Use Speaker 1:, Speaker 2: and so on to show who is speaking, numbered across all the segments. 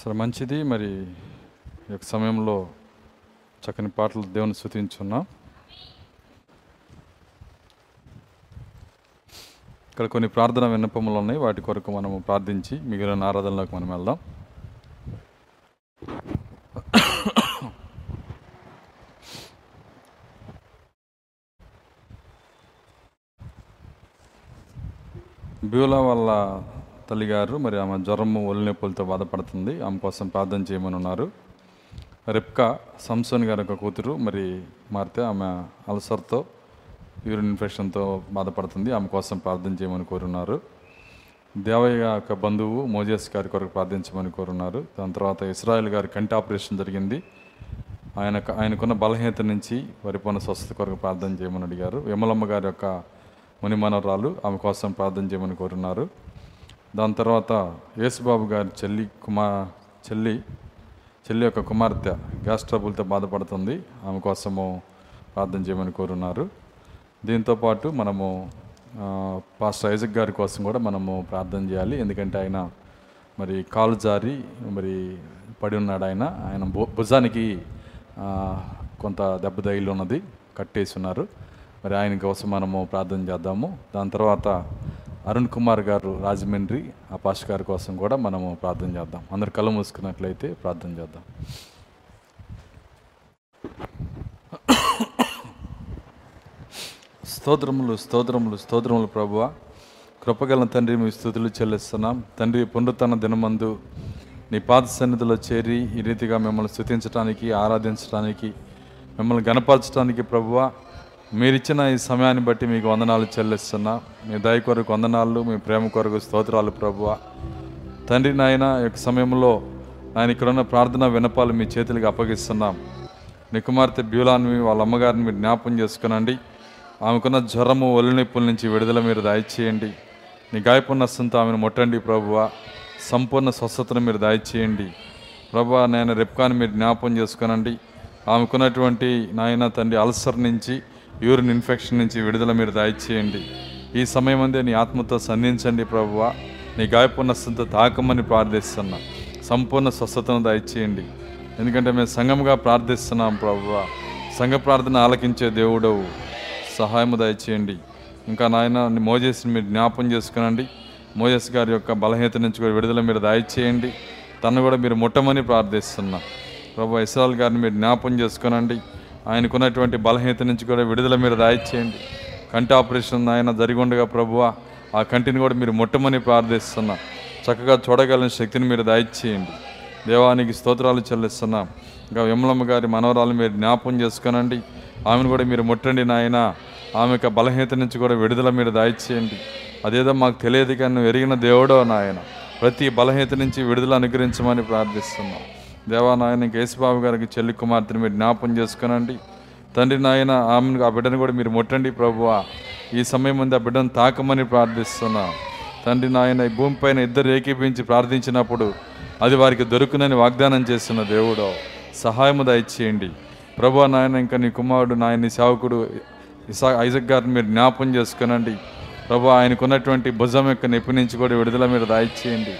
Speaker 1: సరే మంచిది. మరి ఈ యొక్క సమయంలో చక్కని పాటలు దేవుని స్థుతించున్నాం. ఇక్కడ కొన్ని ప్రార్థన విన్నపములు ఉన్నాయి. వాటి కొరకు మనము ప్రార్థించి మిగిలిన ఆరాధనలోకి మనం వెళ్దాం. బ్యూలా వాళ్ళ తల్లిగారు మరి ఆమె జ్వరము ఒలినొప్పులతో బాధపడుతుంది. ఆమె కోసం ప్రార్థన చేయమని ఉన్నారు. రెప్కా సంసోన్ గారి యొక్క కూతురు మరి మారితే ఆమె అల్సర్తో యూరిన్ ఇన్ఫెక్షన్తో బాధపడుతుంది. ఆమె కోసం ప్రార్థన చేయమని కోరున్నారు. దేవయ్య యొక్క బంధువు మోజేస్ గారి కొరకు ప్రార్థించమని కోరున్నారు. దాని తర్వాత ఇస్రాయల్ గారి కంటి ఆపరేషన్ జరిగింది. ఆయన ఆయనకున్న బలహీనత నుంచి పరిపూర్ణ స్వస్థత కొరకు ప్రార్థన చేయమని అడిగారు. విమలమ్మ గారి యొక్క మునిమనవరాలు ఆమె కోసం ప్రార్థన చేయమని కోరున్నారు. దాని తర్వాత యేసుబాబు గారి చెల్లి కుమా చెల్లి చెల్లి యొక్క కుమార్తె గ్యాస్ ట్రబుల్తో బాధపడుతుంది. ఆమె కోసము ప్రార్థన చేయమని కోరున్నారు. దీంతో పాటు మనము పాస్టర్ ఐజక్ గారి కోసం కూడా మనము ప్రార్థన చేయాలి. ఎందుకంటే ఆయన మరి కాలు జారి మరి పడి ఉన్నాడు ఆయన. ఆయన భు- భుజానికి కొంత దెబ్బ తగిలి ఉన్నది. కట్టేసి ఉన్నారు. మరి ఆయన కోసం మనము ప్రార్థన చేద్దాము. దాని తర్వాత అరుణ్ కుమార్ గారు రాజమండ్రి ఆ పాష గారి కోసం కూడా మనము ప్రార్థన చేద్దాం. అందరు కళ్ళు మూసుకున్నట్లయితే ప్రార్థన చేద్దాం. స్తోత్రములు స్తోత్రములు స్తోత్రములు ప్రభువ. కృపగల తండ్రి మీ స్థుతులు చెల్లిస్తున్నాం. తండ్రి పునరుతన దినమందు నీ పాద సన్నిధిలో చేరి ఈ రీతిగా మిమ్మల్ని స్థుతించడానికి ఆరాధించడానికి మిమ్మల్ని గణపరచడానికి ప్రభువ మీరిచ్చిన ఈ సమయాన్ని బట్టి మీకు వందనాలు చెల్లిస్తున్నా. మీ దయ కొరకు వందనాలు మీ ప్రేమ కొరకు స్తోత్రాలు ప్రభువ. తండ్రి నాయన ఈ యొక్క సమయంలో ఆయన ఇక్కడున్న ప్రార్థన వినపాలు మీ చేతులకు అప్పగిస్తున్నాం. నీ కుమార్తె బ్యూలాన్ని వాళ్ళ అమ్మగారిని మీరు జ్ఞాపం చేసుకునండి. ఆమెకున్న జ్వరము ఒళ్ళు నొప్పుల నుంచి విడుదల మీరు దయచేయండి. నీ గాయపున్న నష్టంతో ఆమెను ముట్టండి ప్రభువ. సంపూర్ణ స్వస్థతను మీరు దయచేయండి. ప్రభు నేను రెప్కాని మీరు జ్ఞాపం చేసుకునండి. ఆమెకున్నటువంటి నాయన తండ్రి అల్సర్ నుంచి యూరిన్ ఇన్ఫెక్షన్ నుంచి విడుదల మీరు దయచేయండి ఈ సమయం అందే నీ ఆత్మతో సంధించండి ప్రభువ. నీ గాయపున్నస్తంతో తాకమని ప్రార్థిస్తున్నా. సంపూర్ణ స్వస్థతను దయచేయండి ఎందుకంటే మేము సంఘముగా ప్రార్థిస్తున్నాం ప్రభువ. సంఘ ప్రార్థన ఆలకించే దేవుడవు. సహాయము దయచేయండి ఇంకా నాయన మోజేస్ని మీరు జ్ఞాపం చేసుకునండి. మోజేస్ గారి యొక్క బలహీనత నుంచి కూడా విడుదల మీరు దయచేయండి తను కూడా మీరు ముట్టమని ప్రార్థిస్తున్నా. ప్రభు ఇస్రాల్ గారిని మీరు జ్ఞాపం చేసుకునండి. ఆయనకున్నటువంటి బలహీనత నుంచి కూడా విడుదల మీరు రాయిచ్చేయండి. కంటి ఆపరేషన్ ఆయన జరిగి ఉండగా ప్రభువ ఆ కంటిని కూడా మీరు మొట్టమని ప్రార్థిస్తున్నా. చక్కగా చూడగలిగిన శక్తిని మీరు దాయిచ్చేయండి. దేవానికి స్తోత్రాలు చెల్లిస్తున్నాం. ఇంకా విమలమ్మ గారి మనవరాలు మీరు జ్ఞాపం చేసుకునండి. ఆమెను కూడా మీరు ముట్టండి నాయన. ఆమె యొక్క బలహీనత నుంచి కూడా విడుదల మీరు దాయిచ్చేయండి. అదేదో మాకు తెలియదు కానీ నువ్వు ఎరిగిన దేవుడో నాయన. ప్రతి బలహీనత నుంచి విడుదల అనుగ్రహించమని ప్రార్థిస్తున్నాం. దేవా నాయన కేశబాబు గారికి చెల్లి కుమార్తెని మీరు జ్ఞాపం చేసుకునండి. తండ్రి నాయన ఆమెను ఆ బిడ్డను కూడా మీరు ముట్టండి ప్రభువా. ఈ సమయం ముందు ఆ బిడ్డను తాకమని ప్రార్థిస్తున్నాం. తండ్రి నాయన ఈ భూమిపైన ఇద్దరు ఏకీపించి ప్రార్థించినప్పుడు అది వారికి దొరుకునని వాగ్దానం చేస్తున్న దేవుడు. సహాయము దయచేయండి. ప్రభు నాయన ఇంకా నీ కుమారుడు నాయన సేవకుడు ఇసా ఐజక్ గారిని మీరు జ్ఞాపం చేసుకునండి. ప్రభు ఆయనకున్నటువంటి భుజం యొక్క నొప్పి నుంచి కూడా విడుదల మీరు దయచేయండి.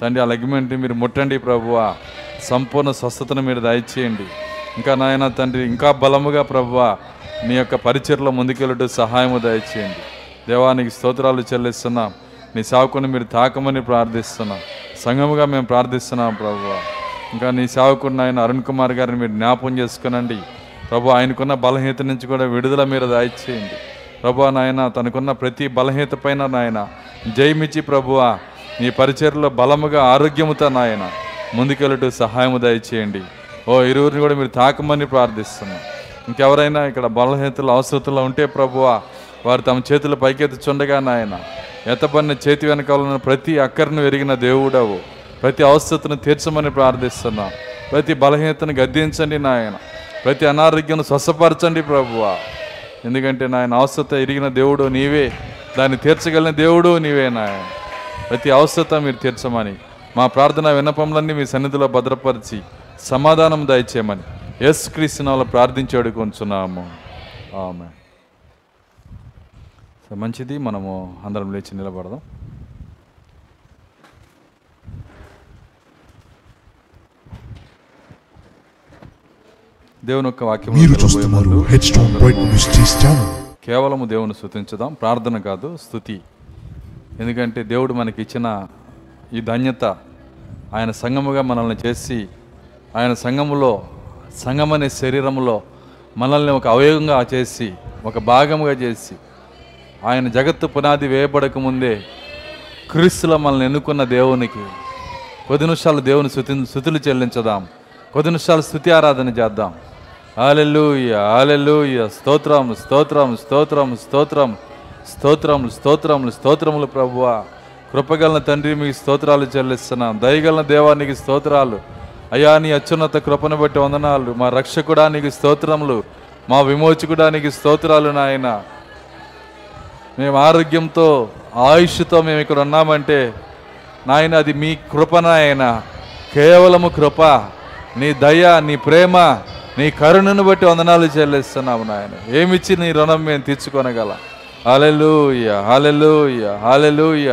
Speaker 1: తండ్రి ఆ లెగ్మెంట్ని మీరు ముట్టండి ప్రభువా. సంపూర్ణ స్వస్థతను మీరు దయచేయండి. ఇంకా నాయన తండ్రి ఇంకా బలముగా ప్రభువా నీ యొక్క పరిచయలో ముందుకెళ్ళటం సహాయము దయచేయండి. దేవానికి స్తోత్రాలు చెల్లిస్తున్నాం. నీ సేవకుని మీరు తాకమని ప్రార్థిస్తున్నాం. సంఘముగా మేము ప్రార్థిస్తున్నాం ప్రభు ఇంకా నీ సేవకుడిని ఆయన అరుణ్ కుమార్ గారిని మీరు జ్ఞాపం చేసుకునండి. ప్రభు ఆయనకున్న బలహీత నుంచి కూడా విడుదల మీరు దాయిచేయండి. ప్రభు నాయన తనకున్న ప్రతి బలహీత పైన నాయన జయమిచ్చి ప్రభువా నీ పరిచర్లో బలముగా ఆరోగ్యముతో నాయన ముందుకెళ్ళటూ సహాయము దయచేయండి. ఓ ఇరువురిని కూడా మీరు తాకమని ప్రార్థిస్తున్నాం. ఇంకెవరైనా ఇక్కడ బలహీనతలు అవసరతలు ఉంటే ప్రభువా వారు తమ చేతులు పైకెత్తుచుండగా నాయన ఎత్తబడిన చేతి వెనకాల ప్రతి అక్కర్ను ఎరిగిన దేవుడవు. ప్రతి అవసరతను తీర్చమని ప్రార్థిస్తున్నాం. ప్రతి బలహీనతను గద్దించండి నాయన. ప్రతి అనారోగ్యం స్వస్థపరచండి ప్రభువా. ఎందుకంటే నాయన అవసరత ఎరిగిన దేవుడు నీవే. దాన్ని తీర్చగలిగిన దేవుడు నీవే నాయన. ప్రతి అవసరత మీరు తీర్చమని. మా ప్రార్థన విన్నపములన్నీ మీ సన్నిధిలో భద్రపరిచి సమాధానం దయచేయమని. ఎస్ క్రీస్తునాలు ప్రార్థించాడు కొంచున్నాము ఆమె మంచిది. మనము అందరం లేచి నిలబడదాం. దేవుని యొక్క వాక్యం కేవలము దేవుని స్థుతించదాం ప్రార్థన కాదు స్థుతి ఎందుకంటే దేవుడు మనకి ఇచ్చిన ఈ ధన్యత ఆయన సంఘముగా మనల్ని చేసి ఆయన సంఘములో సంఘం అనే శరీరంలో మనల్ని ఒక అవయవంగా చేసి ఒక భాగముగా చేసి ఆయన జగత్తు పునాది వేయబడక ముందే క్రీస్తులో మనల్ని ఎన్నుకున్న దేవునికి కొద్ది నిమిషాలు దేవుని స్థుతి స్థుతులు చెల్లించదాం. కొద్ది నిమిషాలు స్థుతి ఆరాధన చేద్దాం. ఆలెల్లు హాలెలూయ స్తోత్రం స్తోత్రం స్తోత్రం స్తోత్రం. స్తోత్రములు స్తోత్రములు స్తోత్రములు ప్రభువ. కృపగలన తండ్రి మీకు స్తోత్రాలు చెల్లిస్తున్నాం. దయగలన దేవానికి స్తోత్రాలు. అయ్యా నీ అత్యున్నత కృపను బట్టి వందనాలు. మా రక్షకుడానికి స్తోత్రములు. మా విమోచకుడానికి స్తోత్రాలు నాయన. మేము ఆరోగ్యంతో ఆయుష్తో మేము ఇక్కడ ఉన్నామంటే నాయన అది మీ కృప నాయన. కేవలము కృప నీ దయ నీ ప్రేమ నీ కరుణను బట్టి వందనాలు చెల్లిస్తున్నాము నాయన. ఏమిచ్చి నీ రుణం మేము తీర్చుకొనగలం? హాలెలూయ హాలెలూయ హాలెలూయ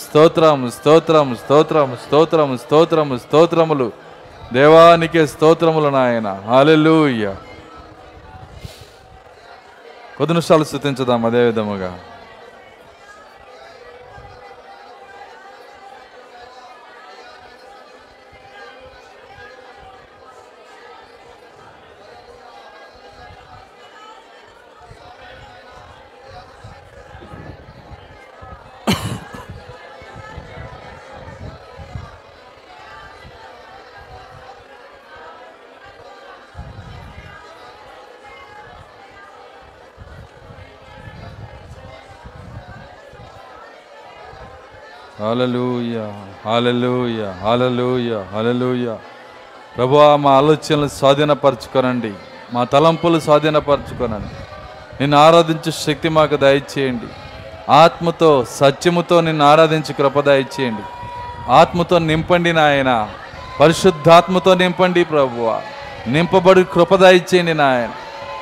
Speaker 1: స్తోత్రం స్తోత్రం స్తోత్రం స్తోత్రం స్తోత్రము స్తోత్రములు దేవానికే స్తోత్రములు నాయన. హాలెలూయ కొద్ది నిమిషాలు స్థుతించుదాం అదే విధముగా. హాలూయ హాలూయ హాలూయ హాలూయ ప్రభువా మా ఆలోచనలు స్వాధీనపరచుకోనండి. మా తలంపులు స్వాధీనపరచుకోనండి. నిన్ను ఆరాధించే శక్తి మాకు దయచేయండి. ఆత్మతో సత్యముతో నిన్ను ఆరాధించి కృప దయచేయండి. ఆత్మతో నింపండి నాయన. పరిశుద్ధాత్మతో నింపండి ప్రభువ నింపబడి కృప దయచేయండి నాయన.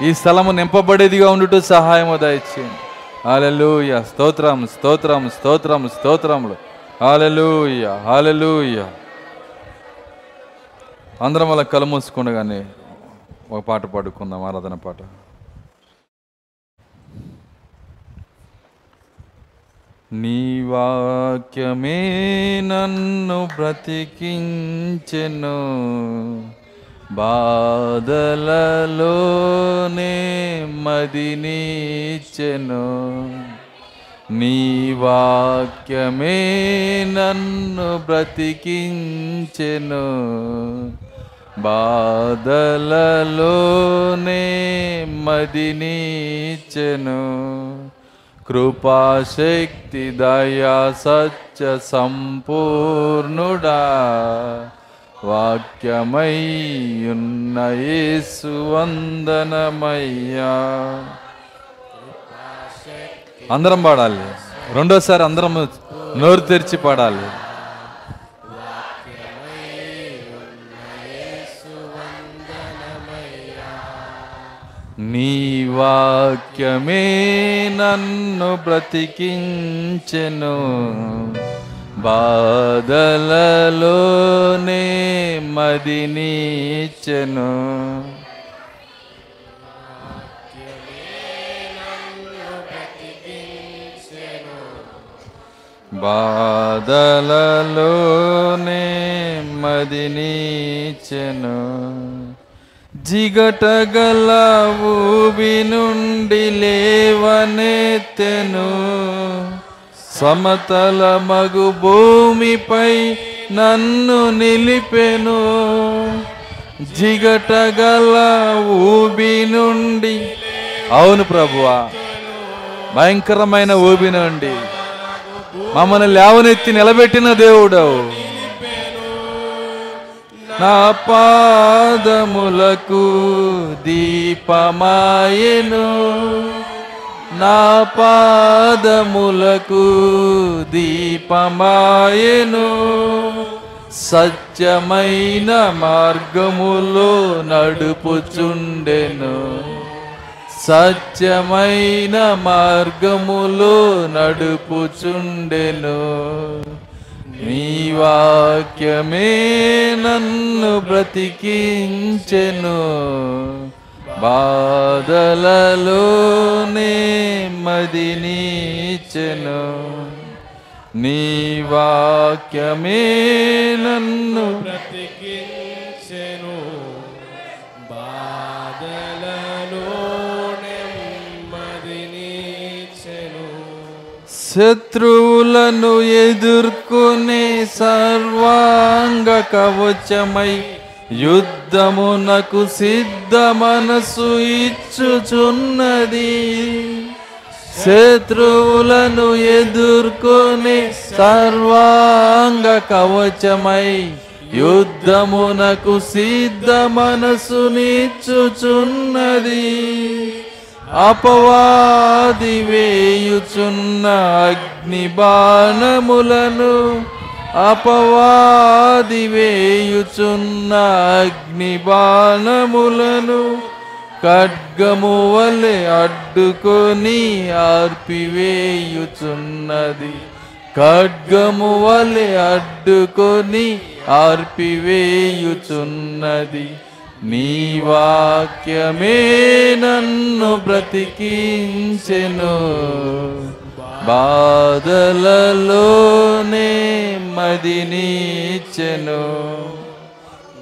Speaker 1: ఈ స్థలము నింపబడేదిగా ఉండుటూ సహాయము దయచేయండి. అలెలుయ స్తోత్రం స్తోత్రం స్తోత్రం స్తోత్రములు. హాలెలూయ హాలెలూయ అందరం అలా కళ్ళు మూసుకుండగానే ఒక పాట పాడుకుందాం ఆరాధన పాట. నీ వాక్యమే నన్ను బ్రతికించెను బాధలలోనే మదినీచెను. నీ వాక్యమే నన్ను బ్రతికించెను. బాధలలోనే మదినీచెను. కృపాశక్తి దయా సత్య సంపూర్ణుడా. వాక్యమై ఉన్న యేసు వందనమయ్యా. అందరం పాడాలి. రెండోసారి అందరం నోరు తెరిచి పాడాలి. నీ వాక్యమే నన్ను బ్రతికించెను. బాధలలోనే మదినిచ్చెను బాధలలోనే చెను జిగటగల ఊబి నుండి లేవనెత్తెను. సమతల మగు భూమిపై నన్ను నిలిపెను. జిగటగల ఊబి నుండి అవును ప్రభువా. భయంకరమైన ఊబి నుండి మమ్మల్ని లేవనెత్తి నిలబెట్టిన దేవుడవు. నా పాదములకు దీపమాయెను. నా పాదములకు దీపమాయను. సత్యమైన మార్గములో నడుపుచుండెను. సత్యమైన మార్గములో నడుపుచుండెను నీ వాక్యమే నన్ను బ్రతికించెను బాధలలోనే మదినిచెను నీ వాక్యమే నన్ను
Speaker 2: బ్రతికించెను
Speaker 1: శత్రువులను ఎదుర్కొనే సర్వాంగ కవచమై యుద్ధమునకు సిద్ధ మనసు ఇచ్చుచున్నది. శత్రువులను ఎదుర్కొనే సర్వాంగ కవచమై యుద్ధమునకు సిద్ధ మనసునిచ్చుచున్నది అపవాది వేయుచున్న అగ్ని బాణములను అపవాది వేయుచున్న అగ్ని బాణములను ఖడ్గము వలె అడ్డుకొని ఆర్పివేయుచున్నది ఖడ్గము వలె అడ్డుకొని ఆర్పివేయుచున్నది నీ వాక్యమే నన్ను బ్రతికించెను. బాధలలోనే మదినిచ్చెను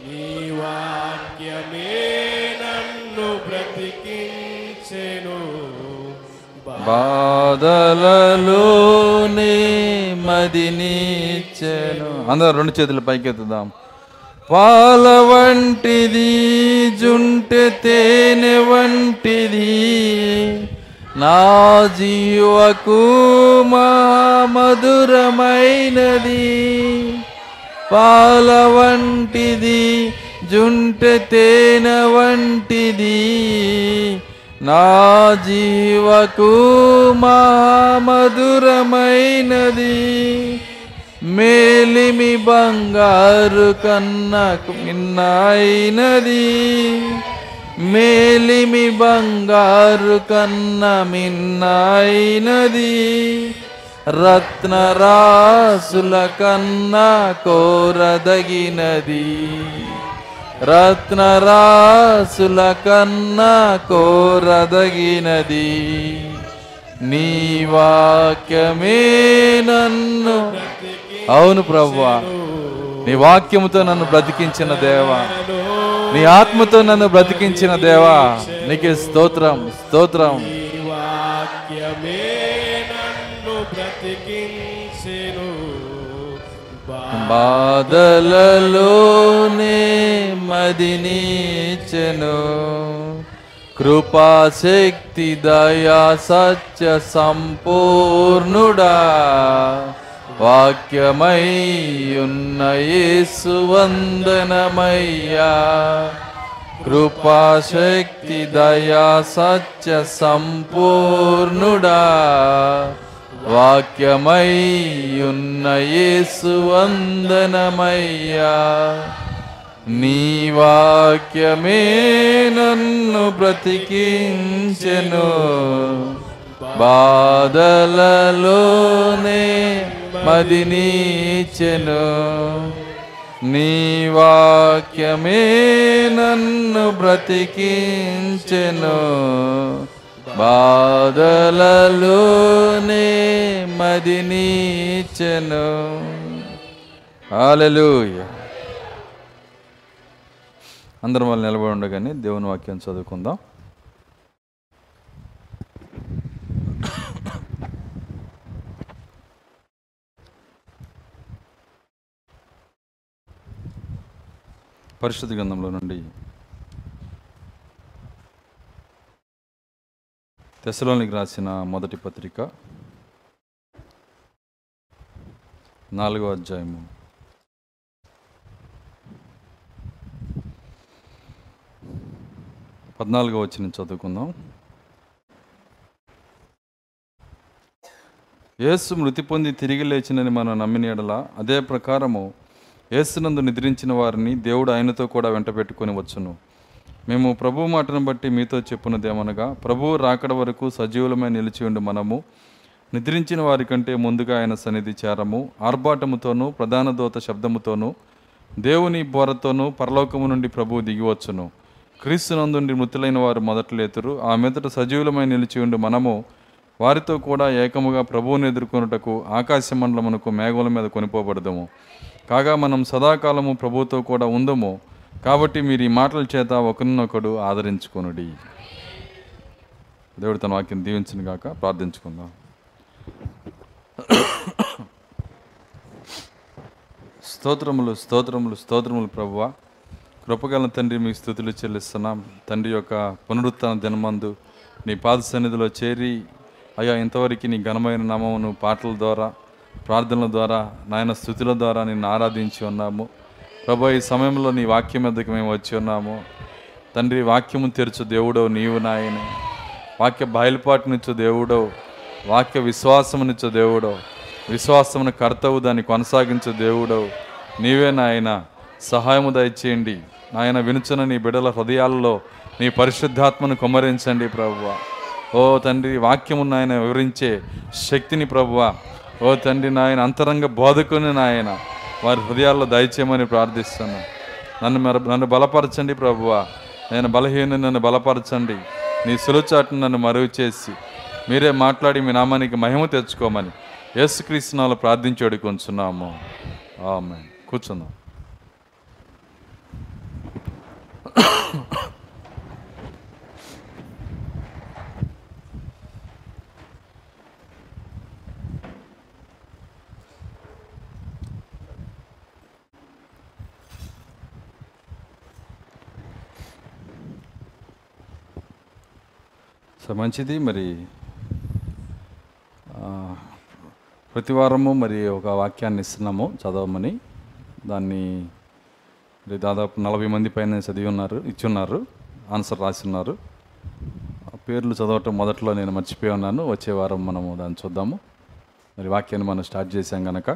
Speaker 2: నీ వాక్యమే నన్ను బ్రతికించెను.
Speaker 1: బాధలలోనే మదినిచ్చెను అందరూ రెండు చేతులు పైకెత్తుదాం. పాల వంటిది జుంటె తేనె వంటిది. నా జీవకు మా మధురమైనది. పాల వంటిది జుంటె తేనె వంటిది. నా జీవకు మా మధురమైనది. మేలిమి బంగారు కన్నకు మిన్నైనది మేలిమి బంగారు కన్న మిన్నైనది రత్నరాసుల కన్నా కోరదగినది. రత్నరాసుల కన్నా కోరదగినది. నీ వాక్యమే నన్ను అవును ప్రభువా నీ వాక్యముతో నన్ను బ్రతికించిన దేవా. నీ ఆత్మతో నన్ను బ్రతికించిన దేవా. నీకే స్తోత్రం స్తోత్రం. బాధలలోనే మదినిచెను. కృపాశక్తి దయా సత్య సంపూర్ణుడా. వాక్యమై ఉన్న వందనమయ్యా కృపాశక్తి దయా సత్య సంపూర్ణుడా. వాక్యమై ఉన్న వందనమయ్యా నీ వాక్యమే నన్ను బ్రతికించెను. బాధలలోనే మదినీచెను నీ వాక్యమే నన్ను బ్రతికించెను బాధలలోనే మదినీచను హల్లెలూయా అందరం వాళ్ళు నిలబడి ఉండగానే దేవుని వాక్యం చదువుకుందాం పరిశుద్ధ గ్రంథంలో నుండి. తెసలోనికి రాసిన మొదటి పత్రిక నాలుగో అధ్యాయము. పద్నాలుగో వచ్చిన చదువుకుందాం. యేసు మృతి పొంది తిరిగి లేచినని మనం నమ్మిన ఎడల అదే ప్రకారము ఏసునందు నిద్రించిన వారిని దేవుడు ఆయనతో కూడా వెంట పెట్టుకొని వచ్చును. మేము ప్రభు మాటను బట్టి మీతో చెప్పున్నదేమనగా ప్రభువు రాకడ వరకు సజీవులమై నిలిచి ఉండి మనము. నిద్రించిన వారి కంటే ముందుగా ఆయన సన్నిధి చేరము. ఆర్భాటముతోనూ ప్రధాన దూత శబ్దముతోనూ దేవుని బోరతోనూ పరలోకము నుండి ప్రభువు దిగివచ్చును క్రీస్తునందుండి మృతులైన వారు మొదట లేతురు. ఆ మీదట సజీవులమై నిలిచి ఉండి మనము. వారితో కూడా ఏకముగా ప్రభువుని ఎదుర్కొనుటకు ఆకాశ మండలమునకు మేఘముల మీద కొనిపోబడదము. కాగా మనం సదాకాలము ప్రభుతో కూడా ఉందము. కాబట్టి మీరు ఈ మాటల చేత ఒకరినొకడు ఆదరించుకొనుడి. దేవుడు తన వాక్యం దీవించిన గాక ప్రార్థించుకుందాం. స్తోత్రములు స్తోత్రములు స్తోత్రములు ప్రభువ. కృపగల తండ్రి మీకు స్థుతులు చెల్లిస్తున్నాం. తండ్రి యొక్క పునరుత్న దినమందు నీ పాద సన్నిధిలో చేరి అయ్యా ఇంతవరకు నీ ఘనమైన నామమును పాటల ద్వారా ప్రార్థనల ద్వారా నాయన స్థుతుల ద్వారా నిన్ను ఆరాధించి ఉన్నాము. ప్రభు ఈ సమయంలో నీ వాక్యం మీదకి మేము వచ్చి ఉన్నాము. తండ్రి వాక్యము తెరచు దేవుడవు నీవు నాయన. వాక్య బయలుపాటునిచ్చు దేవుడవు. వాక్య విశ్వాసమునిచ్చు దేవుడవు. విశ్వాసమును కర్తవు దాన్ని కొనసాగించు దేవుడవు. నీవే నాయన సహాయము దయచేయండి. నాయన వినుచున్న నీ బిడల హృదయాల్లో నీ పరిశుద్ధాత్మను కుమ్మరించండి ప్రభువ. ఓ తండ్రి వాక్యము నాయన వివరించే శక్తిని ప్రభువ ఓ తండ్రి నాయన అంతరంగ బోధకుని నాయన వారి హృదయాల్లో దయచేయమని ప్రార్థిస్తున్నాను నన్ను మెర నన్ను బలపరచండి ప్రభువ. నేను బలహీన నన్ను బలపరచండి. నీ సులుచాటును నన్ను మరుగు చేసి మీరే మాట్లాడి మీ నామానికి మహిమ తెచ్చుకోమని యేసుక్రీస్తునాలు ప్రార్థించి కొంచున్నాము ఆమె కూర్చున్నాం సో మంచిది. మరి ప్రతి వారము మరి ఒక వాక్యాన్ని ఇస్తున్నాము చదవమని. దాన్ని మరి దాదాపు నలభై మంది పైన చదివి ఉన్నారు ఇచ్చున్నారు ఆన్సర్ రాసి ఉన్నారు ఆ పేర్లు చదవటం మొదట్లో నేను మర్చిపోయి ఉన్నాను. వచ్చే వారం మనము దాన్ని చూద్దాము. మరి వాక్యాన్ని మనం స్టార్ట్ చేశాం కనుక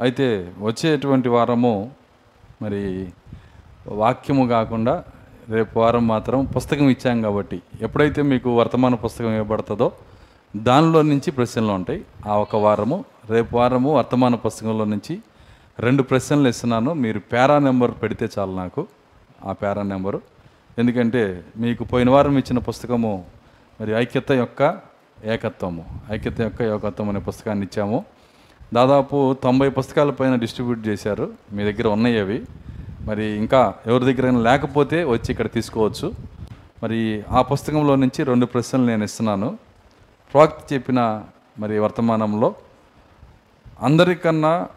Speaker 1: అయితే వచ్చేటువంటి వారము మరి వాక్యము కాకుండా రేపు వారం మాత్రం పుస్తకం ఇచ్చాం కాబట్టి ఎప్పుడైతే మీకు వర్తమాన పుస్తకం ఇవ్వబడుతుందో దానిలో నుంచి ప్రశ్నలు ఉంటాయి. ఆ ఒక వారము రేపు వారము వర్తమాన పుస్తకంలో నుంచి రెండు ప్రశ్నలు ఇస్తున్నాను. మీరు పేరా నెంబర్ పెడితే చాలు నాకు ఆ పేరా నెంబరు. ఎందుకంటే మీకు పోయిన వారం ఇచ్చిన పుస్తకము మరి ఐక్యత యొక్క ఏకత్వము ఐక్యత యొక్క ఏకత్వం అనే పుస్తకాన్ని ఇచ్చాము. దాదాపు తొంభై పుస్తకాల పైన డిస్ట్రిబ్యూట్ చేశారు. మీ దగ్గర ఉన్నాయి అవి మరి ఇంకా ఎవరి దగ్గర లేకపోతే వచ్చి ఇక్కడ తీసుకోవచ్చు. మరి ఆ పుస్తకంలో నుంచి రెండు ప్రశ్నలు నేను ఇస్తున్నాను. ప్రవక్త చెప్పిన మరి వర్తమానంలో అందరికన్నా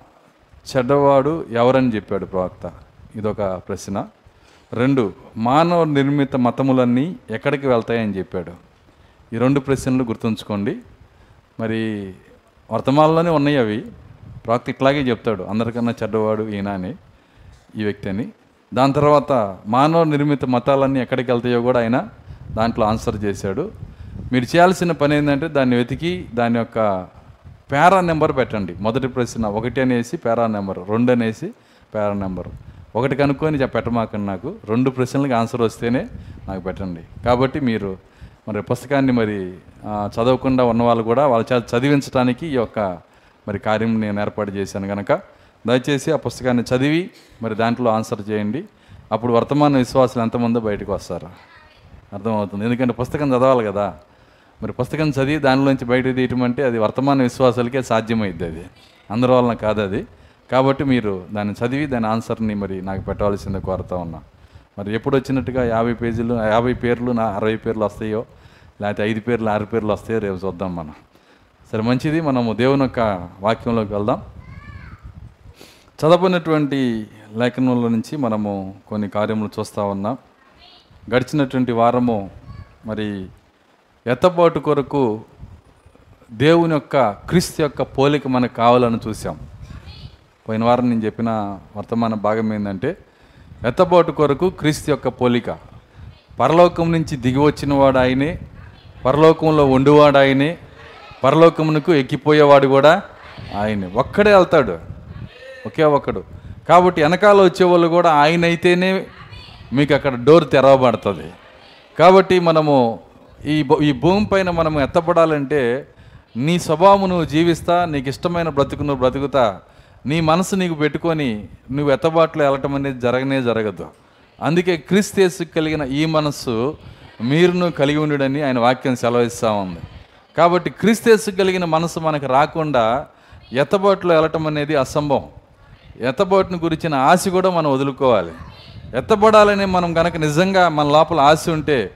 Speaker 1: చెడ్డవాడు ఎవరని చెప్పాడు ప్రవక్త? ఇదొక ప్రశ్న. రెండు మానవ నిర్మిత మతములన్నీ ఎక్కడికి వెళ్తాయని చెప్పాడు? ఈ రెండు ప్రశ్నలు గుర్తుంచుకోండి. మరి వర్తమానంలోనే ఉన్నాయి అవి. ప్రవక్త ఇట్లాగే చెప్తాడు అందరికన్నా చెడ్డవాడు ఈయన అని. ఈ వ్యక్తి అని దాని తర్వాత మానవ నిర్మిత మతాలన్నీ ఎక్కడికి వెళ్తాయో కూడా ఆయన దాంట్లో ఆన్సర్ చేశాడు. మీరు చేయాల్సిన పని ఏంటంటే దాన్ని వెతికి దాని యొక్క పేరా నెంబర్ పెట్టండి. మొదటి ప్రశ్న ఒకటి అనేసి పేరా నెంబర్ రెండు అనేసి పేరా నెంబర్. ఒకటి కనుక్కొని పెట్టమాకండి నాకు. రెండు ప్రశ్నలకు ఆన్సర్ వస్తేనే నాకు పెట్టండి. కాబట్టి మీరు మరి పుస్తకాన్ని మరి చదవకుండా ఉన్న వాళ్ళు కూడా వాళ్ళ చదివించడానికి ఈ యొక్క మరి కార్యం నేను ఏర్పాటు చేశాను కనుక దయచేసి ఆ పుస్తకాన్ని చదివి మరి దాంట్లో ఆన్సర్ చేయండి. అప్పుడు వర్తమాన విశ్వాసులు ఎంతమందో బయటకు వస్తారు. అర్థమవుతుంది. ఎందుకంటే పుస్తకం చదవాలి కదా. మరి పుస్తకం చదివి దానిలోంచి బయట తీయటం అంటే అది వర్తమాన విశ్వాసాలకే సాధ్యమైద్ది అది. అందరి వలన కాదు అది. కాబట్టి మీరు దాన్ని చదివి దాని ఆన్సర్ని మరి నాకు పెట్టవలసిందే కోరుతా ఉన్నా. మరి ఎప్పుడు వచ్చినట్టుగా యాభై పేజీలు యాభై పేర్లు నా అరవై పేర్లు వస్తాయో లేకపోతే ఐదు పేర్లు ఆరు పేర్లు వస్తాయో రేపు చూద్దాం మనం. సరే మంచిది. మనము దేవుని యొక్క వాక్యంలోకి వెళ్దాం. చదవనటువంటి లేఖనంలో నుంచి మనము కొన్ని కార్యములు చూస్తూ ఉన్నాం. గడిచినటువంటి వారము మరి ఎత్తబాటు కొరకు దేవుని యొక్క క్రీస్తు యొక్క పోలిక మనకు కావాలని చూసాం పోయిన వారం నేను చెప్పిన వర్తమాన భాగం ఏంటంటే ఎత్తబాటు కొరకు క్రీస్తు యొక్క పోలిక. పరలోకం నుంచి దిగి వచ్చినవాడు ఆయనే పరలోకంలో వండువాడు ఆయనే పరలోకమునకు ఎక్కిపోయేవాడు కూడా ఆయనే. ఒక్కడే వెళ్తాడు. ఒకే ఒకడు. కాబట్టి వెనకాల వచ్చేవాళ్ళు కూడా ఆయన అయితేనే మీకు అక్కడ డోర్ తెరవబడుతుంది. కాబట్టి మనము ఈ భూ- ఈ భూమి పైన మనం ఎత్తపడాలంటే నీ స్వభావం నువ్వు జీవిస్తా నీకు ఇష్టమైన బ్రతుకు నువ్వు బ్రతుకుతా నీ మనసు నీకు పెట్టుకొని నువ్వు ఎత్తబాట్లో వెళ్ళటం అనేది జరగనే జరగదు. అందుకే క్రీస్తేసు కలిగిన ఈ మనస్సు మీరును కలిగి ఉండడని ఆయన వాక్యం సెలవిస్తూ ఉంది. కాబట్టి క్రీస్తేసు కలిగిన మనసు మనకు రాకుండా ఎత్తబాట్లో వెళ్ళటం అనేది అసంభవం. ఎత్తబోటును గురించిన ఆశ కూడా మనం వదులుకోవాలి. ఎత్తబడాలని మనం కనుక నిజంగా మన లోపల ఆశ ఉంటే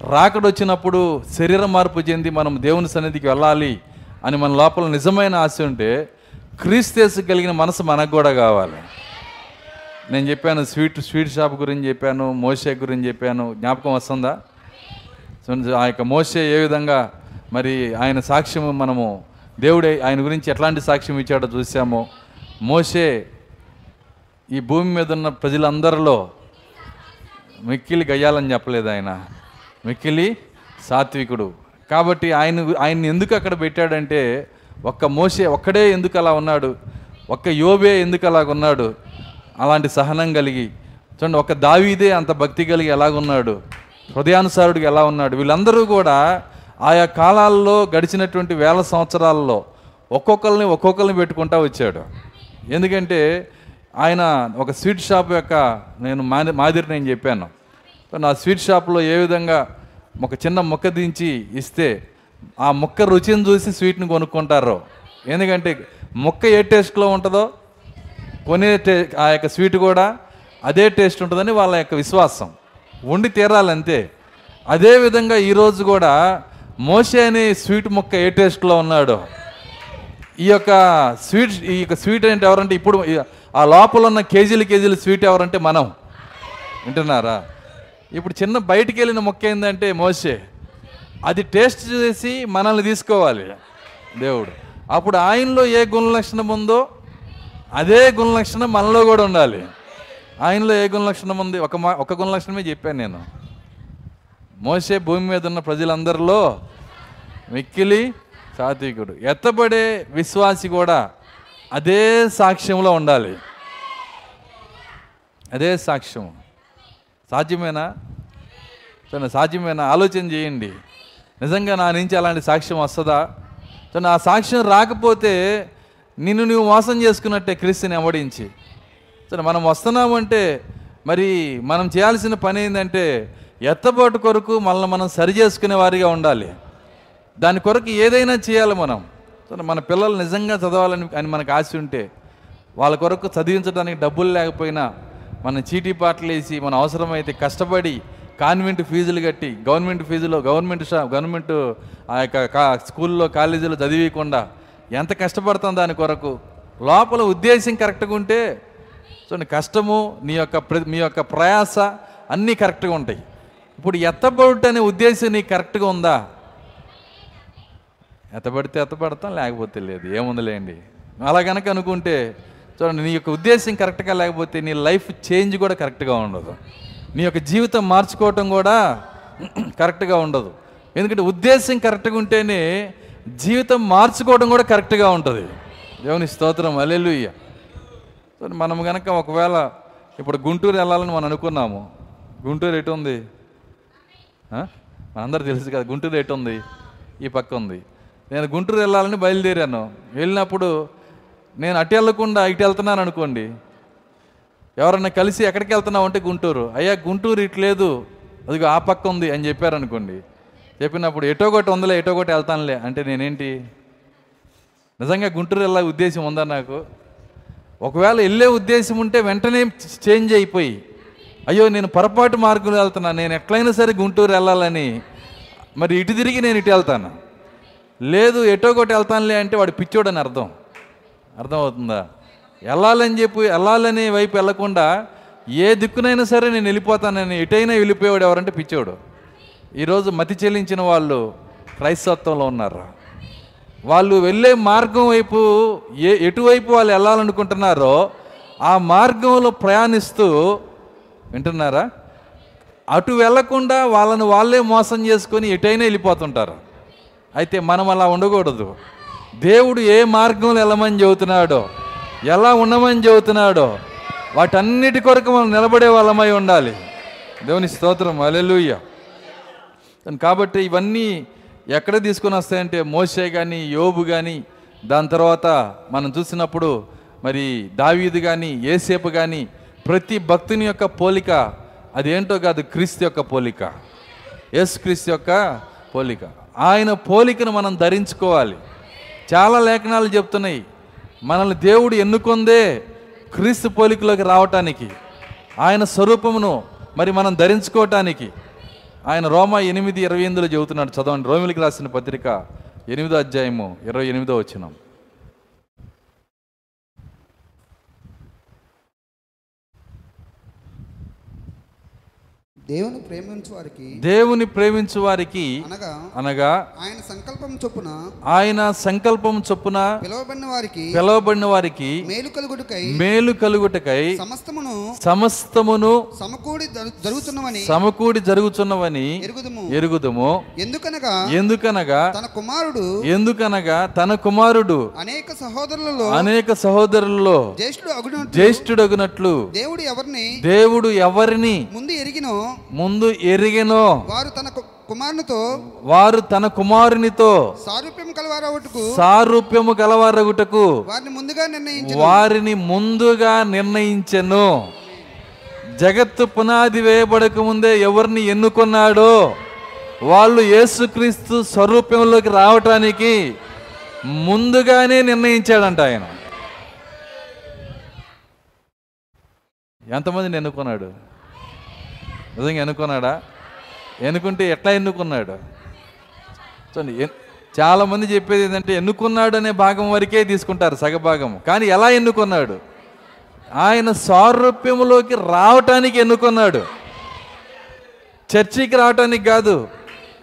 Speaker 1: రాకడొచ్చినప్పుడు శరీర మార్పు చెంది మనం దేవుని సన్నిధికి వెళ్ళాలి అని మన లోపల నిజమైన ఆశ ఉంటే క్రీస్తేసు కలిగిన మనసు మనకు కూడా కావాలి. నేను చెప్పాను స్వీట్ స్వీట్ షాప్ గురించి చెప్పాను మోషే గురించి చెప్పాను. జ్ఞాపకం వస్తుందా? ఆ యొక్క మోసే ఏ విధంగా మరి ఆయన సాక్ష్యం మనము దేవుడే ఆయన గురించి ఎట్లాంటి సాక్ష్యం ఇచ్చాడో చూసాము. మోసే ఈ భూమి మీద ఉన్న ప్రజలందరిలో మిక్కిలి గయ్యాలని చెప్పలేదు ఆయన. మిక్కిలి సాత్వికుడు. కాబట్టి ఆయన ఆయన్ని ఎందుకు అక్కడ పెట్టాడంటే ఒక్క మోసే ఒక్కడే ఎందుకు అలా ఉన్నాడు? ఒక్క యోబే ఎందుకు అలాగ ఉన్నాడు? అలాంటి సహనం కలిగి చూడండి ఒక దావీదే అంత భక్తి కలిగి ఎలాగున్నాడు హృదయానుసారుడికి ఎలా ఉన్నాడు? వీళ్ళందరూ కూడా ఆయా కాలాల్లో గడిచినటువంటి వేల సంవత్సరాల్లో ఒక్కొక్కరిని ఒక్కొక్కరిని పెట్టుకుంటా వచ్చాడు. ఎందుకంటే ఆయన ఒక స్వీట్ షాప్ యొక్క నేను మాది మాదిరి నేను చెప్పాను. నా స్వీట్ షాప్లో ఏ విధంగా ఒక చిన్న ముక్క దించి ఇస్తే ఆ ముక్క రుచిని చూసి స్వీట్ని కొనుక్కుంటారు. ఎందుకంటే ముక్క ఏ టేస్ట్లో ఉంటుందో కొనే టే ఆ యొక్క స్వీట్ కూడా అదే టేస్ట్ ఉంటుందని వాళ్ళ యొక్క విశ్వాసం. ఉండి తీరాలంతే. అదేవిధంగా ఈరోజు కూడా మోసే అనే స్వీట్ ముక్క ఏ టేస్ట్లో ఉన్నాడో. ఈ యొక్క స్వీట్ ఈ యొక్క స్వీట్ అంటే ఎవరంటే ఇప్పుడు ఆ లోపల ఉన్న కేజీలు కేజీలు స్వీట్ ఎవరంటే మనం. వింటున్నారా? ఇప్పుడు చిన్న బయటికి వెళ్ళిన మొక్క ఏంటంటే మోసే. అది టేస్ట్ చేసి మనల్ని తీసుకోవాలి. దేవుడు. అప్పుడు ఆయనలో ఏ గుణ లక్షణం ఉందో అదే గుణ లక్షణం మనలో కూడా ఉండాలి. ఆయనలో ఏ గుణ లక్షణం ఉంది? ఒక మా ఒక గుణ లక్షణమే చెప్పాను నేను. మోసే భూమి మీద ఉన్న ప్రజలందరిలో మిక్కిలి సాత్వికుడు. ఎత్తబడే విశ్వాసి కూడా అదే సాక్ష్యంలో ఉండాలి. అదే సాక్ష్యం. సాధ్యమేనా? తను సాధ్యమేనా? ఆలోచన చేయండి. నిజంగా నా నుంచి అలాంటి సాక్ష్యం వస్తుందా? తను ఆ సాక్ష్యం రాకపోతే నిన్ను నువ్వు మోసం చేసుకున్నట్టే క్రీస్తుని అమ్మడించి సరే మనం వస్తున్నామంటే మరి మనం చేయాల్సిన పని ఏంటంటే ఎత్తబాటు కొరకు మనల్ని మనం సరి చేసుకునే వారిగా ఉండాలి. దాని కొరకు ఏదైనా చేయాలి మనం. మన పిల్లలు నిజంగా చదవాలని అని మనకు ఆశ ఉంటే వాళ్ళ కొరకు చదివించడానికి డబ్బులు లేకపోయినా మన చీటీ పాటలు వేసి మన అవసరమైతే కష్టపడి కాన్వెంట్ ఫీజులు కట్టి గవర్నమెంట్ ఫీజులో గవర్నమెంట్ షా గవర్నమెంట్ ఆ యొక్క కా స్కూల్లో కాలేజీలో చదివకుండా ఎంత కష్టపడతాం దాని కొరకు? లోపల ఉద్దేశం కరెక్ట్గా ఉంటే చూడండి కష్టము నీ యొక్క మీ యొక్క ప్రయాస అన్నీ కరెక్ట్గా ఉంటాయి. ఇప్పుడు ఎత్తబడుట అనే ఉద్దేశం నీకు కరెక్ట్గా ఉందా? ఎత్తబడితే ఎత్తబడతాం లేకపోతే లేదు. ఏముందిలేండి? అలా కనుక అనుకుంటే చూడండి నీ యొక్క ఉద్దేశం కరెక్ట్గా లేకపోతే నీ లైఫ్ చేంజ్ కూడా కరెక్ట్గా ఉండదు. నీ యొక్క జీవితం మార్చుకోవటం కూడా కరెక్ట్గా ఉండదు. ఎందుకంటే ఉద్దేశం కరెక్ట్గా ఉంటేనే జీవితం మార్చుకోవడం కూడా కరెక్ట్గా ఉంటుంది. దేవుని స్తోత్రం అలెలుయ్య సో మనం కనుక ఒకవేళ ఇప్పుడు గుంటూరు వెళ్ళాలని మనం అనుకున్నాము. గుంటూరు ఎటు ఉంది? మనందరూ తెలుసు కదా గుంటూరు ఎటు ఉంది? ఈ పక్క ఉంది. నేను గుంటూరు వెళ్ళాలని బయలుదేరాను. వెళ్ళినప్పుడు నేను అటు వెళ్ళకుండా ఇటు వెళ్తున్నాను అనుకోండి. ఎవరన్నా కలిసి ఎక్కడికి వెళ్తున్నావు అంటే గుంటూరు. అయ్యా గుంటూరు ఇటు లేదు. అదిగో ఆ పక్క ఉంది అని చెప్పారనుకోండి చెప్పినప్పుడు ఎటో ఒకటి ఉందిలే ఎటో ఒకటి వెళ్తానులే అంటే నేనేంటి? నిజంగా గుంటూరు వెళ్ళే ఉద్దేశం ఉందా నాకు? ఒకవేళ వెళ్ళే ఉద్దేశం ఉంటే వెంటనే చేంజ్ అయిపోయి అయ్యో నేను పొరపాటు మార్గంలో వెళ్తున్నా నేను ఎట్లయినా సరే గుంటూరు వెళ్ళాలని. మరి ఇటు తిరిగి నేను ఇటు వెళ్తాను. లేదు ఎటో ఒకటి వెళ్తానులే అంటే వాడు పిచ్చోడని అర్థం. అర్థమవుతుందా? వెళ్ళాలని చెప్పి వెళ్ళాలని వైపు వెళ్ళకుండా ఏ దిక్కునైనా సరే నేను వెళ్ళిపోతానని ఎటైనా వెళ్ళిపోయాడు ఎవరంటే పిచ్చోడు. ఈరోజు మతి చెల్లించిన వాళ్ళు క్రైస్తత్వంలో ఉన్నారు? వాళ్ళు వెళ్ళే మార్గం వైపు ఏ ఎటువైపు వాళ్ళు వెళ్ళాలనుకుంటున్నారో ఆ మార్గంలో ప్రయాణిస్తూ వింటున్నారా? అటు వెళ్ళకుండా వాళ్ళని వాళ్ళే మోసం చేసుకొని ఎటైనా వెళ్ళిపోతుంటారు. అయితే మనం అలా ఉండకూడదు. దేవుడు ఏ మార్గంలో వెళ్ళమని చెబుతున్నాడో ఎలా ఉండమని చెబుతున్నాడో వాటన్నిటి కొరకు మనం నిలబడే వాళ్ళమై ఉండాలి. దేవుని స్తోత్రం. అలెలుయ్య కాబట్టి ఇవన్నీ ఎక్కడ తీసుకొని వస్తాయంటే మోసే కానీ యోబు కానీ దాని తర్వాత మనం చూసినప్పుడు మరి దావీదు కానీ ఏసేపు కానీ ప్రతి భక్తుని యొక్క పోలిక అదేంటో కాదు క్రీస్తు యొక్క పోలిక. యేసు క్రీస్తు యొక్క పోలిక. ఆయన పోలికను మనం ధరించుకోవాలి. చాలా లేఖనాలు చెప్తున్నాయి. మనల్ని దేవుడు ఎన్నుకొందే క్రీస్తు పోలికలోకి రావటానికి ఆయన స్వరూపమును మరి మనం ధరించుకోవటానికి. ఆయన రోమా ఎనిమిది ఇరవై ఎనిమిదిలో చెబుతున్నాడు చదవండి. రోమిలికి రాసిన పత్రిక ఎనిమిదో అధ్యాయము ఇరవై ఎనిమిదో వచ్చినాం
Speaker 3: దేవుని ప్రేమించు వారికి
Speaker 1: దేవుని ప్రేమించు వారికి
Speaker 3: అనగా
Speaker 1: అనగా
Speaker 3: ఆయన సంకల్పం చొప్పున
Speaker 1: ఆయన సంకల్పం చొప్పున
Speaker 3: పిలువబడిన వారికి
Speaker 1: పిలవబడిన వారికి
Speaker 3: మేలు కలుగుటకై
Speaker 1: మేలు కలుగుటకై
Speaker 3: సమస్తమును
Speaker 1: సమస్తమును
Speaker 3: సమకూడి జరు- జరుగుతున్నవని
Speaker 1: సమకూడి జరుగుచున్నవని
Speaker 3: ఎరుగుదుము.
Speaker 1: ఎరుగుదుము.
Speaker 3: ఎందుకనగా
Speaker 1: ఎందుకనగా
Speaker 3: తన కుమారుడు
Speaker 1: ఎందుకనగా తన కుమారుడు
Speaker 3: అనేక సహోదరులలో
Speaker 1: అనేక సహోదరుల్లో
Speaker 3: జ్యేష్ఠుడు అగునట్లు
Speaker 1: జ్యేష్ఠుడగునట్లు
Speaker 3: దేవుడు ఎవరిని
Speaker 1: దేవుడు ఎవరిని
Speaker 3: ముందు ఎరిగినో
Speaker 1: ముందు ఎరిగెనో.
Speaker 3: వారు తన కుమారునితో
Speaker 1: వారు తన కుమారునితో
Speaker 3: సారూప్యం కలవారవుటకు
Speaker 1: సారూప్యము గలవారగుటకు
Speaker 3: వారిని ముందుగా నిర్ణయించి
Speaker 1: వారిని ముందుగా నిర్ణయించెను. జగత్తు పునాది వేయబడక ముందే ఎవరిని ఎన్నుకున్నాడో వాళ్ళు యేసుక్రీస్తు స్వరూపంలోకి రావటానికి ముందుగానే నిర్ణయించాడంట ఆయన. ఎంతమందిని ఎన్నుకున్నాడు? నిజంగా ఎన్నుకున్నాడా? ఎన్నుకుంటే ఎట్లా ఎన్నుకున్నాడు? చూడండి చాలామంది చెప్పేది ఏంటంటే ఎన్నుకున్నాడు అనే భాగం వరకే తీసుకుంటారు సగభాగం కానీ ఎలా ఎన్నుకున్నాడు? ఆయన సారూప్యములోకి రావటానికి ఎన్నుకున్నాడు. చర్చికి రావటానికి కాదు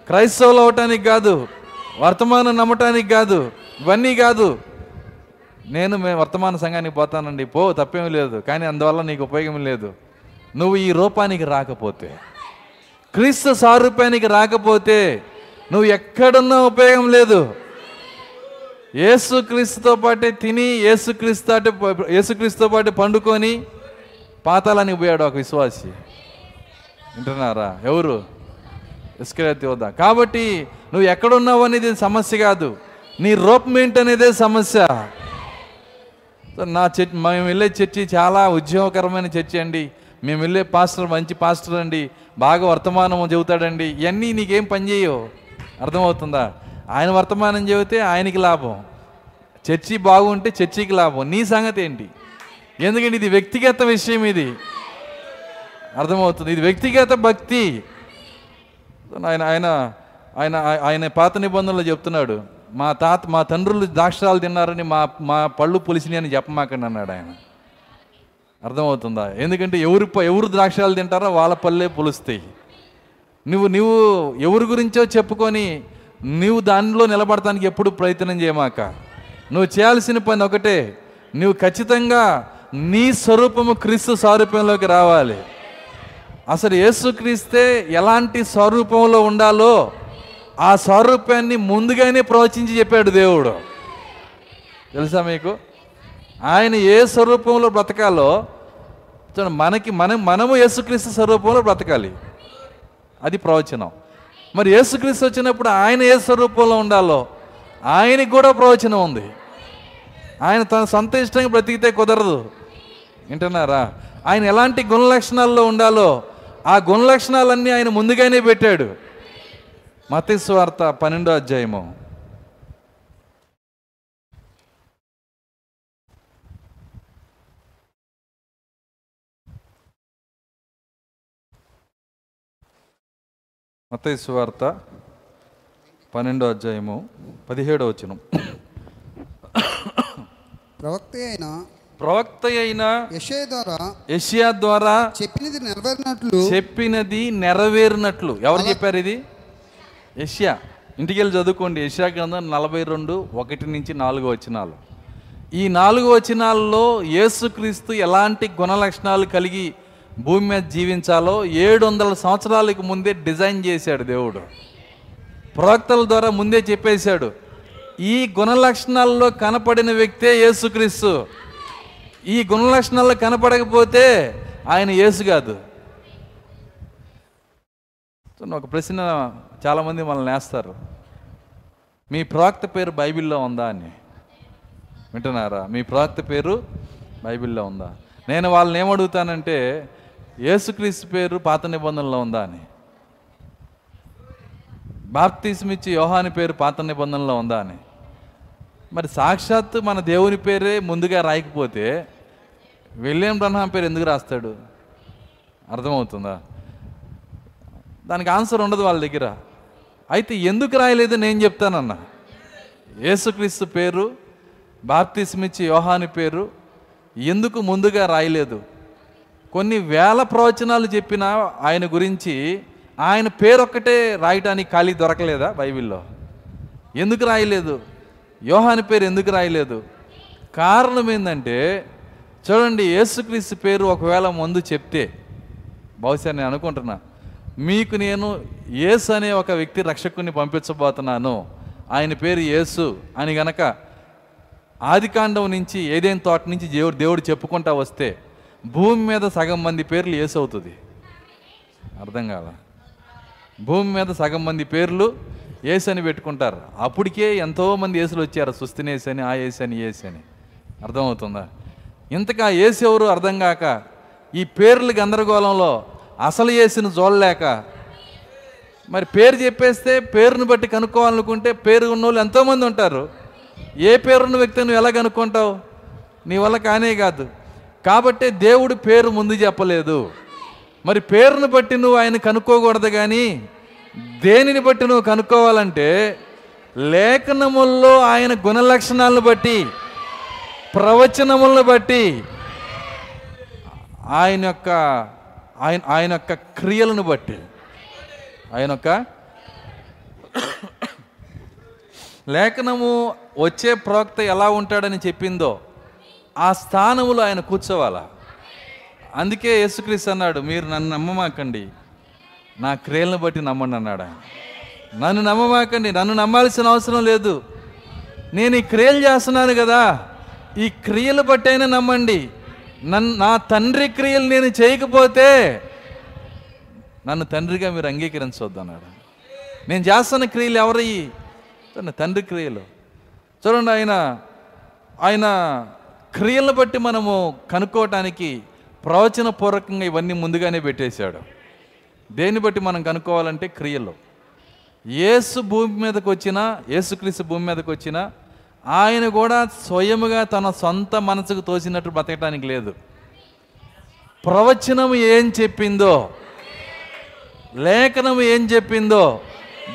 Speaker 1: క్రైస్తవులు అవటానికి కాదు వర్తమానం నమ్మటానికి కాదు ఇవన్నీ కాదు. నేను మేము వర్తమాన సంఘానికి పోతానండి. పో తప్పేమీ లేదు. కానీ అందువల్ల నీకు ఉపయోగం లేదు. నువ్వు ఈ రూపానికి రాకపోతే క్రీస్తు సారూప్యానికి రాకపోతే నువ్వు ఎక్కడున్నా ఉపయోగం లేదు. యేసుక్రీస్తుతో పాటే తిని యేసుక్రీస్తు అంటే యేసుక్రీస్తుతో పాటు పండుకొని పాతాలని పోయాడు ఒక విశ్వాసి. వింటున్నారా? ఎవరు? ఇస్కరేత్ యోధ కాబట్టి నువ్వు ఎక్కడున్నావు అనేది సమస్య కాదు. నీ రూపం ఏంటనేదే సమస్య. నా చర్చి మేము వెళ్ళే చర్చి చాలా ఉద్యోగకరమైన చర్చి అండి మేము వెళ్ళే పాస్టర్ మంచి పాస్టర్ అండి బాగా వర్తమానం చెబుతాడండి ఇవన్నీ నీకేం పని చేయవు. అర్థమవుతుందా? ఆయన వర్తమానం చెబితే ఆయనకి లాభం. చర్చి బాగుంటే చర్చికి లాభం. నీ సంగతి ఏంటి? ఎందుకంటే ఇది వ్యక్తిగత విషయం ఇది. అర్థమవుతుంది? ఇది వ్యక్తిగత భక్తి. ఆయన ఆయన ఆయన ఆయన పాత నిబంధనలు చెప్తున్నాడు. మా తాత మా తండ్రులు ద్రాక్షాలు తిన్నారని మా మా పళ్ళు పులిసినాయని చెప్పమాకండి అన్నాడు ఆయన. అర్థమవుతుందా? ఎందుకంటే ఎవరు ప- ఎవరు ద్రాక్షాలు తింటారో వాళ్ళ పళ్ళే పులుస్తాయి. నువ్వు నువ్వు ఎవరి గురించో చెప్పుకొని నువ్వు దానిలో నిలబడటానికి ఎప్పుడు ప్రయత్నం చేయమాక. నువ్వు చేయాల్సిన పని ఒకటే నువ్వు ఖచ్చితంగా నీ స్వరూపము క్రీస్తు స్వరూపంలోకి రావాలి. అసలు యేసుక్రీస్తే ఎలాంటి స్వరూపంలో ఉండాలో ఆ స్వరూపాన్ని ముందుగానే ప్రవచించి చెప్పాడు దేవుడు. తెలుసా మీకు? ఆయన ఏ స్వరూపంలో బ్రతకాలో చూడండి మనకి మనం మనము యేసుక్రీస్తు స్వరూపంలో బ్రతకాలి. అది ప్రవచనం. మరి యేసుక్రీస్తు వచ్చినప్పుడు ఆయన ఏ స్వరూపంలో ఉండాలో ఆయనకి కూడా ప్రవచనం ఉంది. ఆయన తన సొంత ఇష్టంగా బ్రతికితే కుదరదు. వింటున్నారా? ఆయన ఎలాంటి గుణ లక్షణాల్లో ఉండాలో ఆ గుణ లక్షణాలన్నీ ఆయన ముందుగానే పెట్టాడు. మతస్వార్త పన్నెండో అధ్యాయము. మత్తయి సువార్త పన్నెండో అధ్యాయము పదిహేడో వచనం.
Speaker 3: ప్రవక్త అయిన
Speaker 1: ప్రవక్త అయిన
Speaker 3: ద్వారా
Speaker 1: యెషయా ద్వారా
Speaker 3: చెప్పినది నెరవేరినట్లు.
Speaker 1: చెప్పినది నెరవేరినట్లు. ఎవరు చెప్పారు ఇది? యష్యా. ఇంటికి వెళ్ళి చదువుకోండి. యష్యా గ్రంథం నలభై రెండు ఒకటి నుంచి నాలుగు వచనాలు. ఈ నాలుగు వచనాల్లో యేసుక్రీస్తు ఎలాంటి గుణ లక్షణాలు కలిగి భూమి మీద జీవించాలో ఏడు వందల సంవత్సరాలకు ముందే డిజైన్ చేశాడు దేవుడు. ప్రవక్తల ద్వారా ముందే చెప్పేశాడు ఈ గుణ లక్షణాల్లో కనపడిన వ్యక్తే యేసుక్రీస్తు. ఈ గుణ లక్షణాల్లో కనపడకపోతే ఆయన యేసు కాదు. ఒక ప్రశ్న చాలామంది మనల్ని వేస్తారు. మీ ప్రవక్త పేరు బైబిల్లో ఉందా? అని. వింటున్నారా? మీ ప్రవక్త పేరు బైబిల్లో ఉందా? నేను వాళ్ళని ఏమడుగుతానంటే యేసుక్రీస్తు పేరు పాత నిబంధనలో ఉందా అని. బాప్తీసమిచ్చి యోహాని పేరు పాత నిబంధనలో ఉందా అని. మరి సాక్షాత్తు మన దేవుని పేరే ముందుగా రాయకపోతే విలియం బ్రహ్మాం పేరు ఎందుకు రాస్తాడు? అర్థమవుతుందా? దానికి ఆన్సర్ ఉండదు వాళ్ళ దగ్గర. అయితే ఎందుకు రాయలేదు నేను చెప్తానన్నా. యేసుక్రీస్తు పేరు బాప్తిస్మిచ్చి యోహాని పేరు ఎందుకు ముందుగా రాయలేదు? కొన్ని వేల ప్రవచనాలు చెప్పిన ఆయన గురించి ఆయన పేరొక్కటే రాయటానికి ఖాళీ దొరకలేదా బైబిల్లో? ఎందుకు రాయలేదు? యోహాని పేరు ఎందుకు రాయలేదు? కారణం ఏంటంటే చూడండి యేసుక్రీస్తు పేరు ఒకవేళ ముందు చెప్తే బహుశా నేను అనుకుంటున్నా మీకు నేను యేసు అనే ఒక వ్యక్తి రక్షకుని పంపించబోతున్నాను. ఆయన పేరు యేసు. అని గనక ఆదికాండం నుంచి ఏదైనా తోట నుంచి దేవుడు దేవుడు చెప్పుకుంటా వస్తే భూమి మీద సగం మంది పేర్లు యేసు అవుతుంది అర్థం కాదా భూమి మీద సగం మంది పేర్లు యేసు అని పెట్టుకుంటారు. అప్పటికే ఎంతోమంది ఏసులు వచ్చారు. సుస్థినేసి అని ఆ యేసు అని యేసు అని అర్థమవుతుందా? ఇంతకా యేసు ఎవరు అర్థం కాక ఈ పేర్లు గందరగోళంలో అసలు యేసుని చూడలేక మరి పేరు చెప్పేస్తే పేరుని బట్టి కనుక్కోవాలనుకుంటే పేరు ఉన్నోళ్ళు ఎంతోమంది ఉంటారు. ఏ పేరున్న వ్యక్తి నువ్వు ఎలా కనుక్కుంటావు? నీ వల్ల కానే కాదు. కాబట్టి దేవుడు పేరు ముందు చెప్పలేదు. మరి పేరును బట్టి నువ్వు ఆయన కనుక్కోకూడదు కానీ దేనిని బట్టి నువ్వు కనుక్కోవాలంటే లేఖనముల్లో ఆయన గుణ లక్షణాలను బట్టి ప్రవచనములను బట్టి ఆయన యొక్క ఆయన ఆయన యొక్క క్రియలను బట్టి. ఆయన యొక్క లేఖనము వచ్చే ప్రవక్త ఎలా ఉంటాడని చెప్పిందో ఆ స్థానములో ఆయన కూర్చోవాలా? అందుకే యేసుక్రీస్తు అన్నాడు మీరు నన్ను నమ్మమాకండి. నా క్రియలను బట్టి నమ్మండి అన్నాడు ఆయన. నన్ను నమ్మమాకండి. నన్ను నమ్మాల్సిన అవసరం లేదు. నేను ఈ క్రియలు చేస్తున్నాను కదా. ఈ క్రియలు బట్టి అయినా నమ్మండి. నన్ను నా తండ్రి క్రియలు నేను చేయకపోతే నన్ను తండ్రిగా మీరు అంగీకరించవద్దు అన్నాడు. నేను చేస్తున్న క్రియలు ఎవరయ్యి? తండ్రి క్రియలు. చూడండి ఆయన ఆయన క్రియలను బట్టి మనము కనుక్కోవటానికి ప్రవచన పూర్వకంగా ఇవన్నీ ముందుగానే పెట్టేశాడు. దేన్ని బట్టి మనం కనుక్కోవాలంటే క్రియలు. యేసు భూమి మీదకి వచ్చినా యేసుక్రీస్తు భూమి మీదకి వచ్చిన ఆయన కూడా స్వయముగా తన సొంత మనసుకు తోచినట్టు బతకటానికి లేదు. ప్రవచనం ఏం చెప్పిందో లేఖనం ఏం చెప్పిందో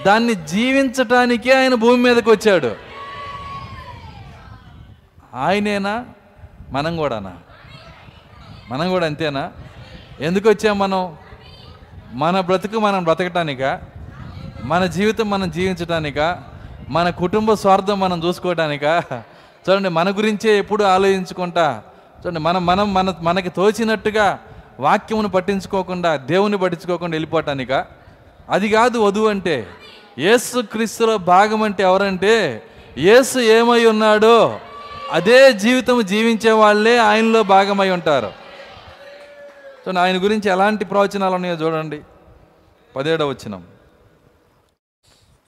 Speaker 1: దాన్ని జీవించటానికే ఆయన భూమి మీదకి వచ్చాడు. ఆయనేనా? మనం కూడానా? మనం కూడా అంతేనా? ఎందుకు వచ్చాం మనం? మన బ్రతుకు మనం బ్రతకటానిక? మన జీవితం మనం జీవించటానిక? మన కుటుంబ స్వార్థం మనం చూసుకోవటానికా చూడండి మన గురించే ఎప్పుడు ఆలోచించుకుంటా. చూడండి మనం మనం మన మనకి తోచినట్టుగా వాక్యమును పట్టించుకోకుండా దేవుని పట్టించుకోకుండా వెళ్ళిపోవటానిక అది కాదు వధువు అంటే. ఏసు క్రీస్తులో భాగం అంటే ఎవరంటే ఏసు ఏమై ఉన్నాడో అదే జీవితం జీవించే వాళ్ళే ఆయనలో భాగమై ఉంటారు. సో ఆయన గురించి ఎలాంటి ప్రవచనాలు ఉన్నాయో చూడండి. పదేడవ వచ్చినం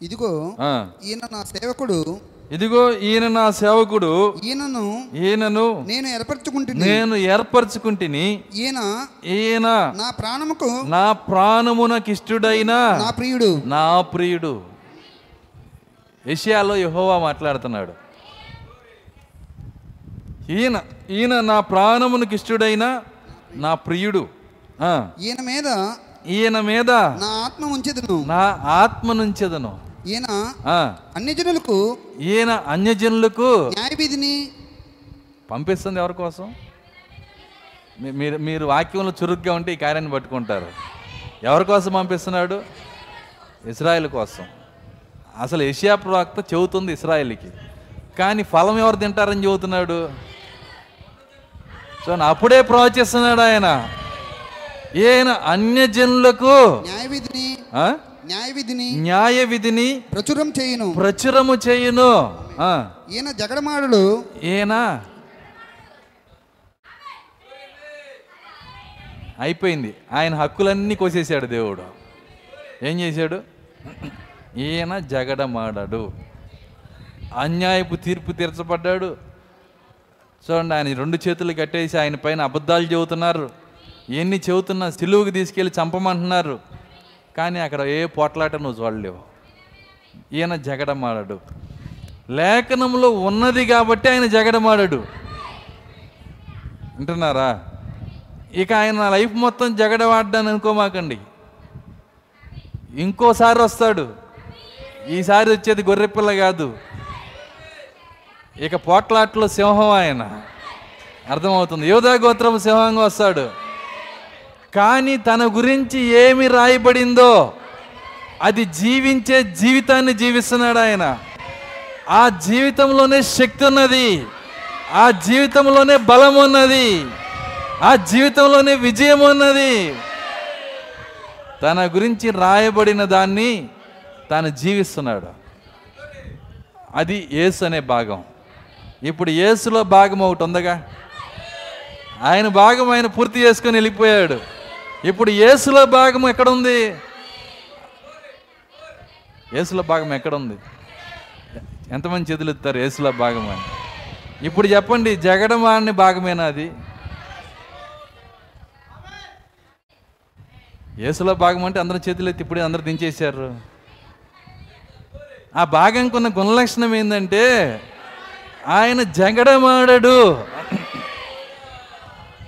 Speaker 3: ఇదిగో ఈయన నా సేవకుడు.
Speaker 1: ఇదిగో ఈయన నా సేవకుడు.
Speaker 3: ఈయనను
Speaker 1: ఈయనను
Speaker 3: నేను ఏర్పరచుకుంటుని.
Speaker 1: నేను ఏర్పరచుకుంటుని.
Speaker 3: ఈయన
Speaker 1: ఈయన
Speaker 3: నా ప్రాణముకు
Speaker 1: నా ప్రాణమునకిష్టుడైన
Speaker 3: నా ప్రియుడు.
Speaker 1: నా ప్రియుడు. ఏషియాలో యెహోవా మాట్లాడుతున్నాడు. ఈయన ఈయన నా ప్రాణమునకు ఇష్టడైన నా ప్రియుడు.
Speaker 3: ఈయన మీద
Speaker 1: ఈయన మీద
Speaker 3: నా ఆత్మ ఉంచెదను.
Speaker 1: నా ఆత్మ నుంచెదను.
Speaker 3: ఈయన
Speaker 1: ఆ,
Speaker 3: అన్ని జనులకు
Speaker 1: ఈయన అన్యజనులకు
Speaker 3: న్యాయవిధిని
Speaker 1: పంపిస్తుంది ఎవరి కోసం? మీరు మీరు వాక్యంలో చురుగ్గా ఉంటే ఈ కార్యాన్ని పట్టుకుంటారు. ఎవరి కోసం పంపిస్తున్నాడు? ఇస్రాయేల్ కోసం. అసలు ఏషియా ప్రవక్త చెబుతుంది ఇస్రాయేల్కి. కానీ ఫలం ఎవరు తింటారని చెబుతున్నాడు? సో అప్పుడే ప్రవచిస్తున్నాడు ఆయన. ఈయన అన్యజనులకు
Speaker 3: న్యాయవిధిని? న్యాయవిధిని
Speaker 1: న్యాయ విధిని
Speaker 3: ప్రచురం చేయును.
Speaker 1: ప్రచురము చేయును.
Speaker 3: ఈయన జగడమాడులు
Speaker 1: ఈయన అయిపోయింది. ఆయన హక్కులన్నీ కోసేశాడు దేవుడు. ఏం చేశాడు? ఈయన జగడమాడాడు. అన్యాయపు తీర్పు తీర్చబడ్డాడు. చూడండి ఆయన రెండు చేతులు కట్టేసి ఆయన పైన అబద్ధాలు చెబుతున్నారు. ఎన్ని చెబుతున్నా సిలువుకి తీసుకెళ్ళి చంపమంటున్నారు. కానీ అక్కడ ఏ పోట్లాట నువ్వు చూడలేవు. ఈయన జగడమాడాడు. లేఖనంలో ఉన్నది కాబట్టి ఆయన జగడమాడాడు. వింటున్నారా? ఇక ఆయన నా లైఫ్ మొత్తం జగడవాడ్డాను అనుకోమాకండి. ఇంకోసారి వస్తాడు. ఈసారి వచ్చేది గొర్రెపిల్ల కాదు. ఇక పోట్లాట్లో సింహం ఆయన. అర్థమవుతుంది. యోధా గోత్రం సింహంగా వస్తాడు. కానీ తన గురించి ఏమి రాయబడిందో అది జీవించే జీవితాన్ని జీవిస్తున్నాడు ఆయన. ఆ జీవితంలోనే శక్తి ఉన్నది. ఆ జీవితంలోనే బలం ఉన్నది. ఆ జీవితంలోనే విజయం ఉన్నది. తన గురించి రాయబడిన దాన్ని తాను జీవిస్తున్నాడు. అది ఏసు అనే భాగం. ఇప్పుడు యేసులో భాగం ఒకటి ఉందగా. ఆయన భాగం ఆయన పూర్తి చేసుకొని వెళ్ళిపోయాడు. ఇప్పుడు యేసులో భాగం ఎక్కడుంది యేసులో భాగం ఎక్కడుంది ఎంతమంది చేతులు ఎత్తారు యేసులో భాగం అని? ఇప్పుడు చెప్పండి జగడమాని భాగమేనా అది? యేసులో భాగం అంటే అందరం చేతులు ఎత్తి ఇప్పుడే అందరు దించేశారు. ఆ భాగంకున్న గుణలక్షణం ఏంటంటే ఆయన జగడమాడడు.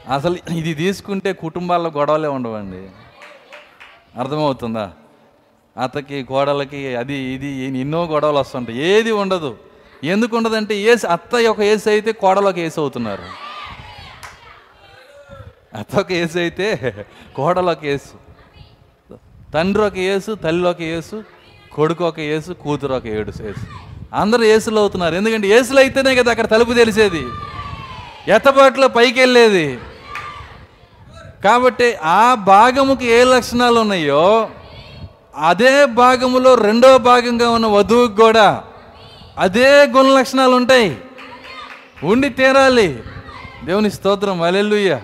Speaker 1: అసలు ఇది తీసుకుంటే కుటుంబాల్లో గొడవలే ఉండవండి. అర్థమవుతుందా? అత్తకి కోడలకి అది ఇది ఎన్నో గొడవలు వస్తుంటాయి. ఏది ఉండదు. ఎందుకు ఉండదంటే ఏసు అత్త ఒక ఏసు అయితే కోడలకు ఏసు అవుతున్నారు. అత్త ఒక ఏసు అయితే కోడలకు ఒక ఏసు. తండ్రి ఒక ఏసు తల్లి ఒక ఏసు కొడుకు ఒక ఏసు కూతురు ఒక ఏడు ఏసు. అందరూ ఏసులు అవుతున్నారు. ఎందుకంటే ఏసులు అయితేనే కదా అక్కడ తలుపు తెలిసేది. ఎత్తబాటులో పైకి వెళ్ళేది. కాబట్టి ఆ భాగముకి ఏ లక్షణాలు ఉన్నాయో అదే భాగములో రెండో భాగంగా ఉన్న వధువుకి కూడా అదే గుణ లక్షణాలు ఉంటాయి. ఉండి తీరాలి. దేవుని స్తోత్రం. అలెల్లుయ్య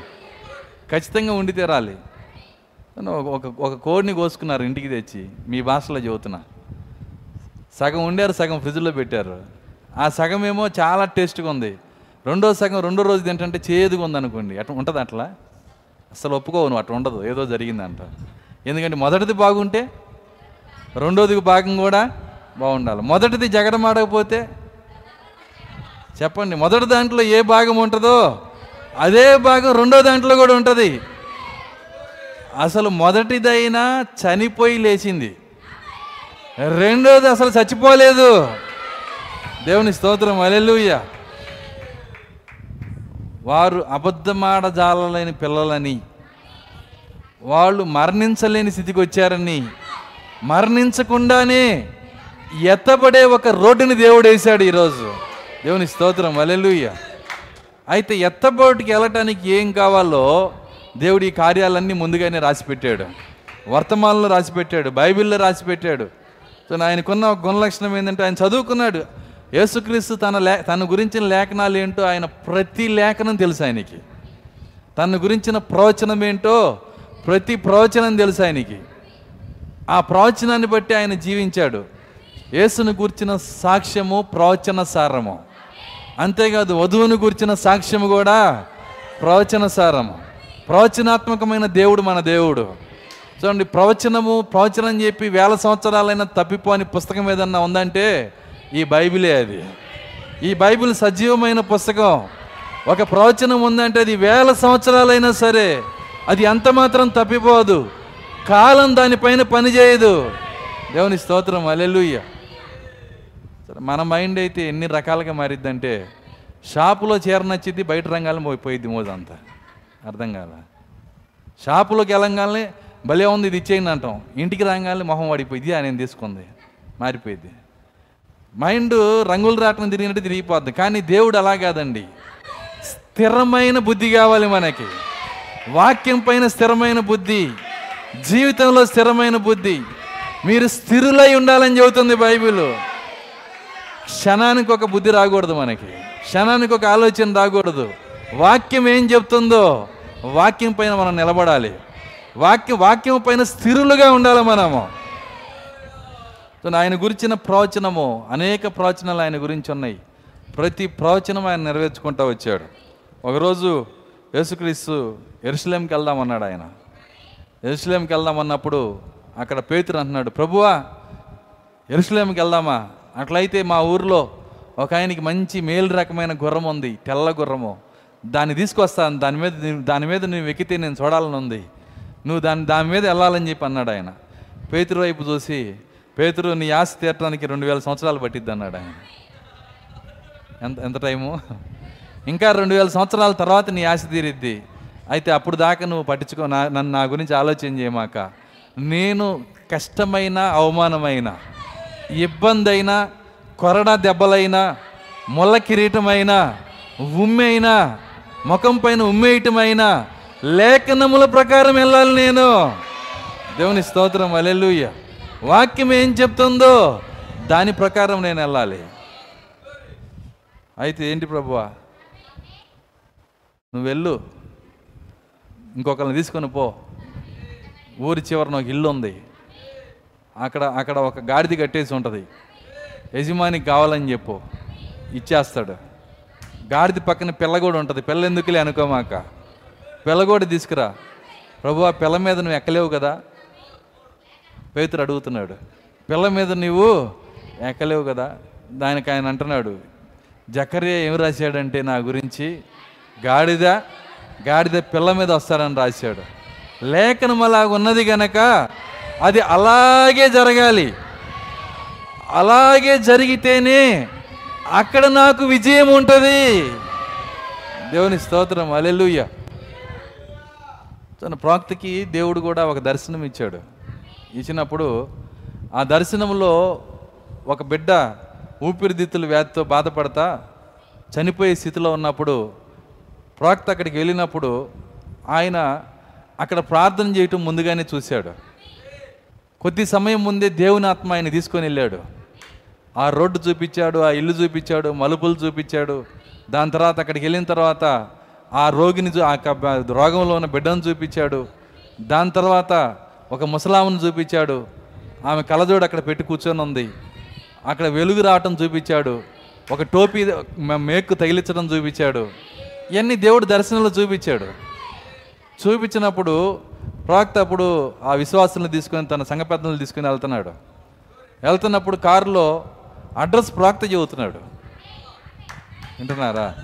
Speaker 1: ఖచ్చితంగా ఉండి తీరాలి. ఒక ఒక- ఒక కోడిని కోసుకున్నారు ఇంటికి తెచ్చి. మీ భాషలో చెబుతున్నా. సగం ఉండారు సగం ఫ్రిడ్జ్లో పెట్టారు. ఆ సగం ఏమో చాలా టేస్ట్గా ఉంది. రెండో సగం రెండో రోజు ఏంటంటే చేదుగా ఉందనుకోండి. అట్లా ఉంటుంది అట్లా? అసలు ఒప్పుకోను అట్లా ఉండదు. ఏదో జరిగిందంట. ఎందుకంటే మొదటిది బాగుంటే రెండోది భాగం కూడా బాగుండాలి. మొదటిది జగడమాడకపోతే చెప్పండి మొదటి దాంట్లో ఏ భాగం ఉంటుందో అదే భాగం రెండో దాంట్లో కూడా ఉంటుంది. అసలు మొదటిదైనా చనిపోయి లేచింది. రెండోది అసలు చచ్చిపోలేదు. దేవుని స్తోత్రం అలెలుయ్య వారు అబద్ధమాడజాలలేని పిల్లలని వాళ్ళు మరణించలేని స్థితికి వచ్చారని మరణించకుండానే ఎత్తబడే ఒక రోడ్డుని దేవుడు వేశాడు ఈరోజు. దేవుని స్తోత్రం అలెలుయ్య అయితే ఎత్తబోటికి వెళ్ళటానికి ఏం కావాలో దేవుడు ఈ కార్యాలన్నీ ముందుగానే రాసిపెట్టాడు. వర్తమానంలో రాసిపెట్టాడు బైబిల్లో రాసిపెట్టాడు. సో ఆయనకున్న ఒక గుణలక్షణం ఏంటంటే ఆయన చదువుకున్నాడు. యేసుక్రీస్తు తన లే తన గురించిన లేఖనాలు ఏంటో ఆయన ప్రతి లేఖనం తెలుసు ఆయనకి. తన గురించిన ప్రవచనం ఏంటో ప్రతి ప్రవచనం తెలుసు ఆయనకి. ఆ ప్రవచనాన్ని బట్టి ఆయన జీవించాడు. యేసును గుర్చిన సాక్ష్యము ప్రవచన సారము. అంతేకాదు వధువును గుర్చిన సాక్ష్యము కూడా ప్రవచన సారము. ప్రవచనాత్మకమైన దేవుడు మన దేవుడు. చూడండి ప్రవచనము ప్రవచనం చెప్పి వేల సంవత్సరాలైనా తప్పిపోని పుస్తకం ఏదన్నా ఉందంటే ఈ బైబిలే అది. ఈ బైబిల్ సజీవమైన పుస్తకం. ఒక ప్రవచనం ఉందంటే అది వేల సంవత్సరాలైనా సరే అది ఎంత మాత్రం తప్పిపోదు. కాలం దానిపైన పనిచేయదు దేవుని స్తోత్రం అలెలుయ్య సరే మన మైండ్ అయితే ఎన్ని రకాలుగా మారిద్దంటే షాపులో చీర నచ్చిద్ది బయట రంగాలను పోయిద్ది మోజంతా. అర్థం కాల? షాపులోకి వెళ్ళంగానే భలే ఉంది ఇది ఇచ్చేయండి అంటాం. ఇంటికి రాగానే మొహం వాడిపోయింది ఆయన తీసుకుంది. మారిపోయింది. మైండ్ రంగులు రాటం తిరిగినట్టు తిరిగిపోద్ది కానీ దేవుడు అలా కాదండి. స్థిరమైన బుద్ధి కావాలి మనకి. వాక్యం పైన స్థిరమైన బుద్ధి జీవితంలో స్థిరమైన బుద్ధి. మీరు స్థిరులై ఉండాలని చెబుతుంది బైబిల్. క్షణానికి ఒక బుద్ధి రాకూడదు మనకి. క్షణానికి ఒక ఆలోచన రాకూడదు. వాక్యం ఏం చెప్తుందో వాక్యం పైన మనం నిలబడాలి. వాక్యం వాక్యం పైన స్థిరులుగా ఉండాలి మనము. ఆయన గురించిన ప్రవచనము అనేక ప్రవచనాలు ఆయన గురించి ఉన్నాయి. ప్రతి ప్రవచనం ఆయన నెరవేర్చుకుంటూ వచ్చాడు. ఒకరోజు యేసుక్రీస్తు ఎరుసలేంకి వెళ్దామన్నాడు ఆయన. ఎరుసలేంకి వెళ్దామన్నప్పుడు అక్కడ పేతురు అంటున్నాడు ప్రభువా ఎరుసలేంకి వెళ్దామా? అట్లయితే మా ఊర్లో ఒక ఆయనకి మంచి మేలు రకమైన గుర్రం ఉంది తెల్ల గుర్రము. దాన్ని తీసుకొస్తాను దాని మీద దాని మీద నువ్వు ఎక్కితే నేను చూడాలని ఉంది. నువ్వు దాని దాని మీద వెళ్ళాలని చెప్పి అన్నాడు ఆయన. పేతురు వైపు చూసి పేతురు నీ ఆశ తీర్చడానికి రెండు వేల సంవత్సరాలు పట్టిద్ది అన్నాడు ఆయన. ఎంత ఎంత టైము? ఇంకా రెండు వేల సంవత్సరాల తర్వాత నీ ఆశ తీరిద్ది. అయితే అప్పుడు దాకా నువ్వు పట్టించుకో నా నన్ను నా గురించి ఆలోచన చేయమాక. నేను కష్టమైన అవమానమైన ఇబ్బంది అయినా కొరడా దెబ్బలైనా ముళ్ళ కిరీటమైనా ఉమ్మైనా ముఖం పైన ఉమ్మేయటమైనా లేఖనముల ప్రకారం వెళ్ళాలి నేను. దేవుని స్తోత్రం అలెలుయ్య వాక్యం ఏం చెప్తుందో దాని ప్రకారం నేను వెళ్ళాలి. అయితే ఏంటి ప్రభువా? నువ్వు వెళ్ళు. ఇంకొకరిని తీసుకొని పో. ఊరి చివరన ఒక ఇల్లు ఉంది. అక్కడ అక్కడ ఒక గాడిది కట్టేసి ఉంటుంది. యజమానికి కావాలని చెప్పు. ఇచ్చేస్తాడు. గాడిది పక్కన పిల్ల కూడా ఉంటుంది. పిల్ల ఎందుకులే అనుకోమాక. పిల్ల కూడా తీసుకురా. ప్రభు ఆ పిల్ల మీద నువ్వు ఎక్కలేవు కదా. పేతురు అడుగుతున్నాడు పిల్ల మీద నువ్వు ఎక్కలేవు కదా. దానికి ఆయన అంటున్నాడు జకర్య ఏం రాశాడంటే నా గురించి? గాడిద గాడిద పిల్ల మీద వస్తాడని రాశాడు. లేఖనం అలాగ ఉన్నది గనక అది అలాగే జరగాలి. అలాగే జరిగితేనే అక్కడ నాకు విజయం ఉంటుంది. దేవుని స్తోత్రం. అలెలుయ్య తన ప్రాక్తికి దేవుడు కూడా ఒక దర్శనం ఇచ్చాడు. ఇచ్చినప్పుడు ఆ దర్శనంలో ఒక బిడ్డ ఊపిరితిత్తుల వ్యాధితో బాధపడతా చనిపోయే స్థితిలో ఉన్నప్పుడు ప్రాక్త అక్కడికి వెళ్ళినప్పుడు ఆయన అక్కడ ప్రార్థన చేయటం ముందుగానే చూశాడు. కొద్ది సమయం ముందే దేవుని ఆత్మ ఆయన తీసుకొని వెళ్ళాడు. ఆ రోడ్డు చూపించాడు ఆ ఇల్లు చూపించాడు మలుపులు చూపించాడు. దాని తర్వాత అక్కడికి వెళ్ళిన తర్వాత ఆ రోగిని ఆ రోగంలో ఉన్న బిడ్డను చూపించాడు. దాని తర్వాత ఒక ముసలామును చూపించాడు. ఆమె కలజోడు అక్కడ పెట్టి కూర్చొని ఉంది. అక్కడ వెలుగు రావటం చూపించాడు. ఒక టోపీ మేకు తగిలించడం చూపించాడు. ఇవన్నీ దేవుడు దర్శనంలో చూపించాడు. చూపించినప్పుడు ప్రవక్త అప్పుడు ఆ విశ్వాసులను తీసుకొని తన సంఘ పెద్దలను తీసుకొని వెళ్తున్నాడు. వెళ్తున్నప్పుడు కారులో అడ్రస్ ప్రవక్త చెబుతున్నాడు. వింటున్నారా?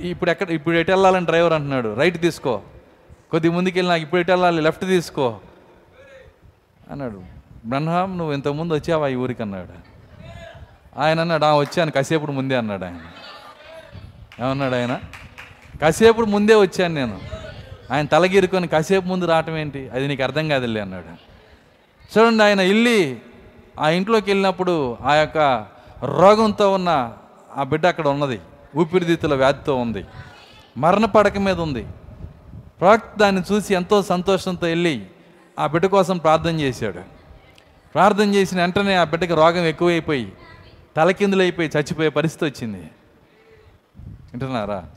Speaker 1: ఇప్పుడు ఎక్కడ ఇప్పుడు ఎటు వెళ్ళాలని డ్రైవర్ అంటున్నాడు. రైట్ తీసుకో. కొద్ది ముందుకు నాకు ఇప్పుడు ఎటు వెళ్ళాలి? లెఫ్ట్ తీసుకో. అన్నాడు. బ్రహ్మం నువ్వు ఇంతకుముందు వచ్చావా ఈ ఊరికి? అన్నాడు. ఆయన అన్నాడు "ఆ, వచ్చాను. కాసేపుడు ముందే అన్నాడు ఆయన. ఏమన్నాడు ఆయన? కాసేపుడు ముందే వచ్చాను నేను. ఆయన తలగిరుకొని కాసేపు ముందు రావటం ఏంటి? అది నీకు అర్థం కాదులే అన్నాడు. చూడండి ఆయన వెళ్ళి ఆ ఇంట్లోకి వెళ్ళినప్పుడు ఆ యొక్క రోగంతో ఉన్న ఆ బిడ్డ అక్కడ ఉన్నది. ఊపిరితిత్తుల వ్యాధితో ఉంది. మరణ పడక మీద ఉంది. ప్రవక్త దాన్ని చూసి ఎంతో సంతోషంతో వెళ్ళి ఆ బిడ్డ కోసం ప్రార్థన చేశాడు. ప్రార్థన చేసిన వెంటనే ఆ బిడ్డకి రోగం ఎక్కువైపోయి తలకిందులైపోయి చచ్చిపోయే పరిస్థితి వచ్చింది. వింటున్నారా?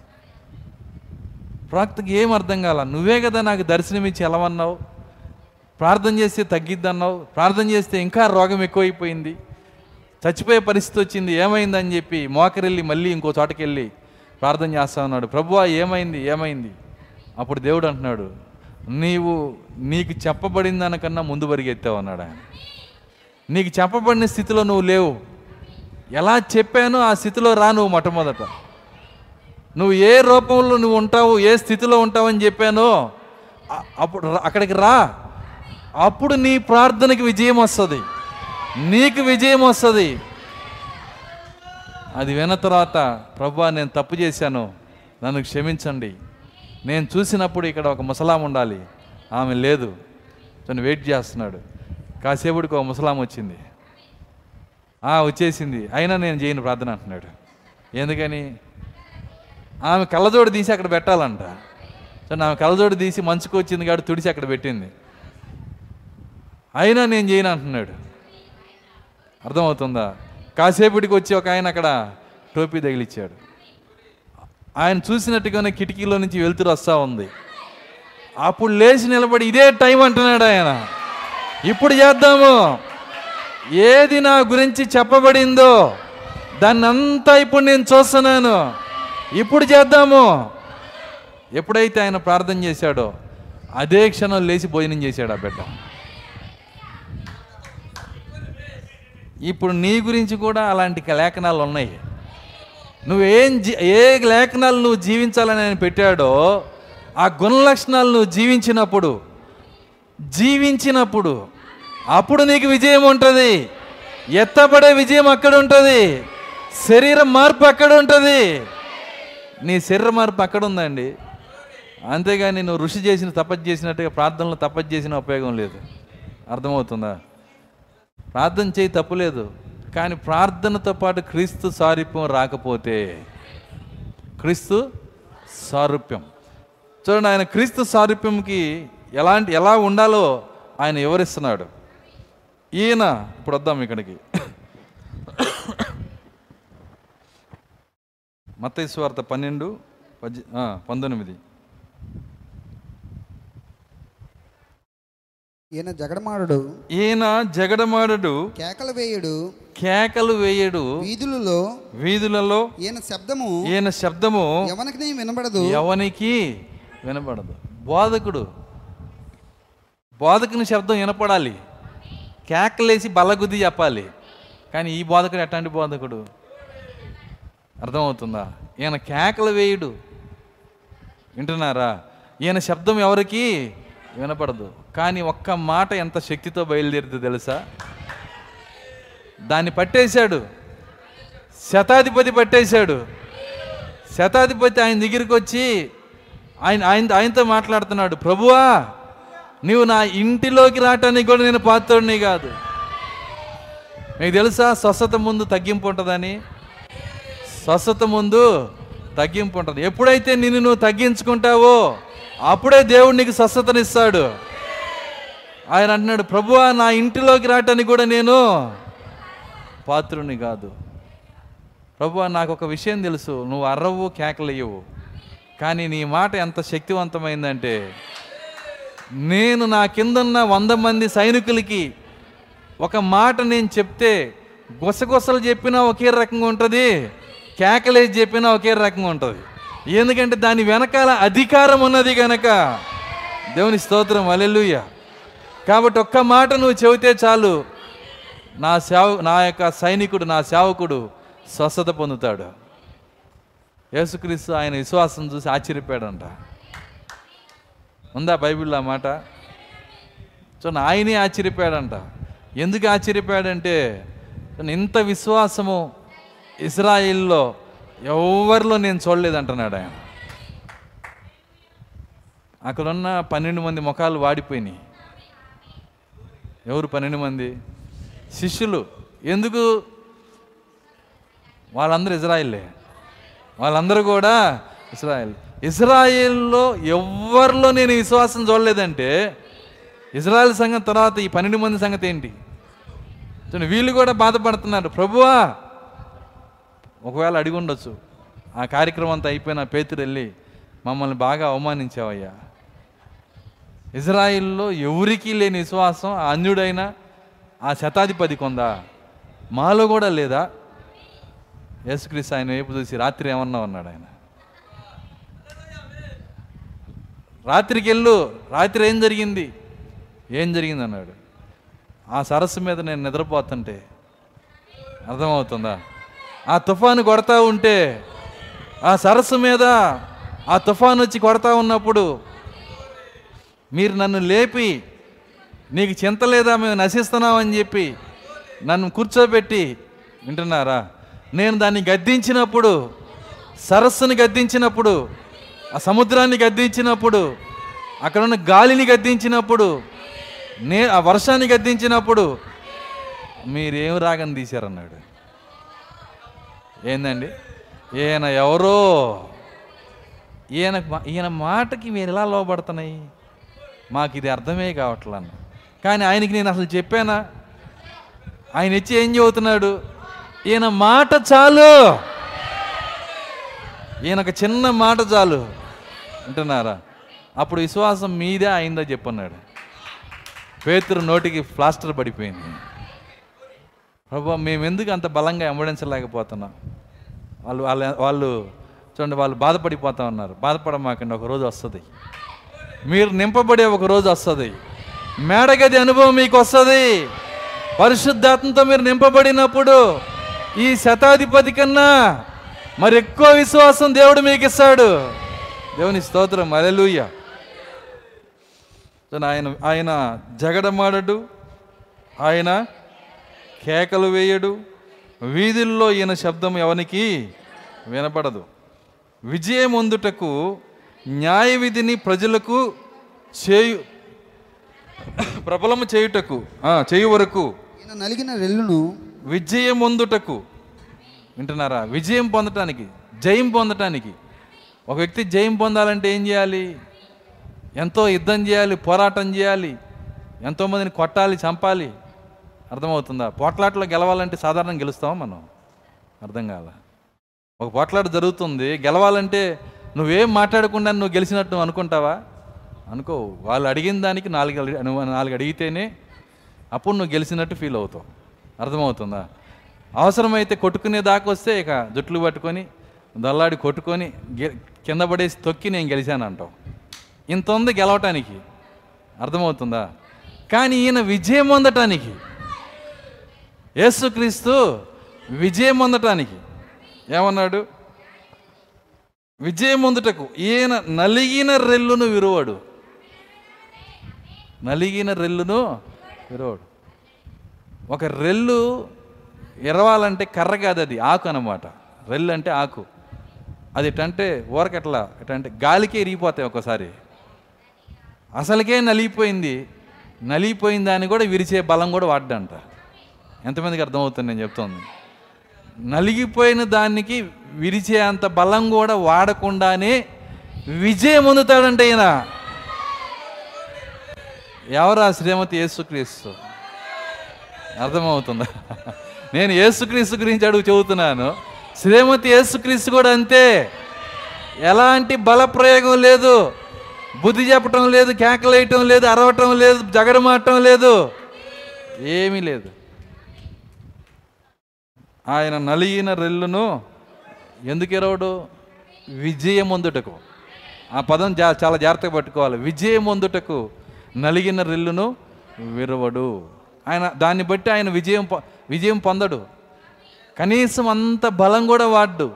Speaker 1: ప్రవక్తకి ఏం అర్థం కాల? నువ్వే కదా నాకు దర్శనమిచ్చి ఎలవన్నావు ప్రార్థన చేస్తే తగ్గిద్దన్నావు. ప్రార్థన చేస్తే ఇంకా రోగం ఎక్కువైపోయింది. చచ్చిపోయే పరిస్థితి వచ్చింది ఏమైందని చెప్పి మోకరెళ్ళి మళ్ళీ ఇంకో చోటకెళ్ళి ప్రార్థన చేస్తా ఉన్నాడు. ప్రభువా ఏమైంది ఏమైంది? అప్పుడు దేవుడు అంటున్నాడు నీవు నీకు చెప్పబడిన దానికన్నా ముందు పరిగెత్తావు అన్నాడు ఆయన. నీకు చెప్పబడిన స్థితిలో నువ్వు లేవు. ఎలా చెప్పానో ఆ స్థితిలో రా నువ్వు మొట్టమొదట. నువ్వు ఏ రూపంలో నువ్వు ఉంటావు ఏ స్థితిలో ఉంటావని చెప్పానో అప్పుడు అక్కడికి రా. అప్పుడు నీ ప్రార్థనకి విజయం వస్తుంది. నీకు విజయం వస్తుంది. అది విన్న తర్వాత ప్రభా నేను తప్పు చేశాను. నన్ను క్షమించండి. నేను చూసినప్పుడు ఇక్కడ ఒక ముసలాం ఉండాలి. ఆమె లేదు. తను వెయిట్ చేస్తున్నాడు. కాసేపుడికి ఒక ముసలాం వచ్చింది. "ఆ, వచ్చేసింది. అయినా నేను చేయను ప్రార్థన అంటున్నాడు. ఎందుకని? ఆమె కళ్ళజోడు తీసి అక్కడ పెట్టాలంట. సో ఆమె కళ్ళజోడు తీసి మంచుకు వచ్చింది కాబట్టి తుడిచి అక్కడ పెట్టింది. అయినా నేను చేయను అంటున్నాడు. అర్థమవుతుందా? కాసేపటికి వచ్చి ఒక ఆయన అక్కడ టోపీ తగిలిచ్చాడు. ఆయన చూసినట్టుగానే కిటికీలో నుంచి వెలుతురు వస్తూ ఉంది. అప్పుడు లేచి నిలబడి ఇదే టైం అంటున్నాడు ఆయన. ఇప్పుడు చేద్దాము. ఏది నా గురించి చెప్పబడిందో దాన్ని అంతా ఇప్పుడు నేను చూస్తున్నాను. ఇప్పుడు చేద్దాము. ఎప్పుడైతే ఆయన ప్రార్థన చేశాడో అదే క్షణం లేచి భోజనం చేశాడు ఆ బిడ్డ. ఇప్పుడు నీ గురించి కూడా అలాంటి లేఖనాలు ఉన్నాయి. నువ్వేం జీ ఏ లేఖనాలు నువ్వు జీవించాలని ఆయన పెట్టాడో ఆ గుణ లక్షణాలు నువ్వు జీవించినప్పుడు జీవించినప్పుడు అప్పుడు నీకు విజయం ఉంటుంది. ఎత్తపడే విజయం అక్కడ ఉంటుంది. శరీర మార్పు అక్కడ ఉంటుంది. నీ శరీర మార్పు అక్కడ ఉందండి. అంతేగాని నువ్వు ఋషి చేసిన తపస్సు చేసినట్టుగా ప్రార్థనలో తపస్సు చేసిన ఉపయోగం లేదు. అర్థమవుతుందా? ప్రార్థన చేయి తప్పులేదు కానీ ప్రార్థనతో పాటు క్రీస్తు సారూప్యం రాకపోతే క్రీస్తు సారూప్యం. చూడండి ఆయన క్రీస్తు సారూప్యంకి ఎలాంటి ఎలా ఉండాలో ఆయన వివరిస్తున్నాడు. ఈయన ఇప్పుడు వద్దాం ఇక్కడికి. మతేశ్వార్త పన్నెండు పద్దె పంతొమ్మిది.
Speaker 3: ఈయన జగడమాడు
Speaker 1: ఈయన జగడమాడడు
Speaker 3: కేకలు వేయుడు
Speaker 1: కేకలు వేయడు
Speaker 3: వీధులలో
Speaker 1: వీధులలో
Speaker 3: ఈయన శబ్దము
Speaker 1: ఈయన శబ్దము
Speaker 3: ఎవరికి వినబడదు.
Speaker 1: ఎవనికి వినపడదు బోధకుడు బోధకుని శబ్దం వినపడాలి. కేకలేసి బల్లగుద్ది చెప్పాలి. కానీ ఈ బోధకుడు ఎట్లాంటి బోధకుడు? అర్థమవుతుందా? ఈయన కేకలు వేయుడు. వింటున్నారా? ఈయన శబ్దం ఎవరికి వినపడదు. కానీ ఒక్క మాట ఎంత శక్తితో బయలుదేరింది తెలుసా? దాన్ని పట్టేశాడు. శతాధిపతి పట్టేశాడు. శతాధిపతి ఆయన దగ్గరికి వచ్చి ఆయన ఆయన ఆయనతో మాట్లాడుతున్నాడు. ప్రభువా నీవు నా ఇంటిలోకి రావటానికి కూడా నేను పాత్రుడిని కాదు. మీకు తెలుసా స్వస్థత ముందు తగ్గింపు ఉంటుందని? స్వస్థత ముందు తగ్గింపు ఉంటుంది. ఎప్పుడైతే నిన్ను నువ్వు తగ్గించుకుంటావో అప్పుడే దేవుడు నీకు స్వస్థతనిస్తాడు. ఆయన అంటున్నాడు ప్రభువా నా ఇంటిలోకి రావటానికి కూడా నేను పాత్రుని కాదు. ప్రభువా నాకు ఒక విషయం తెలుసు నువ్వు అర్రవు కేకలేయవు కానీ నీ మాట ఎంత శక్తివంతమైందంటే నేను నా కిందన్న వంద మంది సైనికులకి ఒక మాట నేను చెప్తే గుసగుసలు చెప్పినా ఒకే రకంగా ఉంటుంది కేకలేసి చెప్పినా ఒకే రకంగా ఉంటుంది. ఎందుకంటే దాని వెనకాల అధికారం ఉన్నది కనుక దేవుని స్తోత్రం అలెలుయ్యా కాబట్టి ఒక్క మాట నువ్వు చెబితే చాలు. నా సేవ నా యొక్క సైనికుడు నా సేవకుడు స్వస్థత పొందుతాడు. యేసుక్రీస్తు ఆయన విశ్వాసం చూసి ఆశ్చర్యపోయాడంట. ఉందా బైబిల్లో ఆ మాట? చూడండి ఆయనే ఆశ్చర్యపోయాడంట. ఎందుకు ఆశ్చర్యపోయాడంటే ఇంత విశ్వాసము ఇస్రాయిల్లో ఎవరిలో నేను చూడలేదంటున్నాడు ఆయన. అక్కడున్న పన్నెండు మంది ముఖాలు వాడిపోయినాయి. ఎవరు పన్నెండు మంది? శిష్యులు. ఎందుకు? వాళ్ళందరూ ఇజ్రాయిల్లే వాళ్ళందరూ కూడా ఇజ్రాయిల్. ఇజ్రాయిల్లో ఎవరిలో నేను విశ్వాసం చూడలేదంటే ఇజ్రాయెల్ సంగతి తర్వాత ఈ పన్నెండు మంది సంగతి ఏంటి? చూడండి వీళ్ళు కూడా బాధపడుతున్నారు. ప్రభువా ఒకవేళ అడిగి ఉండొచ్చు. ఆ కార్యక్రమం అంతా అయిపోయిన పేతురు వెళ్ళి మమ్మల్ని బాగా అవమానించావయ్యా. ఇజ్రాయిల్లో ఎవరికీ లేని విశ్వాసం ఆ అన్యుడైన ఆ శతాధిపతి కొందా. మాలో కూడా లేదా? యేసుక్రీస్తు ఆయన వైపు చూసి రాత్రి ఏమన్నా ఉన్నాడు ఆయన? రాత్రికి వెళ్ళు రాత్రి ఏం జరిగింది? ఏం జరిగింది అన్నాడు. ఆ సరస్సు మీద నేను నిద్రపోతుంటే అర్థమవుతుందా? ఆ తుఫాను కొడతా ఉంటే ఆ సరస్సు మీద ఆ తుఫాను వచ్చి కొడతా ఉన్నప్పుడు మీరు నన్ను లేపి నీకు చింత లేదా మేము నశిస్తున్నామని చెప్పి నన్ను కూర్చోబెట్టి వింటున్నారా? నేను దాన్ని గద్దించినప్పుడు సరస్సుని గద్దించినప్పుడు ఆ సముద్రాన్ని గద్దించినప్పుడు అక్కడ ఉన్న గాలిని గద్దించినప్పుడు నే ఆ వర్షాన్ని గద్దించినప్పుడు మీరేం రాగని తీశారన్నాడు? ఏందండి? ఈయన ఎవరో? ఈయన ఈయన మాటకి మీరు ఎలా లోపడుతున్నాయి మాకు ఇది అర్థమే కావట్లా కానీ ఆయనకి నేను అసలు చెప్పానా? ఆయన ఇచ్చి ఏం చెబుతున్నాడు ఈయన మాట చాలు. ఈయన ఒక చిన్న మాట చాలు. అంటున్నారా అప్పుడు విశ్వాసం మీదే అయిందో చెప్పన్నాడు. పేతురు నోటికి ప్లాస్టర్ పడిపోయింది. ప్రభు మేము ఎందుకు అంత బలంగా వెంబడించలేకపోతున్నాం వాళ్ళు వాళ్ళ వాళ్ళు చూడండి వాళ్ళు బాధపడిపోతా ఉన్నారు. బాధపడమాకండి ఒక రోజు వస్తుంది. మీరు నింపబడే ఒక రోజు వస్తుంది. మేడగది అనుభవం మీకు వస్తుంది. పరిశుద్ధాత్మతో మీరు నింపబడినప్పుడు ఈ శతాధిపతి కన్నా మరి ఎక్కువ విశ్వాసం దేవుడు మీకు ఇస్తాడు. దేవుని స్తోత్రం. అలెలుయ్య ఆయన ఆయన జగడమాడడు. ఆయన కేకలు వేయడు. వీధుల్లో ఈయన శబ్దం ఎవనికి వినపడదు. విజయం అందుటకు న్యాయ విధిని ప్రజలకు చేయు ప్రబలము చేయుటకు చేయు వరకు
Speaker 3: నలిగిన రెల్లును
Speaker 1: విజయం పొందుటకు వింటున్నారా? విజయం పొందటానికి జయం పొందటానికి. ఒక వ్యక్తి జయం పొందాలంటే ఏం చేయాలి? ఎంతో యుద్ధం చేయాలి పోరాటం చేయాలి ఎంతోమందిని కొట్టాలి చంపాలి. అర్థమవుతుందా? పోట్లాట్లో గెలవాలంటే సాధారణంగా గెలుస్తామా మనం? అర్థం కాల. ఒక పోట్లాట జరుగుతుంది గెలవాలంటే నువ్వేం మాట్లాడకుండా నువ్వు గెలిచినట్టు అనుకుంటావా? అనుకో వాళ్ళు అడిగిన దానికి నాలుగు నాలుగు అడిగితేనే అప్పుడు నువ్వు గెలిచినట్టు ఫీల్ అవుతావు. అర్థమవుతుందా? అవసరమైతే కొట్టుకునే దాకా వస్తే ఇక జుట్లు పట్టుకొని దల్లాడి కొట్టుకొని గె- కింద పడేసి తొక్కి నేను గెలిచాను అంటావు ఇంత ఉంది గెలవటానికి. అర్థమవుతుందా? కానీ ఈయన విజయం పొందటానికి యేసుక్రీస్తు విజయం పొందటానికి ఏమన్నాడు? విజయం ఈయన నలిగిన రెల్లును విరువాడు. నలిగిన రెల్లును విరువాడు. ఒక రెల్లు ఎరవాలంటే కర్ర కాదు అది ఆకు అన్నమాట. రెల్లు అంటే ఆకు. అది ఎటంటే ఊరకట్లా ఎటంటే గాలికే ఇరిగిపోతాయి ఒకసారి అసలుకే నలిగిపోయింది. నలిగిపోయిన దాన్ని కూడా విరిచే బలం కూడా వాడ్డంట. ఎంతమందికి అర్థమవుతుంది నేను చెప్తోంది? నలిగిపోయిన దానికి విరిచే అంత బలం కూడా వాడకుండానే విజయం పొందుతాడంటే ఈయన. ఎవరా శ్రీమతి యేసుక్రీస్తు? అర్థమవుతుందా? నేను యేసుక్రీస్తు గురించి అడుగు చెబుతున్నాను. శ్రీమతి యేసుక్రీస్తు కూడా అంతే. ఎలాంటి బలప్రయోగం లేదు. బుద్ధి చెప్పటం లేదు కేకలేయటం లేదు అరవటం లేదు జగడమాటం లేదు. ఏమీ లేదు. ఆయన నలిగిన రెల్లును ఎందుకు ఎరవడు? విజయం అందుటకు. ఆ పదం జా చాలా జాగ్రత్తగా పట్టుకోవాలి. విజయం అందుటకు నలిగిన రెల్లును విరవడు. ఆయన దాన్ని బట్టి ఆయన విజయం విజయం పొందడు. కనీసం అంత బలం కూడా వాడు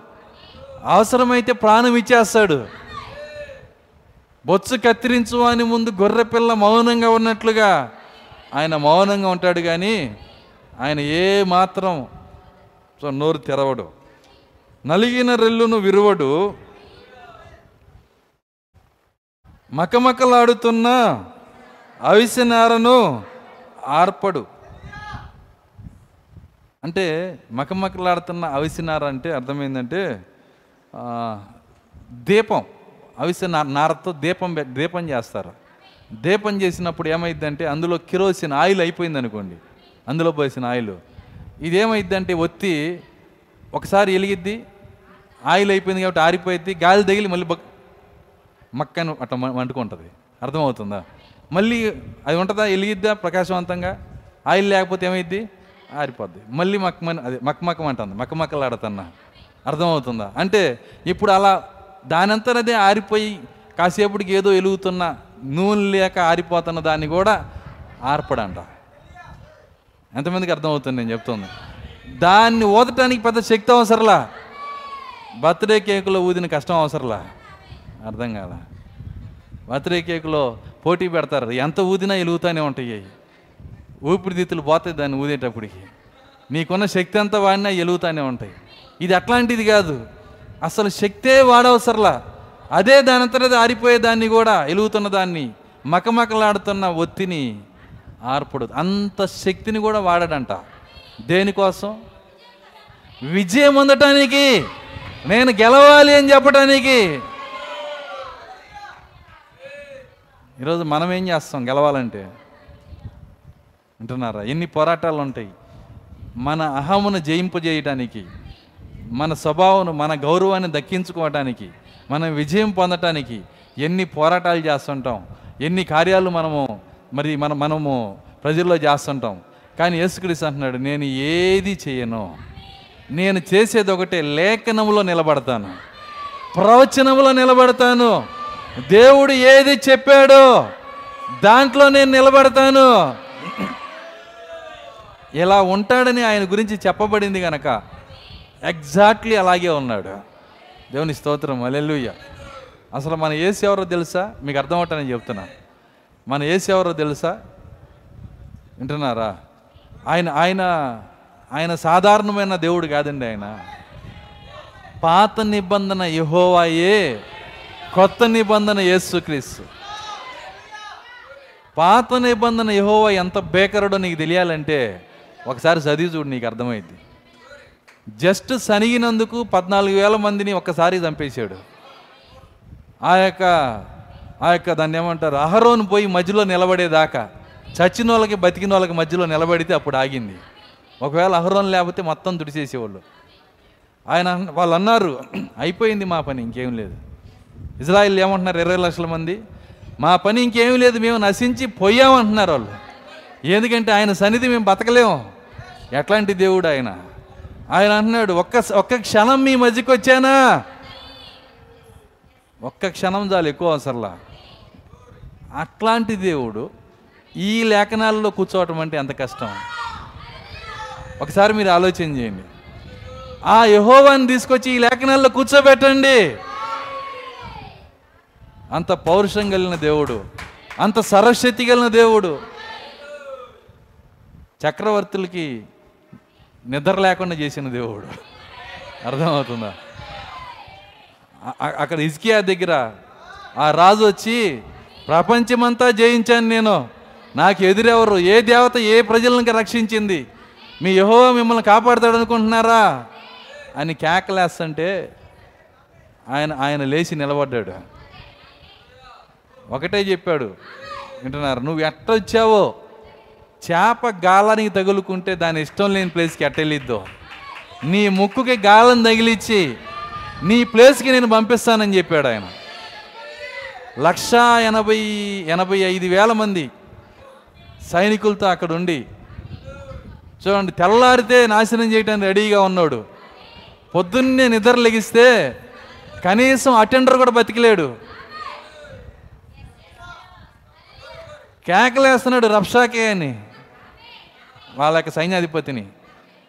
Speaker 1: అవసరమైతే ప్రాణం ఇచ్చేస్తాడు. బొచ్చు కత్తిరించు అని ముందు గొర్రె పిల్ల మౌనంగా ఉన్నట్లుగా ఆయన మౌనంగా ఉంటాడు కానీ ఆయన ఏ మాత్రం సో నోరు తెరవడు. నలిగిన రెల్లును విరువడు. మకమకలాడుతున్న అవిసెనారను ఆర్పడు. అంటే మకమకలాడుతున్న అవిసెనార అంటే అర్థమైందంటే దీపం అవిసె నారతో దీపం దీపం చేస్తారు. దీపం చేసినప్పుడు ఏమైందంటే అందులో కిరోసిన్ ఆయిల్ అయిపోయింది అనుకోండి అందులో పోసిన ఆయిల్. ఇదేమైద్దంటే ఒత్తి ఒకసారి వెలిగిద్ది ఆయిల్ అయిపోయింది కాబట్టి ఆరిపోయిద్ది గాలి తగిలి మళ్ళీ బక్ మక్కను అట్లా వండుకుంటుంది అర్థమవుతుందా? మళ్ళీ అది ఉంటుందా? వెలిగిద్దా? ప్రకాశవంతంగా? ఆయిల్ లేకపోతే ఏమైద్ది? ఆరిపోద్ది. మళ్ళీ మక్కమని అదే మక్కమక్కం అంటుంది. మక్కమక్కలాడుతున్నా అర్థమవుతుందా? అంటే ఇప్పుడు అలా దానంతా అదే ఆరిపోయి కాసేపటికి ఏదో వెలుగుతున్న నూనె లేక ఆరిపోతున్న దాన్ని కూడా ఆర్పడంట. ఎంతమందికి అర్థమవుతుంది నేను చెప్తుంది? దాన్ని ఊదటానికి పెద్ద శక్తి అవసరంలా? బర్త్డే కేకులో ఊదిన కష్టం అవసరంలా? అర్థం కాల. బర్త్డే కేకులో పోటీ పెడతారు. ఎంత ఊదినా వెలుగుతూనే ఉంటాయి. ఊపిరితిత్తులు పోతాయి దాన్ని ఊదేటప్పటికి నీకున్న శక్తి అంతా వాడినా వెలుగుతూనే ఉంటాయి. ఇది అట్లాంటిది కాదు. అసలు శక్తే వాడవసరలా? అదే దానంతట ఆరిపోయే దాన్ని కూడా వెలుగుతున్న దాన్ని మకమకలాడుతున్న ఒత్తిని ఆర్పుడు అంత శక్తిని కూడా వాడాడంట. దేనికోసం విజయం పొందటానికి నేను గెలవాలి అని చెప్పడానికి ఈరోజు మనం ఏం చేస్తాం గెలవాలంటే? వింటున్నారా? ఎన్ని పోరాటాలు ఉంటాయి. మన అహమును జయింపజేయటానికి మన స్వభావం మన గౌరవాన్ని దక్కించుకోవటానికి మనం విజయం పొందటానికి ఎన్ని పోరాటాలు చేస్తుంటాం ఎన్ని కార్యాలు మనము మరి మన మనము ప్రజల్లో చేస్తుంటాం. కానీ యేసుక్రీస్తు అంటున్నాడు నేను ఏది చేయను? నేను చేసేది ఒకటే లేఖనంలో నిలబడతాను. ప్రవచనములో నిలబడతాను. దేవుడు ఏది చెప్పాడో దాంట్లో నేను నిలబడతాను. ఇలా ఉంటాడని ఆయన గురించి చెప్పబడింది కనుక ఎగ్జాక్ట్లీ అలాగే ఉన్నాడు. దేవుని స్తోత్రం అలెలుయ్య అసలు మన ఏసు ఎవరో తెలుసా? మీకు అర్థమవుతానని చెప్తున్నాను మన ఏసు ఎవరో తెలుసా? వింటున్నారా? ఆయన ఆయన ఆయన సాధారణమైన దేవుడు కాదండి ఆయన. పాత నిబంధన యహోవాయే కొత్త నిబంధన యేసుక్రీస్తు. పాత నిబంధన యహోవా ఎంత బేకరుడో నీకు తెలియాలంటే ఒకసారి చదివి చూడు నీకు అర్థమైంది జస్ట్ సనిగినందుకు పద్నాలుగు వేల మందిని ఒక్కసారి చంపేశాడు. ఆ యొక్క ఆ యొక్క దాన్ని ఏమంటారు? అహరోను పోయి మధ్యలో నిలబడేదాకా చచ్చిన వాళ్ళకి బతికిన వాళ్ళకి మధ్యలో నిలబడితే అప్పుడు ఆగింది. ఒకవేళ అహరోన్ లేకపోతే మొత్తం తుడిచేసేవాళ్ళు. ఆయన వాళ్ళు అన్నారు అయిపోయింది మా పని ఇంకేం లేదు. ఇజ్రాయిల్ ఏమంటున్నారు? ఇరవై లక్షల మంది. మా పని ఇంకేం లేదు మేము నశించి పోయామంటున్నారు వాళ్ళు. ఎందుకంటే ఆయన సన్నిధి మేము బతకలేము ఎట్లాంటి దేవుడు ఆయన? ఆయన అంటున్నాడు ఒక్క ఒక్క క్షణం మీ మధ్యకి వచ్చానా ఒక్క క్షణం చాలు ఎక్కువ అవసరంలా. అట్లాంటి దేవుడు ఈ లేఖనాల్లో కూర్చోవటం అంటే ఎంత కష్టం? ఒకసారి మీరు ఆలోచన చేయండి. ఆ యహోవాన్ని తీసుకొచ్చి ఈ లేఖనాల్లో కూర్చోబెట్టండి. అంత పౌరుషం కలిగిన దేవుడు అంత సరస్వతి కలిగిన దేవుడు చక్రవర్తులకి నిద్ర లేకుండా చేసిన దేవుడు. అర్థమవుతుందా? అక్కడ ఇజ్కియా దగ్గర ఆ రాజు వచ్చి ప్రపంచమంతా జయించాను నేను. నాకు ఎదురెవరు ఏ దేవత ఏ ప్రజలను రక్షించింది? మీ యహో మిమ్మల్ని కాపాడుతాడు అనుకుంటున్నారా? అని కేకలేస్తంటే ఆయన ఆయన లేచి నిలబడ్డాడు. ఒకటే చెప్పాడు వింటున్నారు? నువ్వు ఎట్ట వచ్చావో చేప గాలానికి తగులుకుంటే దాని ఇష్టం లేని ప్లేస్కి ఎట్టెళ్ళిద్దో? నీ ముక్కుకి గాలం తగిలిచ్చి నీ ప్లేస్కి నేను పంపిస్తానని చెప్పాడు ఆయన. లక్షా ఎనభై ఎనభై ఐదు వేల మంది సైనికులతో అక్కడ ఉండి చూడండి తెల్లారితే నాశనం చేయడానికి రెడీగా ఉన్నాడు. పొద్దున్నే నిద్ర లెగిస్తే కనీసం అటెండర్ కూడా బతికిలేడు. కేకలేస్తున్నాడు రప్షాకే అని వాళ్ళ యొక్క సైన్యాధిపతిని.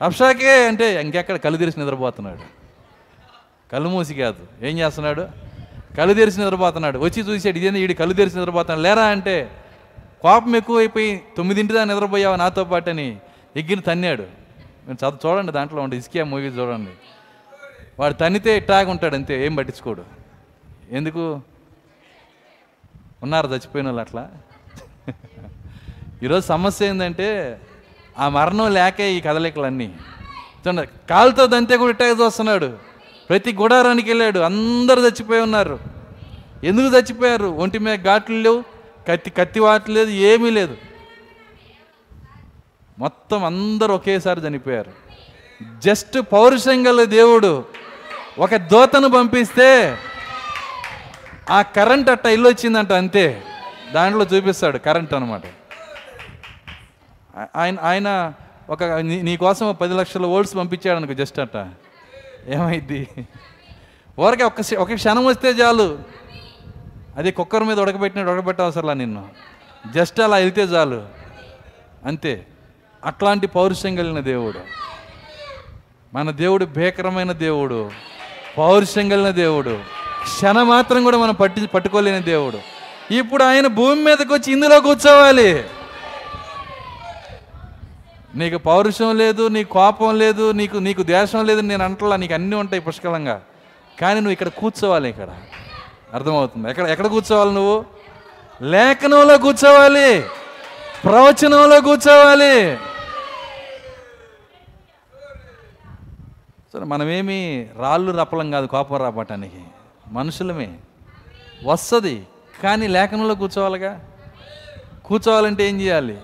Speaker 1: రప్షాకే అంటే ఇంకెక్కడ కళ్ళు తెరిచి నిద్రపోతున్నాడు. కళ్ళు మూసి కాదు. ఏం చేస్తున్నాడు? కళ్ళు తెరిచి నిద్రపోతున్నాడు వచ్చి చూసాడు ఇదేంది ఈడు కళ్ళు తెరిచి నిద్రపోతున్నాడు లేరా అంటే కోపం ఎక్కువైపోయి తొమ్మిదింటిదా నిద్రపోయావు నాతో పాటు అని ఎగ్గిన తన్నాడు. మీరు చదువు చూడండి దాంట్లో ఉండే ఇస్కియా మూవీ చూడండి. వాడు తన్నితే ఇట్టాగా ఉంటాడు అంతే ఏం పట్టించుకోడు. ఎందుకు? ఉన్నారు చచ్చిపోయిన వాళ్ళు అట్లా. ఈరోజు సమస్య ఏంటంటే ఆ మరణం లేకే ఈ కదలికలన్నీ. చూడండి కాలుతో దంతే కూడా ఇట్టాగ చూస్తున్నాడు. ప్రతి గుడారానికి వెళ్ళాడు. అందరూ చచ్చిపోయి ఉన్నారు. ఎందుకు చచ్చిపోయారు? ఒంటి మీద ఘాట్లు లేవు కత్తి కత్తి వాటి లేదు ఏమీ లేదు. మొత్తం అందరూ ఒకేసారి చనిపోయారు. జస్ట్ పౌరుషం గల దేవుడు ఒక దోతను పంపిస్తే ఆ కరెంట్ అట్ట ఇల్లు వచ్చిందంట అంతే. దాంట్లో చూపిస్తాడు కరెంట్ అనమాట ఆయన ఆయన ఒక నీ- కోసం పది లక్షల ఓల్డ్స్ పంపించాడు అనుకో జస్ట్ అట్ట. ఏమైద్ది ఊరకే ఒక ఒక క్షణం వస్తే చాలు. అది కుక్కర్ మీద ఉడకబెట్టినట్టు ఉడకబెట్టవసరలా నిన్ను. జస్ట్ అలా వెళ్తే చాలు. అంతే. అట్లాంటి పౌరుషం కలిగిన దేవుడు. మన దేవుడు భీకరమైన దేవుడు. పౌరుషం కలిగిన దేవుడు. క్షణ మాత్రం కూడా మనం పట్టి పట్టుకోలేని దేవుడు. ఇప్పుడు ఆయన భూమి మీదకి వచ్చి ఇందులో కూర్చోవాలి. నీకు పౌరుషం లేదు నీ కోపం లేదు నీకు నీకు దేశం లేదు నేను అంటలా నీకు అన్నీ ఉంటాయి పుష్కలంగా. కానీ నువ్వు ఇక్కడ కూర్చోవాలి ఇక్కడ. అర్థమవుతుంది? ఎక్కడ ఎక్కడ కూర్చోవాలి నువ్వు? లేఖనంలో కూర్చోవాలి. ప్రవచనంలో కూర్చోవాలి. సరే మనమేమి రాళ్ళు రప్పలం కాదు కోపం రాపటానికి మనుషులమే. వస్తుంది కానీ లేఖనంలో కూర్చోవాలిగా? కూర్చోవాలంటే ఏం చేయాలి?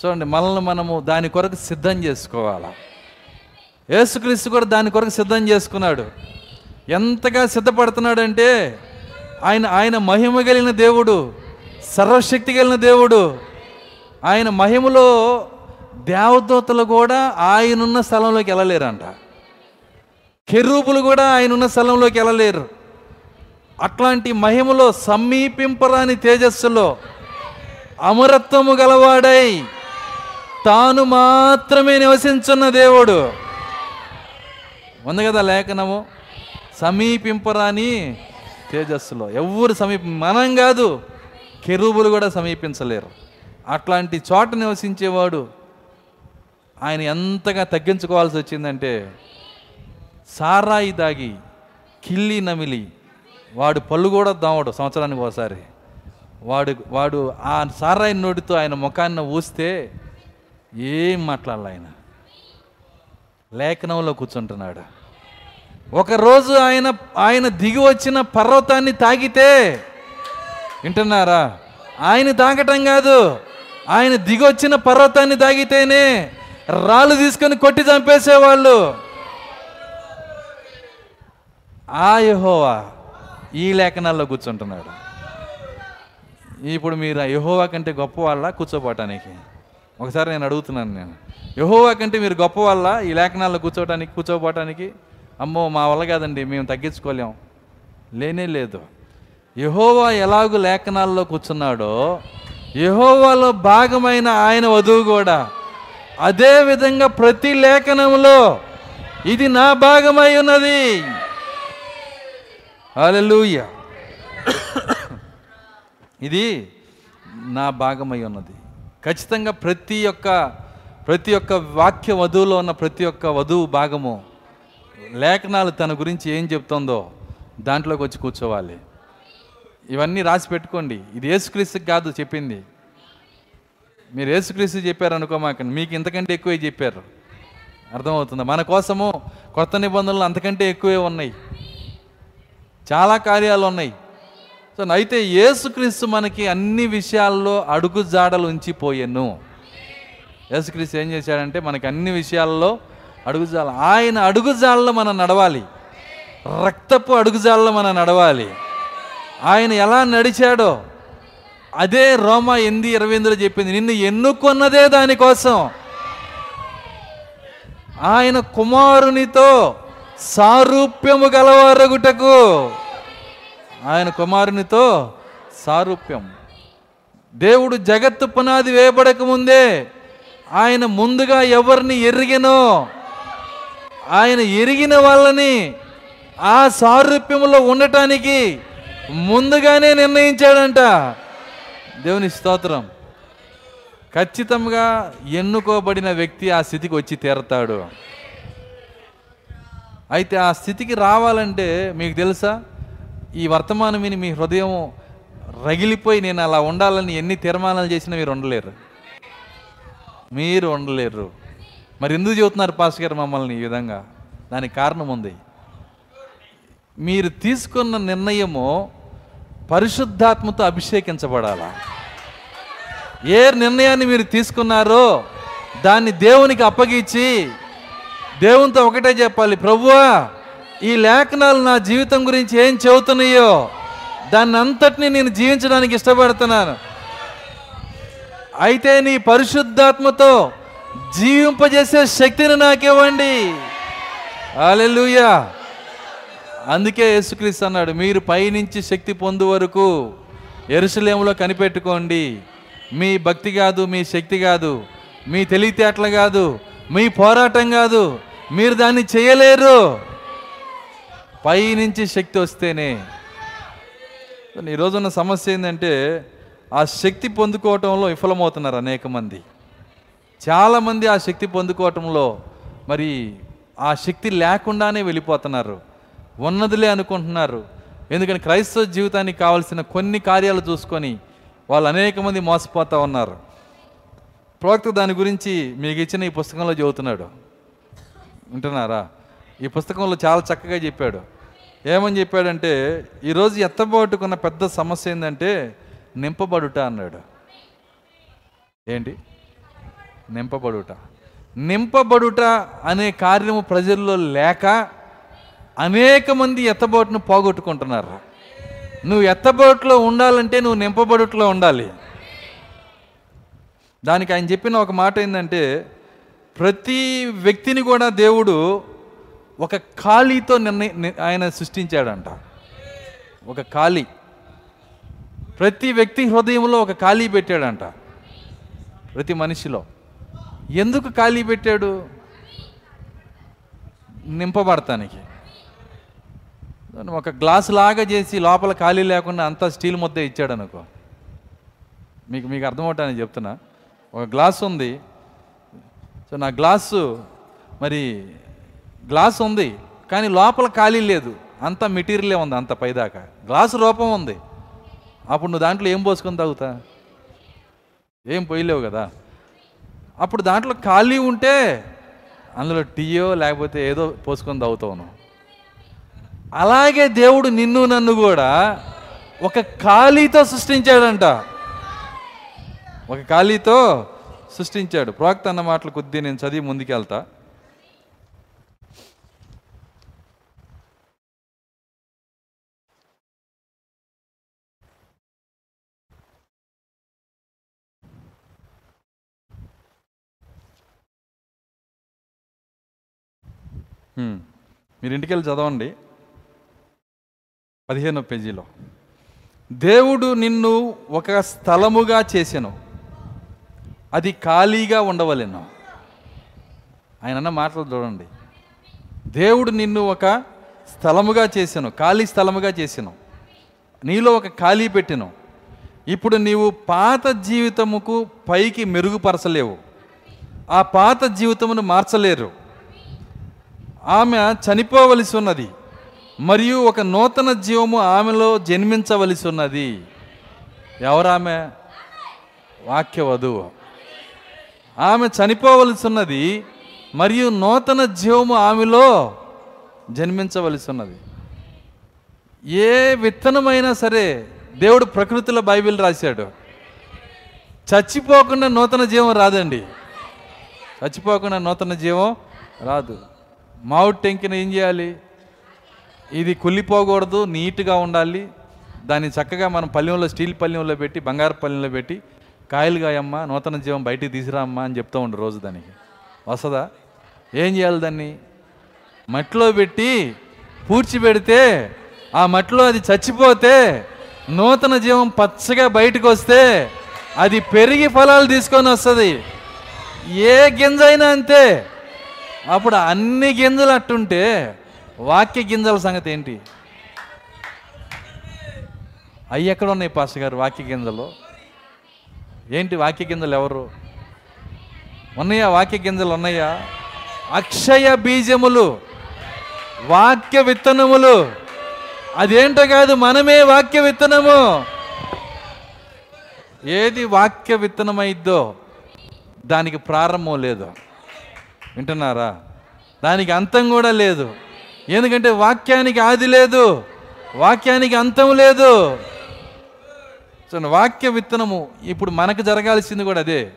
Speaker 1: చూడండి మనల్ని మనము దాని కొరకు సిద్ధం చేసుకోవాలి? యేసుక్రీస్తు కూడా దాని కొరకు సిద్ధం చేసుకున్నాడు. ఎంతగా సిద్ధపడుతున్నాడంటే ఆయన ఆయన మహిమ కలిగిన దేవుడు సర్వశక్తి కలిగిన దేవుడు ఆయన మహిమలో దేవదూతలు కూడా ఆయనున్న స్థలంలోకి వెళ్ళలేరంట. కెరూపులు కూడా ఆయన ఉన్న స్థలంలోకి వెళ్ళలేరు. అట్లాంటి మహిమలో సమీపింపరాని తేజస్సులో అమరత్వము గలవాడై తాను మాత్రమే నివసించున్న దేవుడు. ఉంది కదా లేఖనము? సమీపింపరాని తేజస్సులో. ఎవరు సమీప మనం కాదు కెరూబులు కూడా సమీపించలేరు. అట్లాంటి చోట నివసించేవాడు ఆయన ఎంతగా తగ్గించుకోవాల్సి వచ్చిందంటే సారాయి దాగి కిల్లి నమిలి వాడు పళ్ళు కూడా దావడు సంవత్సరానికి ఒకసారి. వాడు వాడు ఆ సారాయి నోటితో ఆయన ముఖాన్ని ఊస్తే ఏం మాట్లాడాలి ఆయన? లేఖనంలో కూర్చుంటున్నాడు. ఒకరోజు ఆయన ఆయన దిగి వచ్చిన పర్వతాన్ని తాగితే వింటున్నారా? ఆయన తాగటం కాదు ఆయన దిగి వచ్చిన పర్వతాన్ని తాగితేనే రాళ్ళు తీసుకొని కొట్టి చంపేసేవాళ్ళు. ఆ యహోవా ఈ లేఖనాల్లో కూర్చుంటున్నాడు. ఇప్పుడు మీరు ఆ యహోవా కంటే గొప్ప వాళ్ళ కూర్చోపోవటానికి ఒకసారి నేను అడుగుతున్నాను నేను. యహోవా కంటే మీరు గొప్ప వల్ల ఈ లేఖనాల్లో కూర్చోవటానికి కూర్చోపోవటానికి అమ్మో మా వల్ల కాదండి మేము తగ్గించుకోలేం. లేనే లేదు. యహోవా ఎలాగూ లేఖనాల్లో కూర్చున్నాడో యహోవాలో భాగమైన ఆయన వధువు కూడా. అదే విధంగా ప్రతి లేఖనంలో ఇది నా భాగమై ఉన్నది. హల్లెలూయా. ఇది నా భాగమై ఉన్నది. ఖచ్చితంగా ప్రతి ఒక్క ప్రతి ఒక్క వాక్య వధువులో ఉన్న ప్రతి ఒక్క వధువు భాగము లేఖనాలు తన గురించి ఏం చెప్తుందో దాంట్లోకి వచ్చి కూర్చోవాలి. ఇవన్నీ రాసి పెట్టుకోండి. ఇది యేసుక్రీస్తుకి కాదు చెప్పింది. మీరు యేసుక్రీస్తు చెప్పారు అనుకోమాకండి. మీకు ఇంతకంటే ఎక్కువే చెప్పారు. అర్థమవుతుంది? మన కోసము కొత్త నిబంధనలు అంతకంటే ఎక్కువే ఉన్నాయి. చాలా కార్యాలు ఉన్నాయి. సో అయితే యేసుక్రీస్తు మనకి అన్ని విషయాల్లో అడుగు జాడలు ఉంచిపోయాను. యేసుక్రీస్తు ఏం చేశాడంటే మనకి అన్ని విషయాల్లో అడుగుజాల ఆయన అడుగుజాలలో మనం నడవాలి. రక్తపు అడుగుజాలలో మనం నడవాలి. ఆయన ఎలా నడిచాడో అదే రోమా ఎంది ఇరవై ఎనిమిదిలో చెప్పింది నిన్ను ఎన్నుకున్నదే దానికోసం ఆయన కుమారునితో సారూప్యము గలవారగుటకు ఆయన కుమారునితో సారూప్యం. దేవుడు జగత్తు పునాది వేయబడక ముందే ఆయన ముందుగా ఎవరిని ఎరిగినో ఆయన ఎరిగిన వాళ్ళని ఆ సారూప్యంలో ఉండటానికి ముందుగానే నిర్ణయించాడంట. దేవుని స్తోత్రం. ఖచ్చితంగా ఎన్నుకోబడిన వ్యక్తి ఆ స్థితికి వచ్చి తీరతాడు. అయితే ఆ స్థితికి రావాలంటే మీకు తెలుసా? ఈ వర్తమానం విని మీ హృదయం రగిలిపోయి నేను అలా ఉండాలని ఎన్ని తీర్మానాలు చేసినా మీరు ఉండలేరు. మీరు ఉండలేరు. మరి ఎందుకు చెబుతున్నారు పాస్ గారు మమ్మల్ని ఈ విధంగా? దానికి కారణం ఉంది. మీరు తీసుకున్న నిర్ణయము పరిశుద్ధాత్మతో అభిషేకించబడాలా? ఏ నిర్ణయాన్ని మీరు తీసుకున్నారో దాన్ని దేవునికి అప్పగించి దేవునితో ఒకటే చెప్పాలి ప్రభువా ఈ లేఖనాలు నా జీవితం గురించి ఏం చెబుతున్నాయో దాన్ని అంతటిని నేను జీవించడానికి ఇష్టపడుతున్నాను. అయితే నీ పరిశుద్ధాత్మతో జీవింపజేసే శక్తిని నాకివ్వండి హల్లెలూయా. అందుకే యేసుక్రీస్తు అన్నాడు మీరు పైనుంచి శక్తి పొందు వరకు ఎరుసలేములో కనిపెట్టుకోండి. మీ భక్తి కాదు మీ శక్తి కాదు మీ తెలివితేటలు కాదు మీ పోరాటం కాదు మీరు దాన్ని చేయలేరు. పైనుంచి శక్తి వస్తేనే. ఈ సమస్య ఏంటంటే ఆ శక్తి పొందుకోవటంలో విఫలమవుతున్నారు అనేక మంది. చాలామంది ఆ శక్తి పొందుకోవటంలో మరి ఆ శక్తి లేకుండానే వెళ్ళిపోతున్నారు. ఉన్నదిలే అనుకుంటున్నారు. ఎందుకని క్రైస్తవ జీవితానికి కావాల్సిన కొన్ని కార్యాలు చూసుకొని వాళ్ళు అనేక మంది మోసపోతూ ఉన్నారు. ప్రవక్త దాని గురించి మీకు ఇచ్చిన ఈ పుస్తకంలో చదువుతున్నాడు. వింటున్నారా? ఈ పుస్తకంలో చాలా చక్కగా చెప్పాడు. ఏమని చెప్పాడంటే ఈరోజు ఎత్తబోటుకున్న పెద్ద సమస్య ఏంటంటే నింపబడుట అన్నాడు. ఏంటి? నింపబడుట. నింపబడుట అనే కార్యము ప్రజల్లో లేక అనేక మంది ఎత్తబోటును పోగొట్టుకుంటున్నారు. నువ్వు ఎత్తబోటులో ఉండాలంటే నువ్వు నింపబడుట్లో ఉండాలి. దానికి ఆయన చెప్పిన ఒక మాట ఏంటంటే ప్రతి వ్యక్తిని కూడా దేవుడు ఒక ఖాళీతో నిర్ణయ ఆయన సృష్టించాడంట. ఒక ఖాళీ. ప్రతి వ్యక్తి హృదయంలో ఒక ఖాళీ పెట్టాడంట. ప్రతి మనిషిలో. ఎందుకు ఖాళీ పెట్టాడు? నింపబడటానికి. దాన్ని ఒక గ్లాస్ లాగా చేసి లోపల ఖాళీ లేకుండా అంతా స్టీల్ ముద్ద ఇచ్చాడు అనుకో. మీకు మీకు అర్థమవుతానని చెప్తున్నా. ఒక గ్లాస్ ఉంది. సో నా గ్లాసు మరి గ్లాస్ ఉంది కానీ లోపల ఖాళీ లేదు. అంత మెటీరియలే ఉంది అంత పైదాకా. గ్లాసు రూపం ఉంది. అప్పుడు నువ్వు దాంట్లో ఏం పోసుకొని తాగుతా? ఏం పోయలేవు కదా. అప్పుడు దాంట్లో ఖాళీ ఉంటే అందులో టీయో లేకపోతే ఏదో పోసుకొని తాగుతావు నువ్వు. అలాగే దేవుడు నిన్ను నన్ను కూడా ఒక ఖాళీతో సృష్టించాడంట. ఒక ఖాళీతో సృష్టించాడు. ప్రోక్త అన్న మాటలు కొద్దీ నేను చదివి ముందుకెళ్తా. మీరు ఇంటికి వెళ్ళి చదవండి. పదిహేనో పేజీలో. దేవుడు నిన్ను ఒక స్థలముగా చేసాను. అది ఖాళీగా ఉండవలెను. ఆయన అన్న మాటలు చూడండి. దేవుడు నిన్ను ఒక స్థలముగా చేశాను ఖాళీ స్థలముగా చేశాను నీలో ఒక ఖాళీ పెట్టాను. ఇప్పుడు నీవు పాత జీవితముకు పైకి మెరుగుపరచలేవు. ఆ పాత జీవితమును మార్చలేరు. ఆమె చనిపోవలసి ఉన్నది మరియు ఒక నూతన జీవము ఆమెలో జన్మించవలసి ఉన్నది ఎవరామె? వాక్య వధువు ఆమె చనిపోవలసి ఉన్నది మరియు నూతన జీవము ఆమెలో జన్మించవలసి ఉన్నది ఏ విత్తనమైనా సరే దేవుడు ప్రకృతిలో బైబిల్ రాశాడు. చచ్చిపోకుండా నూతన జీవం రాదండి. చచ్చిపోకుండా నూతన జీవం రాదు. మామిడి టెంకిన ఏం చేయాలి? ఇది కుళ్ళిపోకూడదు నీట్గా ఉండాలి. దాన్ని చక్కగా మనం పల్లెంలో స్టీల్ పల్లెంలో పెట్టి బంగారు పల్లెంలో పెట్టి కాయలుగాయమ్మ నూతన జీవం బయటికి తీసిరామ్మా అని చెప్తూ ఉండు రోజు దానికి. వస్తుందా? ఏం చేయాలి దాన్ని? మట్టిలో పెట్టి పూడ్చిపెడితే ఆ మట్టిలో అది చచ్చిపోతే నూతన జీవం పచ్చగా బయటకు వస్తే అది పెరిగి ఫలాలు తీసుకొని వస్తుంది. ఏ గింజ అయినా అంతే. అప్పుడు అన్ని గింజలు అట్టుంటే వాక్య గింజల సంగతి ఏంటి? అవి ఎక్కడ ఉన్నాయి పాస్ గారు వాక్య గింజలు? ఏంటి వాక్య గింజలు ఎవరు? ఉన్నాయా వాక్య గింజలు? ఉన్నాయా? అక్షయ బీజములు వాక్య విత్తనములు. అదేంటో కాదు మనమే వాక్య విత్తనము. ఏది వాక్య విత్తనమైద్దో దానికి ప్రారంభం లేదు. వింటున్నారా? దానికి అంతం కూడా లేదు. ఎందుకంటే వాక్యానికి ఆది లేదు. వాక్యానికి అంతం లేదు. సో వాక్య విత్తనము ఇప్పుడు మనకు జరగాల్సింది కూడా అదే.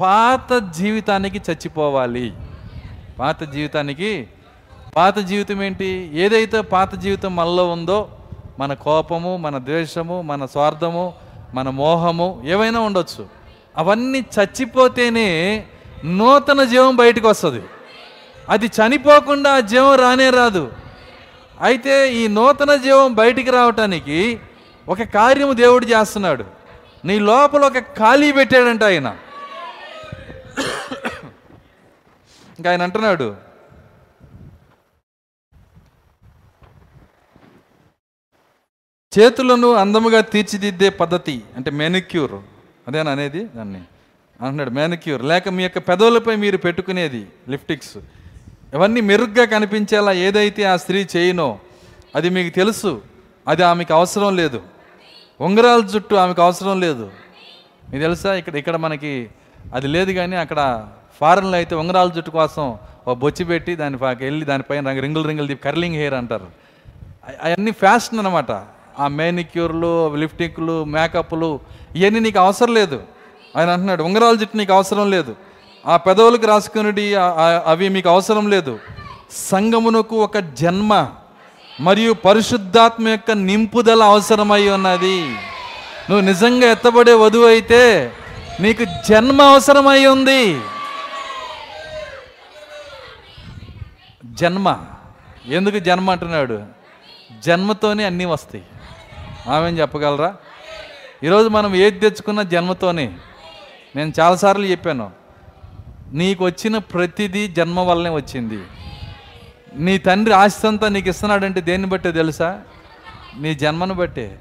Speaker 1: పాత జీవితానికి చచ్చిపోవాలి. పాత జీవితానికి పాత జీవితం ఏంటి? ఏదైతే పాత జీవితం మనలో ఉందో మన కోపము మన ద్వేషము మన స్వార్థము మన మోహము ఏవైనా ఉండొచ్చు. అవన్నీ చచ్చిపోతేనే నూతన జీవం బయటకు వస్తుంది. అది చనిపోకుండా ఆ జీవం రానే రాదు. అయితే ఈ నూతన జీవం బయటికి రావటానికి ఒక కార్యము దేవుడు చేస్తున్నాడు. నీ లోపల ఒక ఖాళీ పెట్టాడంట ఆయన. ఇంకా ఆయన అంటున్నాడు. చేతులను అందముగా తీర్చిదిద్దే పద్ధతి అంటే మెనిక్యూర్ అదేనా అనేది దాన్ని. అంటున్నాడు మేనిక్యూర్ లేక మీ యొక్క పెదవులపై మీరు పెట్టుకునేది లిప్టిక్స్. ఇవన్నీ మెరుగ్గా కనిపించేలా ఏదైతే ఆ స్త్రీ చేయనో అది మీకు తెలుసు అది ఆమెకు అవసరం లేదు. ఉంగరాల జుట్టు ఆమెకు అవసరం లేదు. మీకు తెలుసా? ఇక్కడ ఇక్కడ మనకి అది లేదు కానీ అక్కడ ఫారెన్లో అయితే ఉంగరాల జుట్టు కోసం ఓ బొచ్చి పెట్టి దాని వెళ్ళి దానిపైన రంగు రింగులు రింగులు తీపి కర్లింగ్ హెయిర్ అంటారు. అవన్నీ ఫ్యాషన్ అనమాట ఆ మేనిక్యూర్లు లిప్టిక్లు మేకప్లు ఇవన్నీ నీకు అవసరం లేదు. ఆయన అంటున్నాడు ఉంగరాల జుట్టు నీకు అవసరం లేదు. ఆ పెదవులకు రాసుకునేటి అవి మీకు అవసరం లేదు. సంగమునకు ఒక జన్మ మరియు పరిశుద్ధాత్మ యొక్క నింపుదల అవసరమై ఉన్నది. నువ్వు నిజంగా ఎత్తబడే వధువు అయితే నీకు జన్మ అవసరమై ఉంది. జన్మ. ఎందుకు జన్మ అంటున్నాడు? జన్మతోనే అన్నీ వస్తాయి. ఆమె చెప్పగలరా? ఈరోజు మనం ఏది తెచ్చుకున్న జన్మతోనే. నేను చాలాసార్లు చెప్పాను నీకు వచ్చిన ప్రతిదీ జన్మ వల్లనే వచ్చింది. నీ తండ్రి ఆస్తి అంతా నీకు ఇస్తున్నాడంటే దేన్ని బట్టే తెలుసా? నీ జన్మను బట్టే.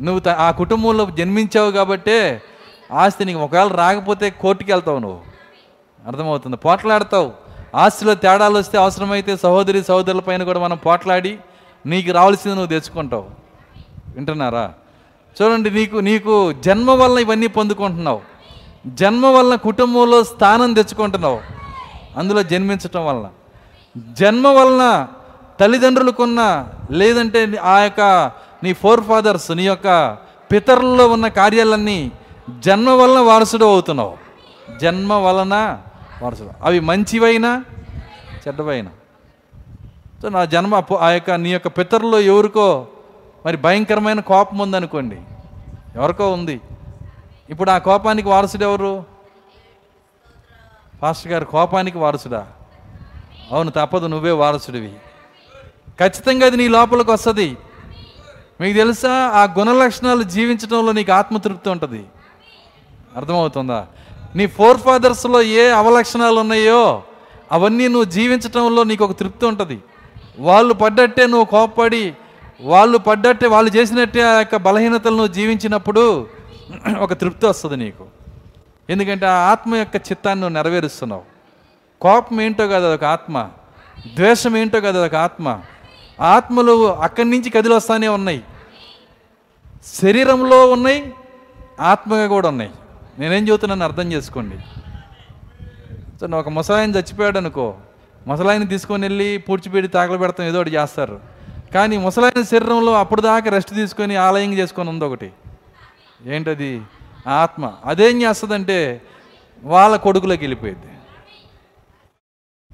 Speaker 1: నువ్వు త- ఆ కుటుంబంలో జన్మించావు కాబట్టే ఆస్తి నీకు ఒకవేళ రాకపోతే కోర్టుకి వెళ్తావు నువ్వు. అర్థమవుతుంది? పోట్లాడతావు. ఆస్తిలో తేడాలు వస్తే అవసరమైతే సహోదరి సహోదరుల పైన కూడా మనం పోట్లాడి నీకు రావాల్సింది నువ్వు తెచ్చుకుంటావు. వింటున్నారా? చూడండి నీకు నీకు జన్మ వల్ల ఇవన్నీ పొందుకుంటున్నావు. జన్మ వలన కుటుంబంలో స్థానం తెచ్చుకుంటున్నావు. అందులో జన్మించటం వలన. జన్మ వలన తల్లిదండ్రులకున్న లేదంటే ఆ యొక్క నీ ఫోర్ ఫాదర్స్ నీ యొక్క పితరుల్లో ఉన్న కార్యాలన్నీ జన్మ వలన వారసుడు అవుతున్నావు. జన్మ వలన వారసుడు. అవి మంచివైనా చెడ్డవైనా. సో నా జన్మ ఆ యొక్క నీ యొక్క పితరుల్లో ఎవరికో మరి భయంకరమైన కోపం ఉందనుకోండి. ఎవరికో ఉంది. ఇప్పుడు ఆ కోపానికి వారసుడు ఎవరు? పాస్టర్ గారు కోపానికి వారసుడా? అవును తప్పదు నువ్వే వారసుడివి. ఖచ్చితంగా అది నీ లోపలికి వస్తుంది. మీకు తెలుసా ఆ గుణ లక్షణాలు జీవించడంలో నీకు ఆత్మతృప్తి ఉంటుంది. అర్థమవుతుందా? నీ ఫోర్ ఫాదర్స్లో ఏ అవలక్షణాలు ఉన్నాయో అవన్నీ నువ్వు జీవించటంలో నీకు ఒక తృప్తి ఉంటుంది. వాళ్ళు పడ్డట్టే నువ్వు కోప్పడి వాళ్ళు పడ్డట్టే వాళ్ళు చేసినట్టే ఆ యొక్క బలహీనతలు నువ్వు జీవించినప్పుడు ఒక తృప్తి వస్తుంది నీకు. ఎందుకంటే ఆ ఆత్మ యొక్క చిత్తాన్ని నువ్వు నెరవేరుస్తున్నావు. కోపం ఏంటో కాదు అదొక ఆత్మ. ద్వేషం ఏంటో కదా అదొక ఆత్మ. ఆత్మలు అక్కడి నుంచి కదిలొస్తానే ఉన్నాయి. శరీరంలో ఉన్నాయి ఆత్మగా కూడా ఉన్నాయి. నేనేం చెబుతున్నాను అర్థం చేసుకోండి. సో నువ్వు ఒక ముసలాయన చచ్చిపోయాడు అనుకో ముసలాయన తీసుకొని వెళ్ళి పూడ్చిపెట్టి తాకలు పెడతాం ఏదో ఒకటి చేస్తారు. కానీ ముసలాయన శరీరంలో అప్పుడు దాకా రెస్ట్ తీసుకొని ఆలయం చేసుకొని ఉంది ఒకటి. ఏంటది? ఆత్మ. అదేం చేస్తుందంటే వాళ్ళ కొడుకులోకి వెళ్ళిపోయింది.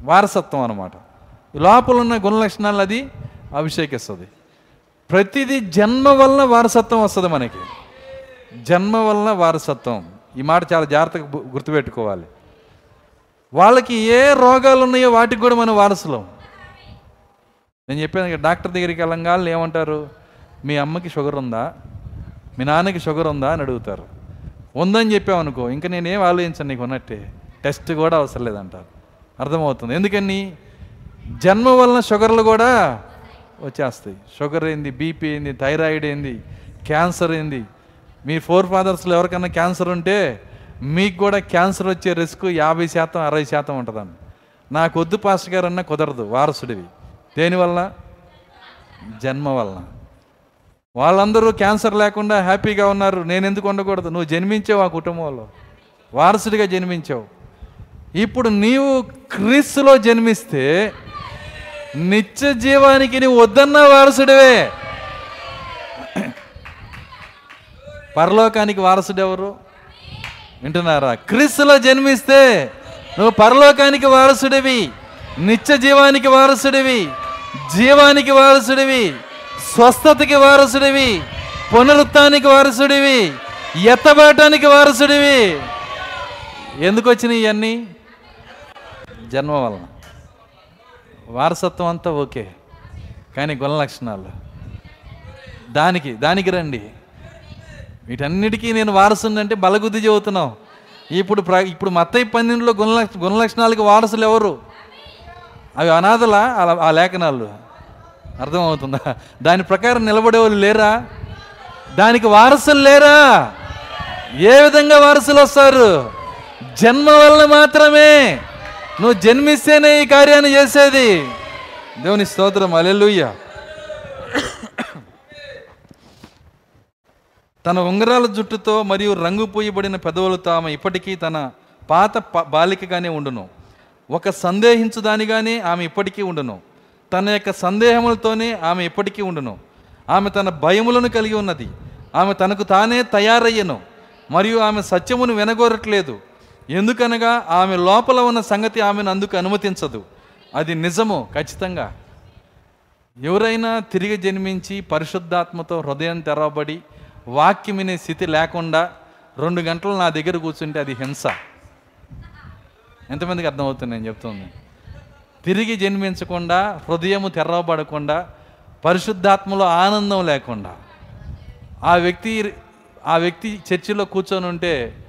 Speaker 1: వారసత్వం అనమాట లోపల ఉన్న గుణ లక్షణాలు అది అభిషేకిస్తుంది. ప్రతిదీ జన్మ వలన వారసత్వం వస్తుంది మనకి. జన్మ వలన వారసత్వం. ఈ మాట చాలా జాగ్రత్తగా గుర్తుపెట్టుకోవాలి. వాళ్ళకి ఏ రోగాలు ఉన్నాయో వాటికి కూడా మనం వారసులం. నేను చెప్పాను డాక్టర్ దగ్గరికి వెళ్ళంగానే ఏమంటారు? మీ అమ్మకి షుగర్ ఉందా? మీ నాన్నకి షుగర్ ఉందా అని అడుగుతారు. ఉందని చెప్పామనుకో ఇంకా నేనేం ఆలోచించను నీకు ఉన్నట్టే. టెస్ట్ కూడా అవసరం లేదంటారు. అర్థమవుతుంది. ఎందుకని? జన్మ వలన షుగర్లు కూడా వచ్చేస్తాయి. షుగర్ ఏంది? బీపీ ఏంది? థైరాయిడ్ ఏంది? క్యాన్సర్ ఏంది? మీ ఫోర్ ఫాదర్స్లో ఎవరికైనా క్యాన్సర్ ఉంటే మీకు కూడా క్యాన్సర్ వచ్చే రిస్క్ యాభై శాతం అరవై శాతం ఉంటుందండి నాకు వద్దు పాస్టర్ గారు అన్న కుదరదు వారసుడివి. దేనివల్ల జన్మ వలన. వాళ్ళందరూ క్యాన్సర్ లేకుండా హ్యాపీగా ఉన్నారు. నేను ఎందుకు ఉండకూడదు? నువ్వు జన్మించావు ఆ కుటుంబంలో. వారసుడిగా జన్మించావు. ఇప్పుడు నీవు క్రీస్తులో జన్మిస్తే నిత్య జీవానికి నీవు వద్దన్న వారసుడివే. పరలోకానికి వారసుడు ఎవరు? వింటున్నారా? క్రీస్తులో జన్మిస్తే నువ్వు పరలోకానికి వారసుడివి. నిత్య జీవానికి వారసుడివి. జీవానికి వారసుడివి. స్వస్థతకి వారసుడివి పునరుత్థానికి వారసుడివి ఎత్తబాటానికి వారసుడివి. ఎందుకు వచ్చినాయి ఇవన్నీ? జన్మ వలన. వారసత్వం అంతా ఓకే కానీ గుణ లక్షణాలు. దానికి దానికి రండి. వీటన్నిటికీ నేను వారసుని అంటే బలగుద్ది చెబుతున్నాం ఇప్పుడు ప్ర ఇప్పుడు మత్తయ్య పన్నెండులో గుణలక్ష గుణలక్షణాలకి వారసులు ఎవరు? అవి అనాథలా? ఆ లేఖనాలు. అర్థమవుతుందా? దాని ప్రకారం నిలబడే వాళ్ళు లేరా? దానికి వారసులు లేరా? ఏ విధంగా వారసులు వస్తారు? జన్మ వలన మాత్రమే. నువ్వు జన్మిస్తేనే ఈ కార్యాన్ని చేసేది. దేవుని స్తోత్రం. అలెలుయ్య తన ఉంగరాల జుట్టుతో మరియు రంగు పూయబడిన పెదవులతో ఆమె ఇప్పటికీ తన పాత ప- బాలికగానే ఉండును. ఒక సందేహించుదానిగానే ఆమె ఇప్పటికీ ఉండును. తన యొక్క సందేహములతోనే ఆమె ఇప్పటికీ ఉండును. ఆమె తన భయములను కలిగి ఉన్నది. ఆమె తనకు తానే తయారయ్యను. మరియు ఆమె సత్యమును వినగోరట్లేదు. ఎందుకనగా ఆమె లోపల ఉన్న సంగతి ఆమెను అందుకు అనుమతించదు. అది నిజము? ఖచ్చితంగా. ఎవరైనా తిరిగి జన్మించి పరిశుద్ధాత్మతో హృదయం తెరవబడి వాక్యమినే స్థితి లేకుండా రెండు గంటలు నా దగ్గర కూర్చుంటే అది హింస. ఎంతమందికి అర్థమవుతుంది నేను చెప్తుంది? తిరిగి జన్మించకుండా హృదయము తెరవబడకుండా పరిశుద్ధాత్మలో ఆనందం లేకుండా. ఆ వ్యక్తి ఆ వ్యక్తి చర్చిలో కూర్చొని ఉంటే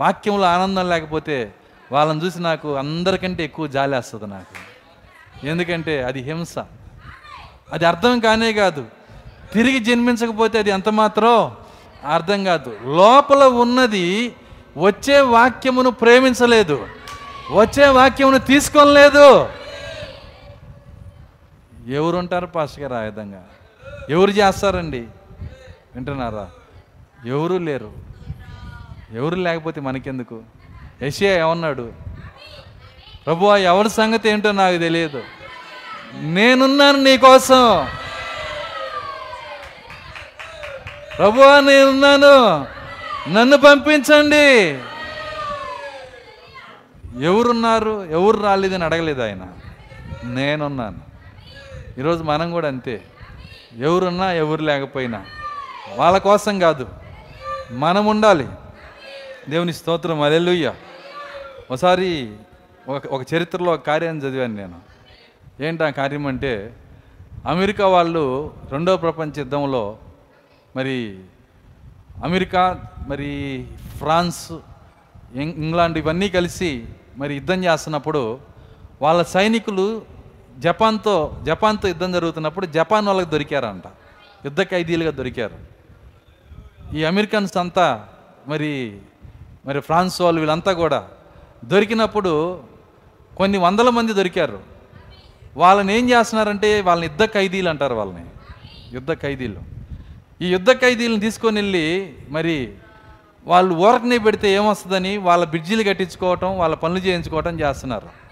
Speaker 1: వాక్యంలో ఆనందం లేకపోతే వాళ్ళని చూసి నాకు అందరికంటే ఎక్కువ జాలి వస్తుంది నాకు. ఎందుకంటే అది హింస. అది అర్థం కానే కాదు. తిరిగి జన్మించకపోతే అది ఎంత మాత్రం అర్థం కాదు. లోపల ఉన్నది వచ్చే వాక్యమును ప్రేమించలేదు. వచ్చే వాక్యమును తీసుకోలేదు. ఎవరు ఉంటారు పాస్టర్ గారు ఆ విధంగా? ఎవరు చేస్తారండి? వింటున్నారా? ఎవరు లేరు. ఎవరు లేకపోతే మనకెందుకు? యషియా ఏమన్నాడు? ప్రభు ఎవరి సంగతి ఏంటో నాకు తెలియదు. నేనున్నాను నీకోసం ప్రభు నేనున్నాను. నన్ను పంపించండి. ఎవరున్నారు? ఎవరు రాలేదని అడగలేదు ఆయన. నేనున్నాను. ఈరోజు మనం కూడా అంతే. ఎవరున్నా ఎవరు లేకపోయినా వాళ్ళ కోసం కాదు మనం ఉండాలి. దేవుని స్తోత్రం అలెలుయ్య ఒకసారి ఒక ఒక చరిత్రలో ఒక కార్యాన్ని చదివాను నేను. ఏంటి ఆ కార్యం అంటే అమెరికా వాళ్ళు రెండో ప్రపంచ యుద్ధంలో మరి అమెరికా మరి ఫ్రాన్స్ ఇంగ్లాండ్ ఇవన్నీ కలిసి మరి యుద్ధం చేస్తున్నప్పుడు వాళ్ళ సైనికులు జపాన్తో జపాన్తో యుద్ధం జరుగుతున్నప్పుడు జపాన్ వాళ్ళకి దొరికారంట. యుద్ధ ఖైదీలుగా దొరికారు. ఈ అమెరికన్స్ అంతా మరి మరి ఫ్రాన్స్ వాళ్ళు వీళ్ళంతా కూడా దొరికినప్పుడు కొన్ని వందల మంది దొరికారు. వాళ్ళని ఏం చేస్తున్నారంటే వాళ్ళని యుద్ధ ఖైదీలు అంటారు వాళ్ళని. యుద్ధ ఖైదీలు. ఈ యుద్ధ ఖైదీలను తీసుకొని వెళ్ళి మరి వాళ్ళు ఊరకనే పెడితే ఏమొస్తుందని వాళ్ళ బ్రిడ్జిలు కట్టించుకోవటం వాళ్ళ పనులు చేయించుకోవటం చేస్తున్నారు.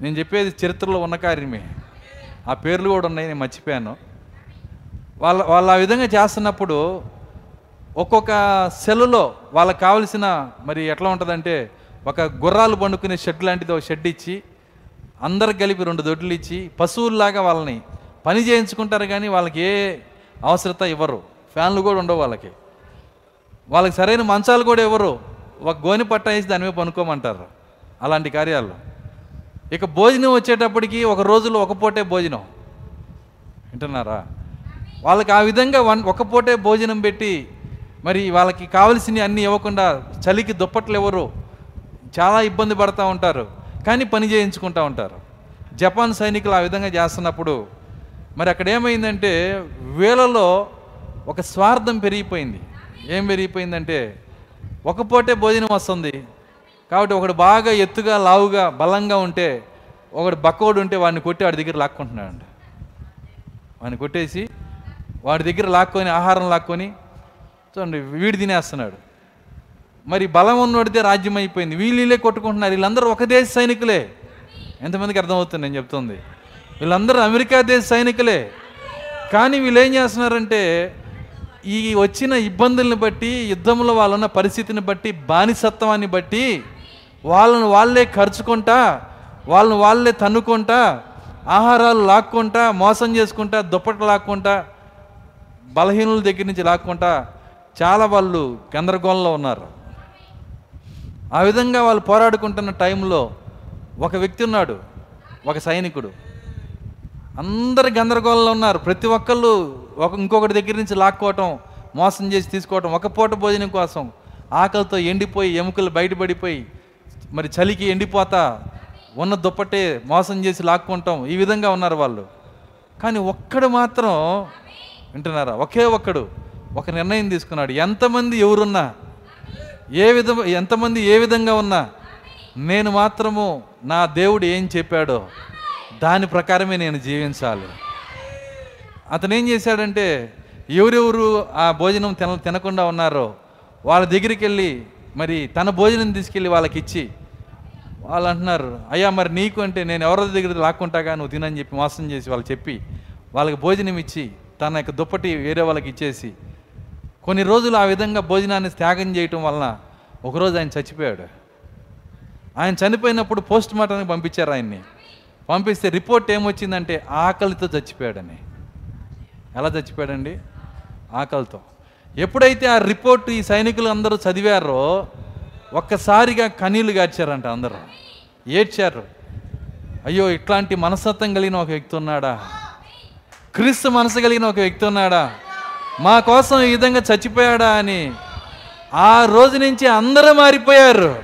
Speaker 1: నేను చెప్పేది చరిత్రలో ఉన్న కార్యమే. ఆ పేర్లు కూడా ఉన్నాయి నేను మర్చిపోయాను. వాళ్ళ వాళ్ళు ఆ విధంగా చేస్తున్నప్పుడు ఒక్కొక్క సెల్లులో వాళ్ళకి కావలసిన మరి ఎట్లా ఉంటుందంటే ఒక గుర్రాలు పండుకునే షెడ్ లాంటిది ఒక షెడ్ ఇచ్చి అందరికి కలిపి రెండు దొడ్లు ఇచ్చి పశువుల్లాగా వాళ్ళని పని చేయించుకుంటారు కానీ వాళ్ళకి ఏ అవసరత ఇవ్వరు. ఫ్యాన్లు కూడా ఉండవు వాళ్ళకి. వాళ్ళకి సరైన మంచాలు కూడా ఇవ్వరు. ఒక గోని పట్ట వేసి దాని మీద పనుకోమంటారు. అలాంటి కార్యాలు ఇక భోజనం వచ్చేటప్పటికి ఒక రోజులో ఒక పూటే భోజనం. వింటున్నారా? వాళ్ళకి ఆ విధంగా వన్ ఒక పూటే భోజనం పెట్టి మరి వాళ్ళకి కావలసినవి అన్నీ ఇవ్వకుండా చలికి దుప్పట్లు ఎవరు చాలా ఇబ్బంది పడుతూ ఉంటారు. కానీ పని చేయించుకుంటూ ఉంటారు. జపాన్ సైనికులు ఆ విధంగా చేస్తున్నప్పుడు మరి అక్కడ ఏమైందంటే వీళ్ళలో ఒక స్వార్థం పెరిగిపోయింది. ఏం పెరిగిపోయిందంటే ఒక పూటే భోజనం వస్తుంది. కాబట్టి ఒకడు బాగా ఎత్తుగా లావుగా బలంగా ఉంటే ఒకడు బక్కోడు ఉంటే వాడిని కొట్టి వాడి దగ్గర లాక్కుంటున్నాడు వాడిని కొట్టేసి వాడి దగ్గర లాక్కొని ఆహారం లాక్కొని చూడండి వీడు తినేస్తున్నాడు. మరి బలం ఉన్నోడితే రాజ్యం అయిపోయింది. వీళ్ళే కొట్టుకుంటున్నారు. వీళ్ళందరూ ఒక దేశ సైనికులే. ఎంతమందికి అర్థమవుతుంది నేను చెప్తుంది? వీళ్ళందరూ అమెరికా దేశ సైనికులే. కానీ వీళ్ళు ఏం చేస్తున్నారంటే ఈ వచ్చిన ఇబ్బందుల్ని బట్టి యుద్ధంలో వాళ్ళున్న పరిస్థితిని బట్టి బానిసత్వాన్ని బట్టి వాళ్ళను వాళ్ళే ఖర్చుకుంటా వాళ్ళని వాళ్ళే తన్నుకుంటా ఆహారాలు లాక్కుంటా మోసం చేసుకుంటా దుప్పట్లు లాక్కుంటా బలహీనుల దగ్గర నుంచి లాక్కుంటా చాలా వాళ్ళు గందరగోళంలో ఉన్నారు. ఆ విధంగా వాళ్ళు పోరాడుకుంటున్న టైంలో ఒక వ్యక్తి ఉన్నాడు ఒక సైనికుడు. అందరు గందరగోళంలో ఉన్నారు. ప్రతి ఒక్కళ్ళు ఒక ఇంకొకటి దగ్గర నుంచి లాక్కోవటం మోసం చేసి తీసుకోవటం ఒక పూట భోజనం కోసం ఆకలితో ఎండిపోయి ఎముకలు బయటపడిపోయి మరి చలికి ఎండిపోతా ఉన్న దుప్పటే మోసం చేసి లాక్కుంటాం. ఈ విధంగా ఉన్నారు వాళ్ళు. కానీ ఒక్కడు మాత్రం వింటున్నారా? ఒకే ఒక్కడు ఒక నిర్ణయం తీసుకున్నాడు. ఎంతమంది ఎవరున్నా ఏ విధ ఎంతమంది ఏ విధంగా ఉన్నా నేను మాత్రము నా దేవుడు ఏం చెప్పాడో దాని ప్రకారమే నేను జీవించాలి. అతను ఏం చేశాడంటే ఎవరెవరు ఆ భోజనం తిన తినకుండా ఉన్నారో వాళ్ళ దగ్గరికి వెళ్ళి మరి తన భోజనం తీసుకెళ్ళి వాళ్ళకి ఇచ్చి వాళ్ళు అంటున్నారు అయ్యా మరి నీకు అంటే నేను ఎవరి దగ్గర లాక్కుంటాగా? నువ్వు తినని చెప్పి మోసం చేసి వాళ్ళు చెప్పి వాళ్ళకి భోజనం ఇచ్చి తన యొక్క దుప్పటి వేరే వాళ్ళకి ఇచ్చేసి కొన్ని రోజులు ఆ విధంగా భోజనాన్ని త్యాగం చేయటం వలన ఒకరోజు ఆయన చచ్చిపోయాడు. ఆయన చనిపోయినప్పుడు పోస్ట్ మార్టానికి పంపించారు ఆయన్ని. పంపిస్తే రిపోర్ట్ ఏమొచ్చిందంటే ఆకలితో చచ్చిపోయాడని. ఎలా చచ్చిపోయాడండి? ఆకలితో. ఎప్పుడైతే ఆ రిపోర్ట్ ఈ సైనికులు అందరూ చదివారో ఒక్కసారిగా కన్నీళ్ళు గార్చారంట అందరూ. ఏడ్చారు. అయ్యో ఇట్లాంటి మనస్తత్వం కలిగిన ఒక వ్యక్తి ఉన్నాడా? క్రీస్తు మనసు కలిగిన ఒక వ్యక్తి ఉన్నాడా? మా కోసం ఈ విధంగా చచ్చిపోయాడా అని. ఆ రోజు నుంచి అందరూ మారిపోయారు.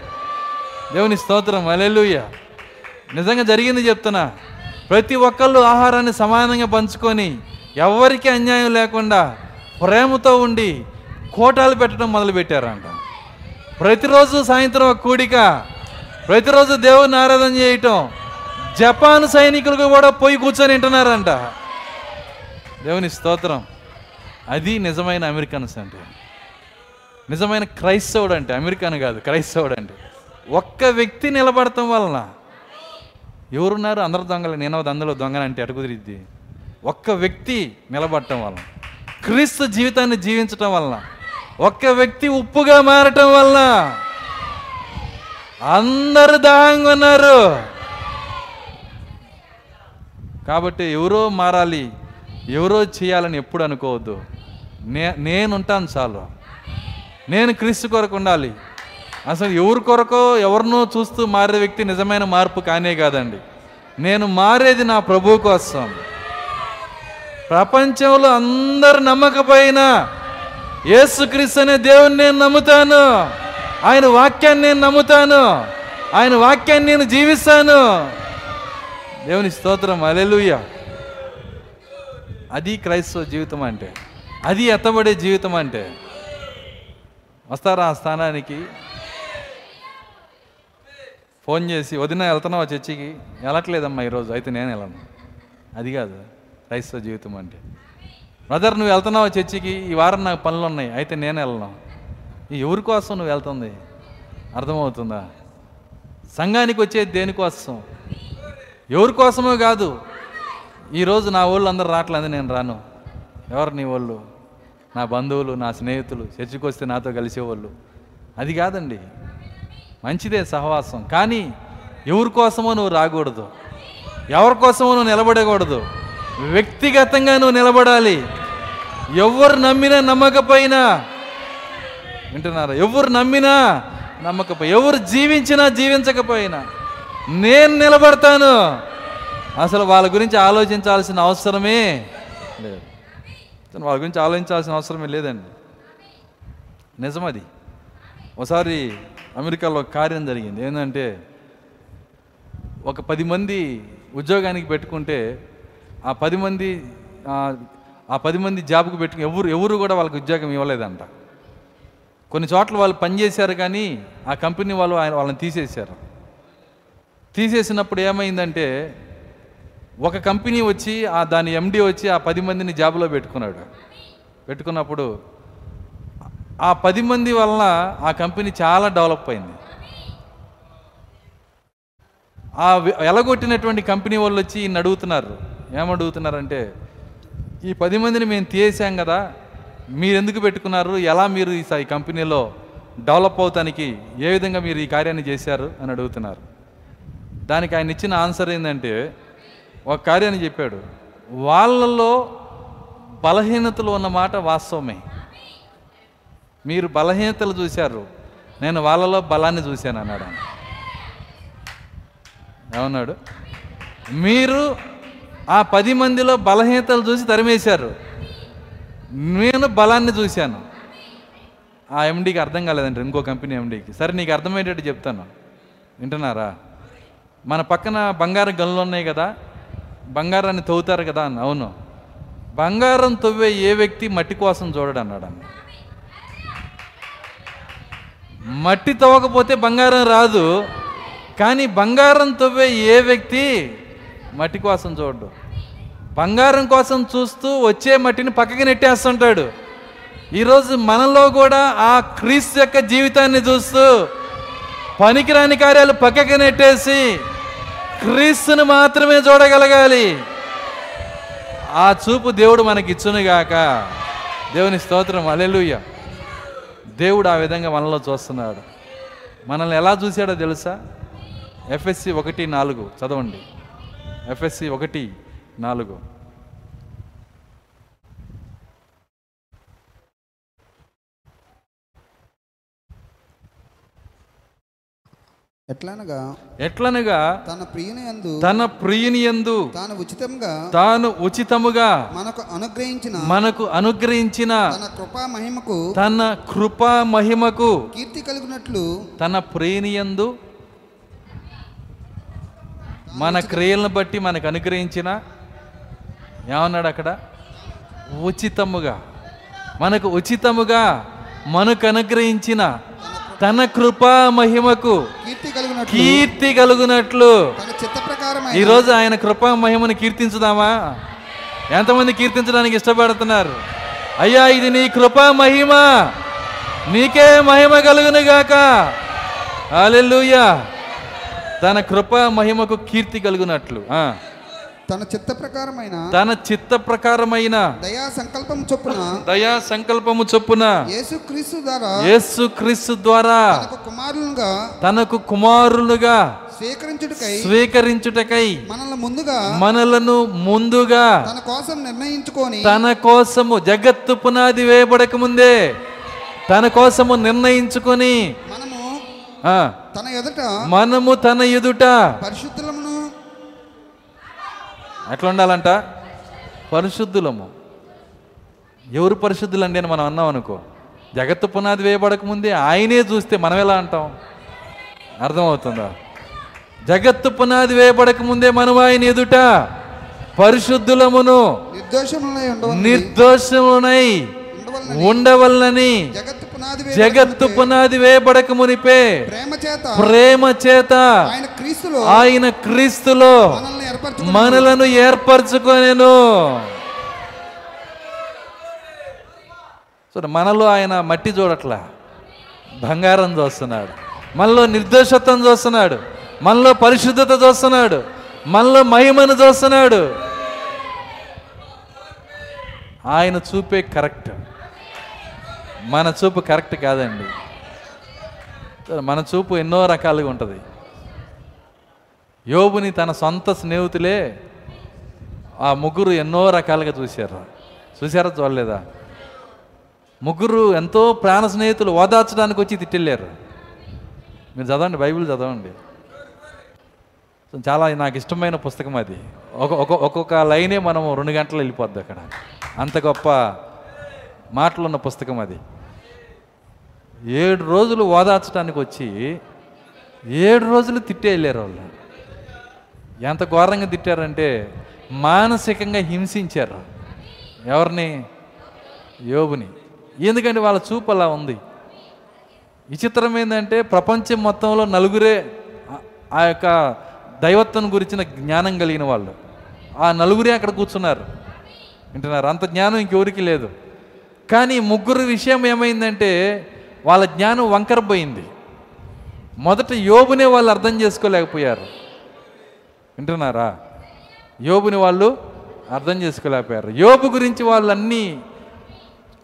Speaker 1: దేవుని స్తోత్రం. అలెలుయ్య నిజంగా జరిగింది చెప్తున్నా. ప్రతి ఒక్కళ్ళు ఆహారాన్ని సమానంగా పంచుకొని ఎవరికి అన్యాయం లేకుండా ప్రేమతో ఉండి కోటాలు పెట్టడం మొదలుపెట్టారంట. ప్రతిరోజు సాయంత్రం ఒక కూడిక ప్రతిరోజు దేవుని ఆరాధన చేయటం జపాన్ సైనికులకు కూడా పోయి కూర్చొని వింటున్నారంట. దేవుని స్తోత్రం. అది నిజమైన అమెరికన్స్ అంటే నిజమైన క్రైస్తవుడు అంటే అమెరికన్ కాదు క్రైస్తవుడు అంటే. ఒక్క వ్యక్తి నిలబడటం వలన ఎవరున్నారు? అందరు దొంగలు. నేను అందులో దొంగలు అటు కుదిరిద్ది? ఒక్క వ్యక్తి నిలబడటం వలన. క్రీస్తు జీవితాన్ని జీవించటం వలన ఒక్క వ్యక్తి ఉప్పుగా మారటం వలన అందరు దాహంగా ఉన్నారు. కాబట్టి ఎవరో మారాలి ఎవరో చేయాలని ఎప్పుడు అనుకోవద్దు. నే నేనుంటాను చాలు. నేను క్రీస్తు కొరకు ఉండాలి. అసలు ఎవరి కొరకో ఎవరినో చూస్తూ మారే వ్యక్తి నిజమైన మార్పు కానే కాదండి. నేను మారేది నా ప్రభు కోసం. ప్రపంచంలో అందరు నమ్మకపోయినా యేసుక్రీస్తు అనే దేవుని నేను నమ్ముతాను. ఆయన వాక్యాన్ని నేను నమ్ముతాను. ఆయన వాక్యాన్ని నేను జీవిస్తాను. దేవుని స్తోత్రం. అలెలుయ్య అది క్రైస్తవ జీవితం అంటే. అది ఎత్తబడే జీవితం అంటే. వస్తారా ఆ స్థానానికి? ఫోన్ చేసి వదిన వెళ్తున్నావా చర్చికి? వెళ్ళట్లేదమ్మా ఈరోజు. అయితే నేను వెళ్ళను. అది కాదు. క్రైస్తవ జీవితం అంటే. బ్రదర్ నువ్వు వెళ్తున్నావా చర్చికి? ఈ వారం నాకు పనులు ఉన్నాయి. అయితే నేను వెళ్ళను ఎవరి కోసం నువ్వు వెళ్తుంది? అర్థమవుతుందా? సంఘానికి వచ్చేది దేనికోసం ఎవరి కోసమో కాదు. ఈరోజు నా వాళ్ళు అందరు రావట్లేదు నేను రాను. ఎవరు నీ వాళ్ళు నా బంధువులు నా స్నేహితులు చర్చికి వస్తే నాతో కలిసేవాళ్ళు. అది కాదండి. మంచిదే సహవాసం. కానీ ఎవరి కోసమో నువ్వు రాకూడదు. ఎవరి కోసమో నువ్వు నిలబడకూడదు. వ్యక్తిగతంగా నువ్వు నిలబడాలి. ఎవరు నమ్మినా నమ్మకపోయినా వింటున్నారా? ఎవరు నమ్మినా నమ్మకపోయి ఎవరు జీవించినా జీవించకపోయినా నేను నిలబడతాను. అసలు వాళ్ళ గురించి ఆలోచించాల్సిన అవసరమే లేదు. వాళ్ళ గురించి ఆలోచించాల్సిన అవసరమే లేదండి. నిజమది. ఒకసారి అమెరికాలో ఒక కార్యం జరిగింది. ఏంటంటే ఒక పది మంది ఉద్యోగానికి పెట్టుకుంటే ఆ పది మంది ఆ, పది మంది జాబ్కి పెట్టుకుని ఎవరు ఎవరు కూడా వాళ్ళకి ఉద్యోగం ఇవ్వలేదంట. కొన్ని చోట్ల వాళ్ళు పనిచేశారు కానీ ఆ కంపెనీ వాళ్ళు ఆయన వాళ్ళని తీసేశారు. తీసేసినప్పుడు ఏమైందంటే ఒక కంపెనీ వచ్చి ఆ దాని ఎండి వచ్చి ఆ పది మందిని జాబ్లో పెట్టుకున్నాడు. పెట్టుకున్నప్పుడు ఆ పది మంది వలన ఆ కంపెనీ చాలా డెవలప్ అయింది. ఆ ఎలగొట్టినటువంటి కంపెనీ వాళ్ళు వచ్చి ఈయన అడుగుతున్నారు. ఏమడుగుతున్నారంటే ఈ పది మందిని మేము తీసేసాం కదా మీరు ఎందుకు పెట్టుకున్నారు ఎలా మీరు ఈ కంపెనీలో డెవలప్ అవుతానికి ఏ విధంగా మీరు ఈ కార్యాన్ని చేశారు అని అడుగుతున్నారు. దానికి ఆయన ఇచ్చిన ఆన్సర్ ఏంటంటే ఒక కార్యాన్ని చెప్పాడు వాళ్ళలో బలహీనతలు ఉన్న మాట వాస్తవమే. మీరు బలహీనతలు చూశారు నేను వాళ్ళలో బలాన్ని చూశాను అన్నాడు ఆయన. ఏమన్నాడు? మీరు ఆ పది మందిలో బలహీనతలు చూసి తరిమేశారు. నేను బలాన్ని చూశాను. ఆ ఎండీకి అర్థం కాలేదండి ఇంకో కంపెనీ ఎండీకి సరే నీకు అర్థమయ్యేటట్టు చెప్తాను. వింటున్నారా? మన పక్కన బంగారం గనులు ఉన్నాయి కదా బంగారాన్ని తవ్వుతారు కదా అన్న అవును. బంగారం తవ్వే ఏ వ్యక్తి మట్టి కోసం చూడడు అన్నాడు అన్న. మట్టి తవ్వకపోతే బంగారం రాదు కానీ బంగారం తవ్వే ఏ వ్యక్తి మట్టి కోసం చూడడు. బంగారం కోసం చూస్తూ వచ్చే మట్టిని పక్కకి నెట్టేస్తుంటాడు. ఈరోజు మనలో కూడా ఆ క్రీస్తు యొక్క జీవితాన్ని చూస్తూ పనికిరాని కార్యాలు పక్కకి నెట్టేసి క్రీస్తుని మాత్రమే చూడగలగాలి. ఆ చూపు దేవుడు మనకి ఇచ్చునుగాక దేవుని స్తోత్రం అలెలుయ్య దేవుడు ఆ విధంగా మనలో చూస్తున్నాడు. మనల్ని ఎలా చూశాడో తెలుసా? ఎఫ్ఎస్సి ఒకటి నాలుగు చదవండి. ఎఫ్ఎస్సి ఒకటి నాలుగు.
Speaker 3: ఎట్లనగా
Speaker 1: ఎట్లనగా
Speaker 3: తన ప్రియుని యందు
Speaker 1: తన ప్రియుని యందు
Speaker 3: తాను ఉచితంగా
Speaker 1: తాను ఉచితముగా
Speaker 3: మనకు అనుగ్రహించిన
Speaker 1: మనకు అనుగ్రహించిన
Speaker 3: తన కృపా మహిమకు
Speaker 1: తన కృపా మహిమకు
Speaker 3: కీర్తి కలిగినట్లు
Speaker 1: తన ప్రేనియందు మన క్రియలను బట్టి మనకు అనుగ్రహించిన ఏమన్నాడు అక్కడ? ఉచితముగా. మనకు ఉచితముగా మనకు అనుగ్రహించిన తన కృపా మహిమకు
Speaker 3: కీర్తి కలిగినట్లు.
Speaker 1: ఈరోజు ఆయన కృపా మహిమను కీర్తించుదామా? ఎంతమంది కీర్తించడానికి ఇష్టపడుతున్నారు? అయ్యా ఇది నీ కృపా మహిమ. నీకే మహిమ కలుగును గాక. హల్లెలూయా. తన కృపా మహిమకు కీర్తి కలుగునట్లు. ఆ.
Speaker 3: తన చిత్త ప్రకారమైన
Speaker 1: తన చిత్త ప్రకారమైన
Speaker 3: దయా సంకల్పం చొప్పున
Speaker 1: దయా సంకల్పము చొప్పున
Speaker 3: యేసుక్రీస్తు ద్వారా
Speaker 1: యేసు క్రీస్తు ద్వారా
Speaker 3: తనకు కుమారులుగా
Speaker 1: తనకు కుమారులుగా
Speaker 3: స్వీకరించుటకై
Speaker 1: స్వీకరించుటకై
Speaker 3: మనల్ని ముందుగా
Speaker 1: మనలను ముందుగా
Speaker 3: తన కోసం నిర్ణయించుకొని
Speaker 1: తన కోసము జగత్తు పునాది వేయబడక ముందే తన కోసము నిర్ణయించుకొని
Speaker 3: మనము తన ఎదుట
Speaker 1: మనము తన ఎదుట
Speaker 3: పరిశుద్ధులమును
Speaker 1: ఎట్లా ఉండాలంట. పరిశుద్ధులము. ఎవరు పరిశుద్ధులండి అని మనం అన్నాం అనుకో. జగత్తు పునాది వేయబడక ముందే ఆయనే చూస్తే మనం ఎలా అంటాం? అర్థమవుతుందా? జగత్తు పునాది వేయబడక ముందే మనం ఆయన ఎదుట పరిశుద్ధులమును
Speaker 3: నిర్దోషములై ఉండవలెను. జగత్తు పునాది వేయబడక మునుపే. ప్రేమ చేత.
Speaker 1: ప్రేమ చేత.
Speaker 3: ఆయన క్రీస్తులో.
Speaker 1: ఆయన క్రీస్తులో
Speaker 3: మనల్ని ఏర్పరచుకుని
Speaker 1: మనలను ఏర్పరచుకొనెను. సో మనలో ఆయన మట్టి చూడట్లా. బంగారం చూస్తున్నాడు. మనలో నిర్దోషత్వం చూస్తున్నాడు. మనలో పరిశుద్ధత చూస్తున్నాడు. మనలో మహిమను చూస్తున్నాడు. ఆయన చూపే కరెక్ట్. మన చూపు కరెక్ట్ కాదండి. మన చూపు ఎన్నో రకాలుగా ఉంటుంది. యోబుని తన సొంత స్నేహితులే ఆ ముగ్గురు ఎన్నో రకాలుగా చూశారు. చూశారా చూడలేదా? ముగ్గురు ఎంతో ప్రాణ స్నేహితులు ఓదార్చడానికి వచ్చి తిట్టెళ్ళారు. మీరు చదవండి బైబిల్ చదవండి. చాలా నాకు ఇష్టమైన పుస్తకం అది. ఒక ఒక ఒక్కొక్క లైనే మనం రెండు గంటలు వెళ్ళిపోద్ది అక్కడ. అంత గొప్ప మాటలున్న పుస్తకం అది. ఏడు రోజులు ఓదార్చడానికి వచ్చి ఏడు రోజులు తిట్టే వాళ్ళు. ఎంత ఘోరంగా తిట్టారంటే మానసికంగా హింసించారు ఎవరిని? యోబుని. ఎందుకంటే వాళ్ళ చూపు అలా ఉంది. విచిత్రం ఏంటంటే ప్రపంచం మొత్తంలో నలుగురే ఆ- ఆ యొక్క దైవత్వం గురించిన జ్ఞానం కలిగిన వాళ్ళు. ఆ నలుగురే అక్కడ కూర్చున్నారు. వింటున్నారు? అంత జ్ఞానం ఇంకెవరికి లేదు. కానీ ముగ్గురు విషయం ఏమైందంటే వాళ్ళ జ్ఞానం వంకరపోయింది మొదట యోబునే వాళ్ళు అర్థం చేసుకోలేకపోయారు. వింటున్నారా? యోబుని వాళ్ళు అర్థం చేసుకోలేకపోయారు. యోబు గురించి వాళ్ళు అన్నీ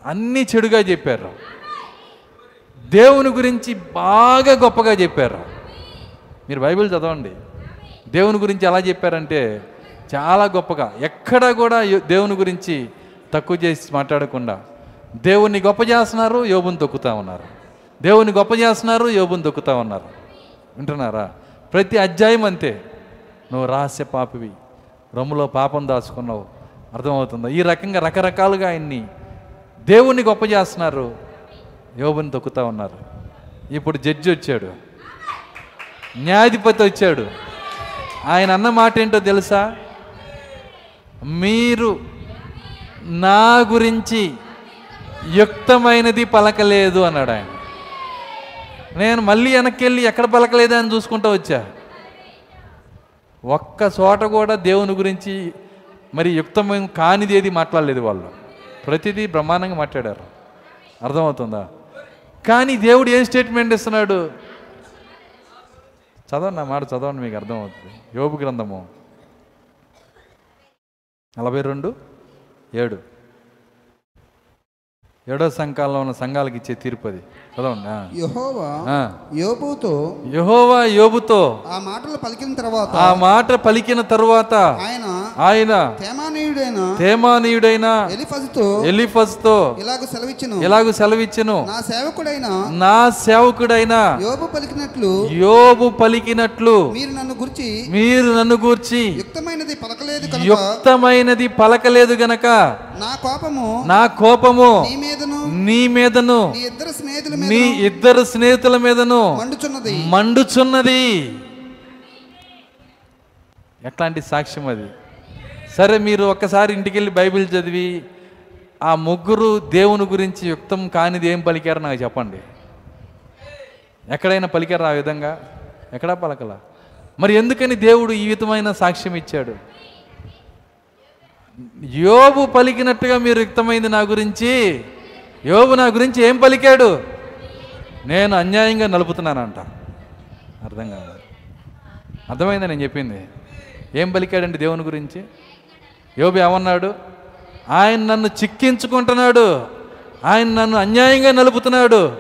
Speaker 1: అన్నీ చెడుగా చెప్పారు. దేవుని గురించి బాగా గొప్పగా చెప్పారు. మీరు బైబిల్ చదవండి. దేవుని గురించి ఎలా చెప్పారంటే చాలా గొప్పగా ఎక్కడా కూడా దేవుని గురించి తక్కువ చేసి మాట్లాడకుండా దేవుణ్ణి గొప్ప చేస్తున్నారు యోబుని తొక్కుతా ఉన్నారు. దేవుని గొప్ప చేస్తున్నారు యోబుని తొక్కుతా ఉన్నారు. వింటున్నారా? ప్రతి అధ్యాయం అంతే. నువ్వు రహస్య పాపివి. రొమ్ములో పాపం దాచుకున్నావు. అర్థమవుతుందా? ఈ రకంగా రకరకాలుగా ఆయన్ని దేవుణ్ణి గొప్ప చేస్తున్నారు యోబుని తొక్కుతా ఉన్నారు. ఇప్పుడు జడ్జి వచ్చాడు. న్యాయాధిపతి వచ్చాడు. ఆయన అన్న మాట ఏంటో తెలుసా? మీరు నా గురించి యుక్తమైనది పలకలేదు అన్నాడు ఆయన. నేను మళ్ళీ వెనక్కి వెళ్ళి ఎక్కడ పలకలేదా అని చూసుకుంటూ వచ్చా. ఒక్క చోట కూడా దేవుని గురించి మరి యుక్తమైన కానిది ఏది మాట్లాడలేదు వాళ్ళు. ప్రతిదీ బ్రహ్మాండంగా మాట్లాడారు. అర్థమవుతుందా? కానీ దేవుడు ఏం స్టేట్మెంట్ ఇస్తున్నాడు? చదవండి నా మాట చదవండి మీకు అర్థమవుతుంది. యోగు గ్రంథము నలభై రెండు ఏడు. ఏడో సంఘాల్లో ఉన్న సంఘాలకు ఇచ్చే తీర్పు అది. చదవండి.
Speaker 3: యెహోవా. యోబుతో
Speaker 1: యెహోవా యోబుతో
Speaker 3: ఆ మాటలు పలికిన తర్వాత
Speaker 1: ఆ మాట పలికిన తరువాత
Speaker 3: ఆయన
Speaker 1: ఆయన
Speaker 3: తేమానీయుడైన
Speaker 1: తేమానీయుడైన
Speaker 3: ఎలిఫజుతో
Speaker 1: ఎలిఫస్తో
Speaker 3: ఇలాగ సెలవిచ్చును
Speaker 1: ఎలాగూ సెలవిచ్చెను
Speaker 3: నా సేవకుడైన
Speaker 1: నా సేవకుడైన
Speaker 3: యోబు పలికినట్లు
Speaker 1: యోబు పలికినట్లు
Speaker 3: మీరు నన్ను గురించి
Speaker 1: మీరు నన్ను గూర్చి
Speaker 3: యుక్తమైనది పలకలేదు కనుక
Speaker 1: యుక్తమైనది పలకలేదు గనక
Speaker 3: నా కోపము
Speaker 1: నా కోపము
Speaker 3: నీ మీదను
Speaker 1: నీ మీదను
Speaker 3: నీ ఇద్దరు స్నేహితుల
Speaker 1: నీ
Speaker 3: మీద
Speaker 1: ఇద్దరు స్నేహితుల మీదను
Speaker 3: మండుచున్నది.
Speaker 1: మండుచున్నది. ఎట్లాంటి సాక్ష్యం అది? సరే మీరు ఒక్కసారి ఇంటికి వెళ్ళి బైబిల్ చదివి ఆ ముగ్గురు దేవుని గురించి యుక్తం కానిది ఏం పలికారో నాకు చెప్పండి. ఎక్కడైనా పలికారా ఆ విధంగా? ఎక్కడా పలకలా? మరి ఎందుకని దేవుడు ఈ విధమైన సాక్ష్యం ఇచ్చాడు? యోబు పలికినట్టుగా మీరు యుక్తమైంది నా గురించి? యోబు నా గురించి ఏం పలికాడు? నేను అన్యాయంగా నలుపుతున్నానంట. అర్థం కాదు అర్థమైందా నేను చెప్పింది? ఏం పలికాడండి దేవుని గురించి? యోబి ఏమన్నాడు? ఆయన నన్ను చిక్కించుకుంటున్నాడు. ఆయన నన్ను అన్యాయంగా నలుపుతున్నాడు.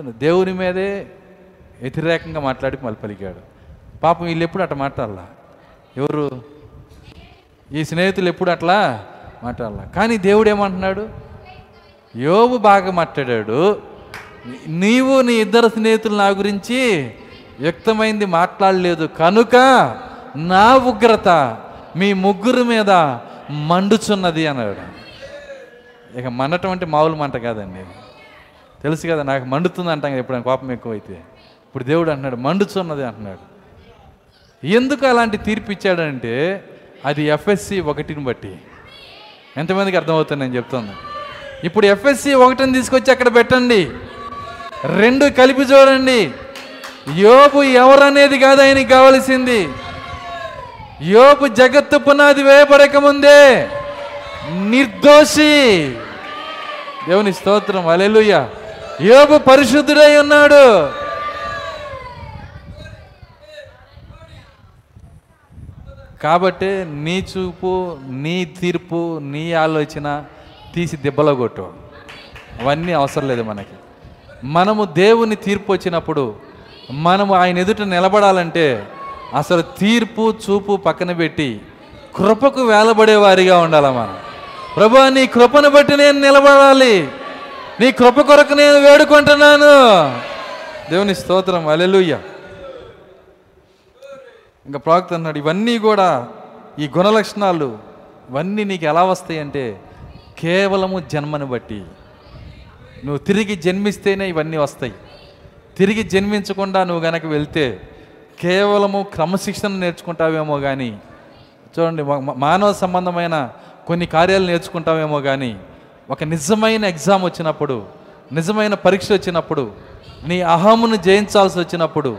Speaker 1: దేవుని మీదే వ్యతిరేకంగా మాట్లాడి మళ్ళీ పలికాడు. పాపం వీళ్ళు ఎప్పుడు అట్లా మాట్లాడాల? ఎవరు? ఈ స్నేహితులు ఎప్పుడు అట్లా మాట్లాడాల? కానీ దేవుడు ఏమంటున్నాడు? యోబు బాగా మాట్లాడాడు. నీవు నీ ఇద్దరు స్నేహితులు నా గురించి వ్యక్తమైంది మాట్లాడలేదు. కనుక నా ఉగ్రత మీ ముగ్గురు మీద మండుచున్నది అన్నాడు. ఇక మండటం అంటే మామూలు మంట కాదండి. తెలుసు కదా నాకు మండుతుంది అంటాం కదా ఎప్పుడైనా కోపం ఎక్కువైతే. ఇప్పుడు దేవుడు అంటున్నాడు మండుచున్నది అంటున్నాడు. ఎందుకు అలాంటి తీర్పు ఇచ్చాడంటే అది ఎఫ్ఎస్సి ఒకటిని బట్టి. ఎంతమందికి అర్థమవుతుంది నేను చెప్తాను. ఇప్పుడు ఎఫ్ఎస్సి ఒకటిని తీసుకొచ్చి అక్కడ పెట్టండి. రెండు కలిపి చూడండి. యోపు ఎవరనేది కాదు ఆయనకి కావలసింది. యోపు జగత్తు పునాది వేయబడక ముందే నిర్దోషి. దేవుని స్తోత్రం అలెలుయ్య యోపు పరిశుద్ధుడై ఉన్నాడు. కాబట్టి నీ చూపు నీ తీర్పు నీ ఆలోచన తీసి దెబ్బలో కొట్టు. అవన్నీ అవసరం లేదు మనకి. మనము దేవుని తీర్పు వచ్చినప్పుడు మనము ఆయన ఎదుట నిలబడాలంటే అసలు తీర్పు చూపు పక్కన పెట్టి కృపకు వేలబడేవారిగా ఉండాలి మనం. ప్రభా నీ కృపను బట్టి నేను నిలబడాలి. నీ కృప కొరకు నేను వేడుకుంటున్నాను. దేవుని స్తోత్రం. అలెలుయ్య ఇంకా ప్రాక్త అన్నాడు ఇవన్నీ కూడా ఈ గుణలక్షణాలు ఇవన్నీ నీకు ఎలా వస్తాయి అంటే కేవలము జన్మను బట్టి. నువ్వు తిరిగి జన్మిస్తేనే ఇవన్నీ వస్తాయి. తిరిగి జన్మించకుండా నువ్వు గనక వెళ్తే కేవలము క్రమశిక్షణ నేర్చుకుంటావేమో కానీ చూడండి మానవ సంబంధమైన కొన్ని కార్యాలు నేర్చుకుంటావేమో కానీ ఒక నిజమైన ఎగ్జామ్ వచ్చినప్పుడు నిజమైన పరీక్ష వచ్చినప్పుడు నీ అహమును జయించాల్సి వచ్చినప్పుడు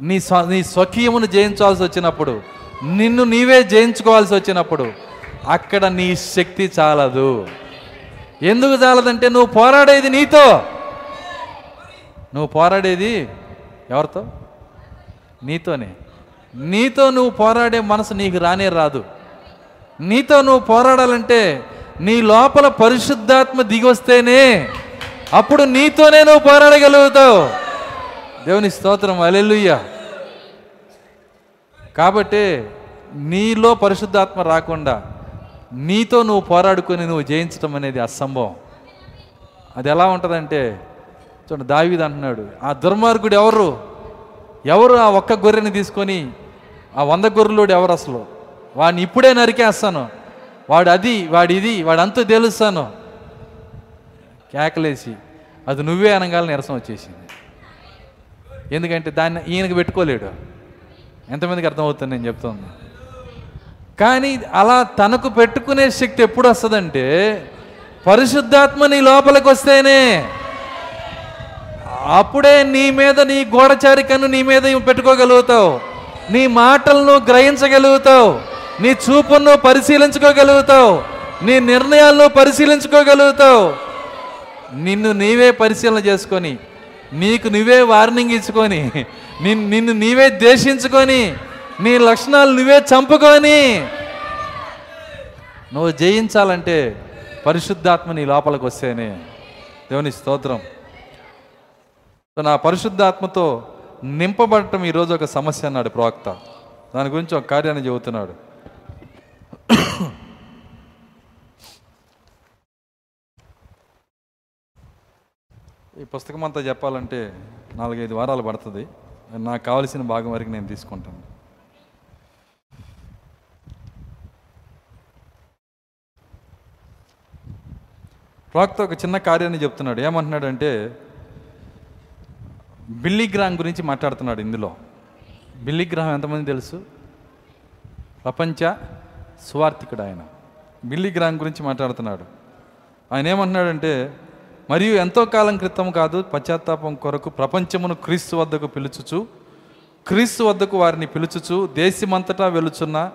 Speaker 1: నీ స్వ నీ స్వకీయమును జయించాల్సి వచ్చినప్పుడు నిన్ను నీవే జయించుకోవాల్సి వచ్చినప్పుడు అక్కడ నీ శక్తి చాలదు. ఎందుకు చాలదంటే నువ్వు పోరాడేది నీతో. నువ్వు పోరాడేది ఎవరితో? నీతోనే. నీతో నువ్వు పోరాడే మనసు నీకు రానే రాదు. నీతో నువ్వు పోరాడాలంటే నీ లోపల పరిశుద్ధాత్మ దిగొస్తేనే అప్పుడు నీతోనే నువ్వు పోరాడగలుగుతావు. దేవుని స్తోత్రం. అలెలుయ్య కాబట్టి నీలో పరిశుద్ధాత్మ రాకుండా నీతో నువ్వు పోరాడుకొని నువ్వు జయించడం అనేది అసంభవం. అది ఎలా ఉంటుందంటే చూడండి దావీదు అంటున్నాడు ఆ దుర్మార్గుడు ఎవరు? ఎవరు ఆ ఒక్క గొర్రెని తీసుకొని ఆ వంద గొర్రెలోడు ఎవరు అసలు? వాడిని ఇప్పుడే నరికేస్తాను. వాడు అది వాడు ఇది వాడు అంతా తెలుస్తాను. కేకలేసి అది నువ్వే అనగాల నిరసం వచ్చేసింది. ఎందుకంటే దాన్ని ఈయనకి పెట్టుకోలేడు. ఎంతమందికి అర్థమవుతుంది నేను చెప్తాను? కానీ అలా తనకు పెట్టుకునే శక్తి ఎప్పుడు వస్తుందంటే పరిశుద్ధాత్మ నీ లోపలికి వస్తేనే. అప్పుడే నీ మీద నీ గోడచారికను నీ మీద పెట్టుకోగలుగుతావు. నీ మాటలను గ్రహించగలుగుతావు. నీ చూపును పరిశీలించుకోగలుగుతావు. నీ నిర్ణయాలను పరిశీలించుకోగలుగుతావు. నిన్ను నీవే పరిశీలన చేసుకొని నీకు నువ్వే వార్నింగ్ ఇచ్చుకొని నిన్ను నీవే ద్వేషించుకొని నీ లక్షణాలు నువ్వే చంపుకొని నువ్వు జయించాలంటే పరిశుద్ధాత్మ నీ లోపలికి వస్తేనే. దేవుని స్తోత్రం. సో నా పరిశుద్ధాత్మతో నింపబడటం ఈరోజు ఒక సమస్య అన్నాడు ప్రవక్త. దాని గురించి ఒక కార్యాన్ని చెబుతున్నాడు. ఈ పుస్తకం అంతా చెప్పాలంటే నాలుగైదు వారాలు పడుతుంది. నాకు కావలసిన భాగం వరకు నేను తీసుకుంటాను. ప్రవక్త ఒక చిన్న కార్యాన్ని చెప్తున్నాడు. ఏమంటున్నాడంటే బిల్లీ గ్రామ్ గురించి మాట్లాడుతున్నాడు ఇందులో. బిల్లీగ్రామ్ ఎంతమంది తెలుసు? ప్రపంచ సువార్థికుడు ఆయన బిల్లీగ్రామ్ గురించి మాట్లాడుతున్నాడు. ఆయన ఏమంటున్నాడంటే మరియు ఎంతో కాలం క్రితం కాదు పశ్చాత్తాపం కొరకు ప్రపంచమును క్రీస్తు వద్దకు పిలుచుచు క్రీస్తు వద్దకు వారిని పిలుచుచు దేశమంతటా వెలుచున్న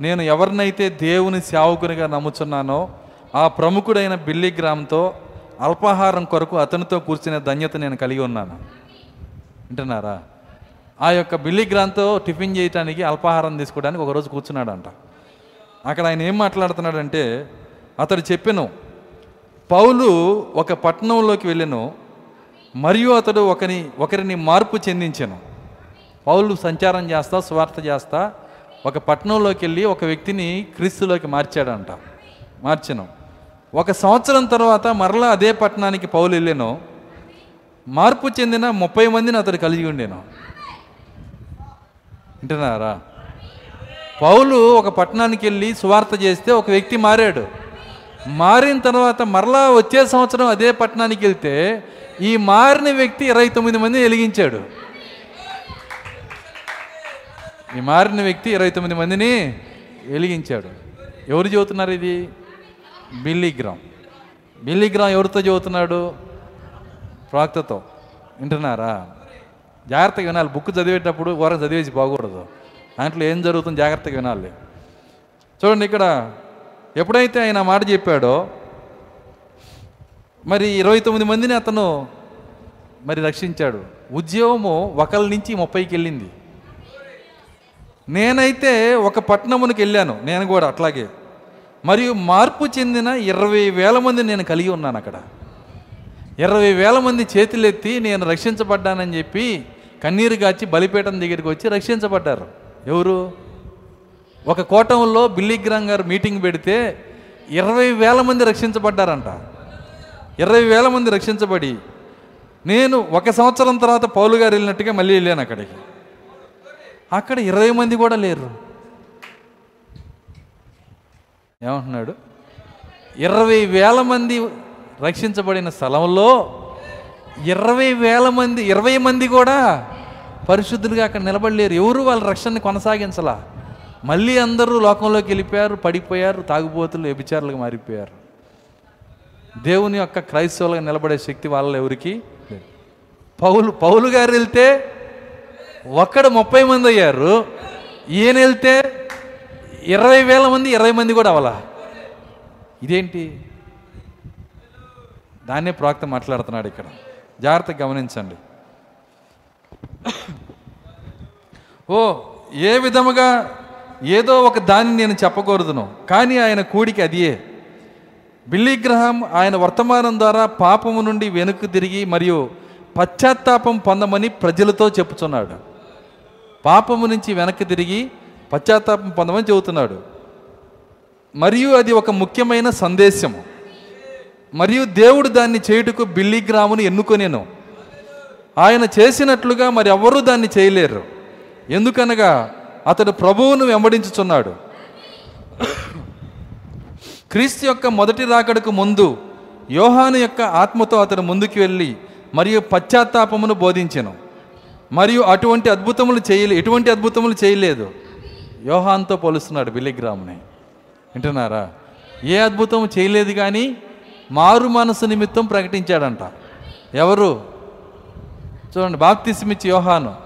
Speaker 1: నేను ఎవరినైతే దేవుని సేవకునిగా నమ్ముచున్నానో ఆ ప్రముఖుడైన బిల్లీ గ్రామ్తో అల్పాహారం కొరకు అతనితో కూర్చునే ధన్యత నేను కలిగి ఉన్నాను. వింటున్నారా? ఆ యొక్క బిల్లీ గ్రామ్తో టిఫిన్ చేయటానికి అల్పాహారం తీసుకోవడానికి ఒకరోజు కూర్చున్నాడంట. అక్కడ ఆయన ఏం మాట్లాడుతున్నాడంటే అతడు చెప్పాను పౌలు ఒక పట్టణంలోకి వెళ్ళాను మరియు అతడు ఒకని ఒకరిని మార్పు చెందించాను. పౌలు సంచారం చేస్తా స్వార్థ చేస్తా ఒక పట్టణంలోకి వెళ్ళి ఒక వ్యక్తిని క్రీస్తులోకి మార్చాడంట. మార్చెను. ఒక సంవత్సరం తర్వాత మరలా అదే పట్టణానికి పౌలు వెళ్ళాను మార్పు చెందిన ముప్పై మందిని అతడు కలిగి ఉండేను. వింటున్నారా? పౌలు ఒక పట్టణానికి వెళ్ళి సువార్త చేస్తే ఒక వ్యక్తి మారాడు. మారిన తర్వాత మరలా వచ్చే సంవత్సరం అదే పట్టణానికి వెళ్తే ఈ మారిన వ్యక్తి ఇరవై తొమ్మిది మందిని వెలిగించాడు. ఈ మారిన వ్యక్తి ఇరవై తొమ్మిది మందిని వెలిగించాడు. ఎవరు చెబుతున్నారు ఇది? బిల్లీగ్రామ్ బిల్లీగ్రామ్ ఎవరితో చదువుతున్నాడు? ప్రాక్తతో వింటున్నారా? జాగ్రత్తగా వినాలి. బుక్ చదివేటప్పుడు వరకు చదివేసి బాగూడదు దాంట్లో ఏం జరుగుతుంది జాగ్రత్తగా వినాలి. చూడండి ఇక్కడ ఎప్పుడైతే ఆయన మాట చెప్పాడో మరి ఇరవై తొమ్మిది మందిని అతను మరి రక్షించాడు. ఉద్యోగము ఒకళ్ళ నుంచి ముప్పైకి వెళ్ళింది. నేనైతే ఒక పట్టణమునికి వెళ్ళాను. నేను కూడా అట్లాగే. మరియు మార్పు చెందిన ఇరవై వేల మంది నేను కలిగి ఉన్నాను అక్కడ. ఇరవై వేల మంది చేతులెత్తి నేను రక్షించబడ్డానని చెప్పి కన్నీరు గాచి బలిపీఠం దగ్గరికి వచ్చి రక్షించబడ్డారు. ఎవరు? ఒక కోటంలో బిల్లిగ్రామ్ గారు మీటింగ్ పెడితే ఇరవై వేల మంది రక్షించబడ్డారంట. ఇరవై వేల మంది రక్షించబడి నేను ఒక సంవత్సరం తర్వాత పౌలు గారు వెళ్ళినట్టుగా మళ్ళీ వెళ్ళాను అక్కడికి. అక్కడ ఇరవై మంది కూడా లేరు. ఏమంటున్నాడు? ఇరవై వేల మంది రక్షించబడిన స్థలంలో ఇరవై వేల మంది ఇరవై మంది కూడా పరిశుద్ధులుగా అక్కడ నిలబడలేరు. ఎవరు వాళ్ళ రక్షణని కొనసాగించలా? మళ్ళీ అందరూ లోకంలోకి వెళ్ళిపోయారు పడిపోయారు తాగుబోతులు వ్యభిచారులుగా మారిపోయారు. దేవుని యొక్క క్రైస్తవులుగా నిలబడే శక్తి వాళ్ళ ఎవరికి పౌలు పౌలు గారు వెళ్తే ఒక్కడ ముప్పై మంది అయ్యారు. ఈయన వెళ్తే ఇరవై వేల మంది ఇరవై మంది కూడా అవలా ఇదేంటి? దాన్నే ప్రాక్త మాట్లాడుతున్నాడు ఇక్కడ. జాగ్రత్తగా గమనించండి. ఓ ఏ విధముగా ఏదో ఒక దాన్ని నేను చెప్పకూడదును కానీ ఆయన కూడికి అదియే. బిల్లీగ్రహం ఆయన వర్తమానం ద్వారా పాపము నుండి వెనుక తిరిగి మరియు పశ్చాత్తాపం పొందమని ప్రజలతో చెప్పుచున్నాడు. పాపము నుంచి వెనక్కి తిరిగి పశ్చాత్తాపం పొందమని చెబుతున్నాడు. మరియు అది ఒక ముఖ్యమైన సందేశము. మరియు దేవుడు దాన్ని చేయుటకు బిల్లీగ్రామును ఎన్నుకొనేను. ఆయన చేసినట్లుగా మరి ఎవరూ దాన్ని చేయలేరు. ఎందుకనగా అతడు ప్రభువును వెంబడించుచున్నాడు. క్రీస్తు యొక్క మొదటి రాకడకు ముందు యోహాను యొక్క ఆత్మతో అతడు ముందుకు వెళ్ళి మరియు పశ్చాత్తాపమును బోధించెను. మరియు అటువంటి అద్భుతములు చేయలే ఎటువంటి అద్భుతములు చేయలేదు. యోహాన్తో పోలుస్తున్నాడు బిలిగ్రామ్ని. వింటున్నారా? ఏ అద్భుతం చేయలేదు కానీ మారు మనసు నిమిత్తం ప్రకటించాడంట. ఎవరు? చూడండి బాప్తిస్మిచ్చి యోహాను.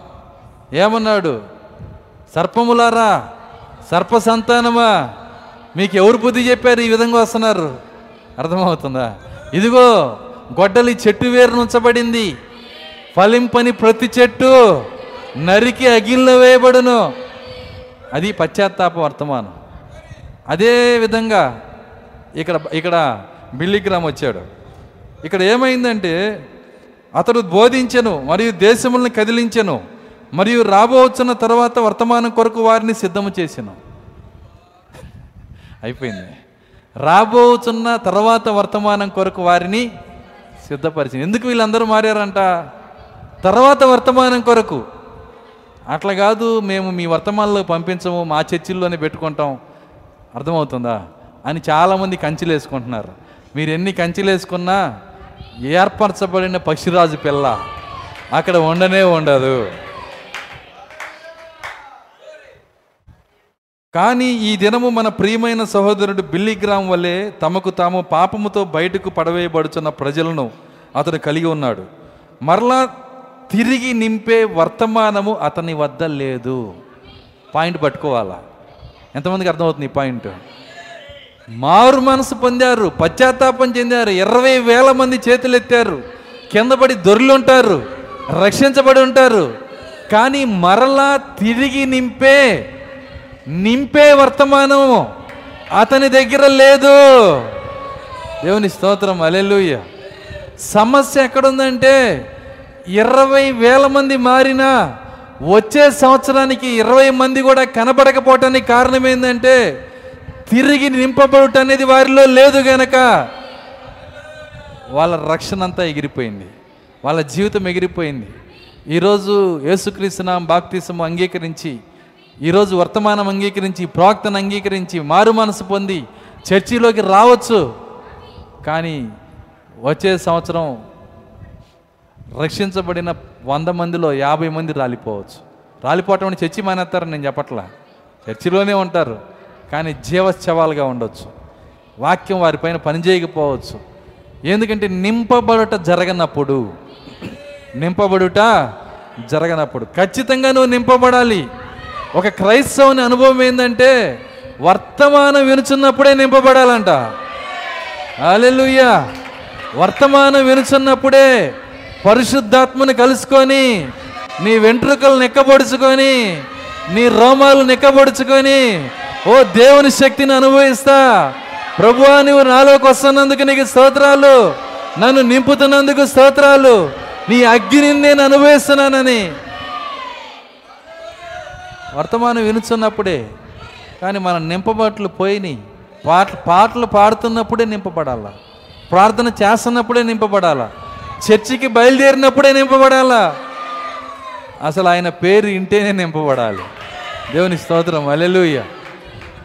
Speaker 1: ఏమన్నాడు? సర్పములారా సర్ప సంతానమా మీకు ఎవరు బుద్ధి చెప్పారు ఈ విధంగా వస్తున్నారు? అర్థమవుతుందా? ఇదిగో గొడ్డలి చెట్టు వేరు నుంచబడింది ఫలింపని ప్రతి చెట్టు నరికి అగిల్లో వేయబడును. అది పశ్చాత్తాప వర్తమానం. అదే విధంగా ఇక్కడ ఇక్కడ బిల్లిగ్రామ్ వచ్చాడు. ఇక్కడ ఏమైందంటే అతడు బోధించను మరియు దేశములను కదిలించను మరియు రాబోవచ్చున్న తర్వాత వర్తమానం కొరకు వారిని సిద్ధము చేసాను. అయిపోయింది. రాబోతున్న తర్వాత వర్తమానం కొరకు వారిని సిద్ధపరిచింది ఎందుకు వీళ్ళందరూ మారారంట? తర్వాత వర్తమానం కొరకు. అట్లా కాదు మేము మీ వర్తమానంలో పంపించము మా చర్చిల్లోనే పెట్టుకుంటాం. అర్థమవుతుందా? అని చాలామంది కంచెలు వేసుకుంటున్నారు మీరు ఎన్ని కంచెలు వేసుకున్నా ఏర్పరచబడిన పక్షిరాజు పిల్ల. అక్కడ ఉండనే ఉండదు. కానీ ఈ దినము మన ప్రియమైన సహోదరుడు బిల్లిగ్రామ్ వలె తమకు తాము పాపముతో బయటకు పడవేయబడుచున్న ప్రజలను అతడు కలిగి ఉన్నాడు. మరలా తిరిగి నింపే వర్తమానము అతని వద్ద లేదు. పాయింట్ పట్టుకోవాలా? ఎంతమందికి అర్థమవుతుంది ఈ పాయింట్? మారు మనసు పొందారు పశ్చాత్తాపం చెందారు ఇరవై వేల మంది చేతులెత్తారు కింద పడి దొరులుంటారు రక్షించబడి ఉంటారు. కానీ మరలా తిరిగి నింపే నింపే వర్తమానము అతని దగ్గర లేదు. దేవుని స్తోత్రం అలెలుయ్య సమస్య ఎక్కడుందంటే ఇరవై వేల మంది మారినా వచ్చే సంవత్సరానికి ఇరవై మంది కూడా కనబడకపోవటానికి కారణం ఏంటంటే తిరిగి నింపబడటం అనేది వారిలో లేదు గనక వాళ్ళ రక్షణ అంతా ఎగిరిపోయింది. వాళ్ళ జీవితం ఎగిరిపోయింది. ఈరోజు యేసుక్రీస్తునాం బాప్తీసం అంగీకరించి ఈరోజు వర్తమానం అంగీకరించి ప్రాక్తను అంగీకరించి మారు మనసు పొంది చర్చిలోకి రావచ్చు. కానీ వచ్చే సంవత్సరం రక్షించబడిన వంద మందిలో యాభై మంది రాలిపోవచ్చు. రాలిపోవటం అని చర్చి మానేస్తారని నేను చెప్పట్లా. చర్చిలోనే ఉంటారు కానీ జీవశ్చవాలుగా ఉండొచ్చు. వాక్యం వారిపైన పనిచేయకపోవచ్చు ఎందుకంటే నింపబడుట జరగనప్పుడు నింపబడుట జరగనప్పుడు. ఖచ్చితంగా నువ్వు నింపబడాలి. ఒక క్రైస్తవుని అనుభవం ఏంటంటే వర్తమానం వినుచున్నప్పుడే నింపబడాలంట. అలెలుయ్యా వర్తమానం వినుచున్నప్పుడే పరిశుద్ధాత్మని కలుసుకొని నీ వెంట్రుకలు నిక్కబడుచుకొని నీ రోమాలు నిక్కబడుచుకొని ఓ దేవుని శక్తిని అనుభవిస్తా. ప్రభువా నువ్వు నాలోకి వస్తున్నందుకు నీకు స్తోత్రాలు. నన్ను నింపుతున్నందుకు స్తోత్రాలు. నీ అగ్నిని నేను అనుభవిస్తున్నానని. వర్తమానం వినుచున్నప్పుడే కానీ మన నింపబట్లు పోయినాయి. పాట పాటలు పాడుతున్నప్పుడే నింపబడాలా. ప్రార్థన చేస్తున్నప్పుడే నింపబడాలా. చర్చికి బయలుదేరినప్పుడే నింపబడాలా? అసలు ఆయన పేరు ఇంటేనే నింపబడాలి. దేవుని స్తోత్రం అలెలుయ్య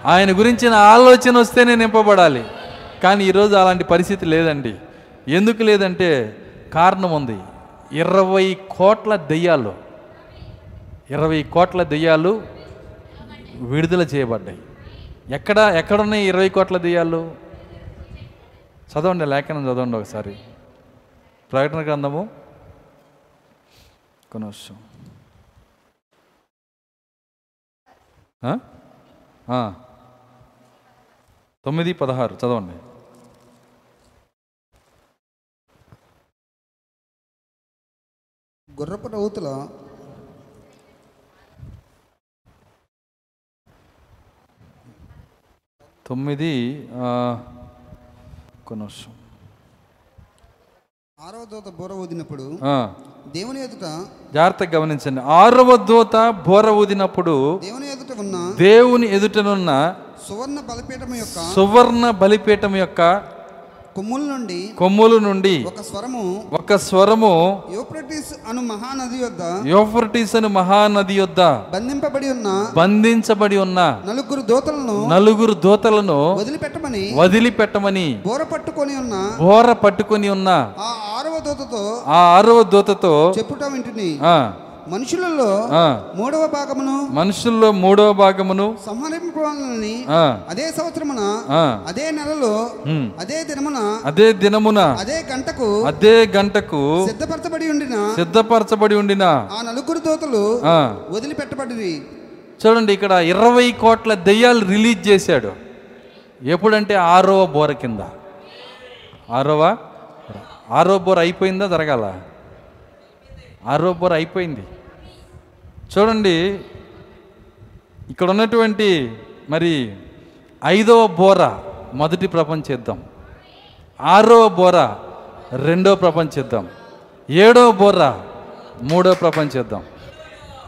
Speaker 1: ఆయన గురించిన ఆలోచన వస్తేనే నింపబడాలి. కానీ ఈరోజు అలాంటి పరిస్థితి లేదండి. ఎందుకు లేదంటే కారణం ఉంది. ఇరవై కోట్ల దెయ్యాలు ఇరవై కోట్ల దెయ్యాలు విడుదల చేయబడ్డాయి. ఎక్కడ ఎక్కడున్నాయి ఇరవై కోట్ల దెయ్యాలు? చదవండి లేఖనం చదవండి ఒకసారి. ప్రకటన గ్రంథము? ఆ. తొమ్మిది పదహారు చదవండి.
Speaker 3: గుర్రపు రౌతుల
Speaker 1: తొమ్మిది నిమిషం
Speaker 3: ఆరవ దూత బూర ఊదినప్పుడు దేవుని ఎదుట
Speaker 1: జాగ్రత్తగా గమనించండి. ఆరవ దూత బోర ఊదినప్పుడు
Speaker 3: దేవుని ఎదుట ఉన్న
Speaker 1: దేవుని ఎదుటనున్న
Speaker 3: సువర్ణ బలిపీఠం యొక్క
Speaker 1: సువర్ణ బలిపీఠం యొక్క
Speaker 3: కొమ్ముల నుండి
Speaker 1: కొమ్ముల నుండి
Speaker 3: ఒక స్వరము
Speaker 1: ఒక స్వరము
Speaker 3: యూప్రటిస్ అను మహానది యొద్ద
Speaker 1: యోఫర్టీస్ అని మహానది యొద్ద
Speaker 3: బంధింపబడి ఉన్న
Speaker 1: బంధించబడి ఉన్న
Speaker 3: నలుగురు దూతలను
Speaker 1: నలుగురు దూతలను
Speaker 3: వదిలిపెట్టమని
Speaker 1: వదిలిపెట్టమని
Speaker 3: బోర పట్టుకొని ఉన్న
Speaker 1: బోర పట్టుకొని ఉన్న
Speaker 3: ఆ ఆరవ దూతతో
Speaker 1: ఆ ఆరవ దూతతో
Speaker 3: చెప్పుట వింటుని.
Speaker 1: ఆ,
Speaker 3: మనుషులలో మూడవ భాగమును
Speaker 1: మనుషుల్లో మూడవ భాగమును
Speaker 3: సంహరింపవాలని
Speaker 1: ఆ,
Speaker 3: అదే సంవత్సరమున అదే నెలలో అదే దినమున
Speaker 1: అదే దినమున
Speaker 3: అదే గంటకు
Speaker 1: అదే గంటకు
Speaker 3: సిద్ధపరచబడి ఉండిన
Speaker 1: సిద్ధపరచబడి ఉండిన
Speaker 3: ఆ నలుగురు దోతలు
Speaker 1: ఆ,
Speaker 3: వదిలిపెట్టబడిరి.
Speaker 1: చూడండి ఇక్కడ ఇరవై కోట్ల దెయ్యాలు రిలీజ్ చేశాడు. ఎప్పుడంటే ఆరవ బోర కింద. ఆరవ? ఆరో బోర అయిపోయిందా? జరగాల? ఆరో బోర అయిపోయింది. చూడండి ఇక్కడ ఉన్నటువంటి మరి ఐదవ బోర మొదటి ప్రపంచ యుద్ధం. ఆరవ బోర రెండో ప్రపంచ యుద్ధం. ఏడవ బోర మూడో ప్రపంచ యుద్ధం.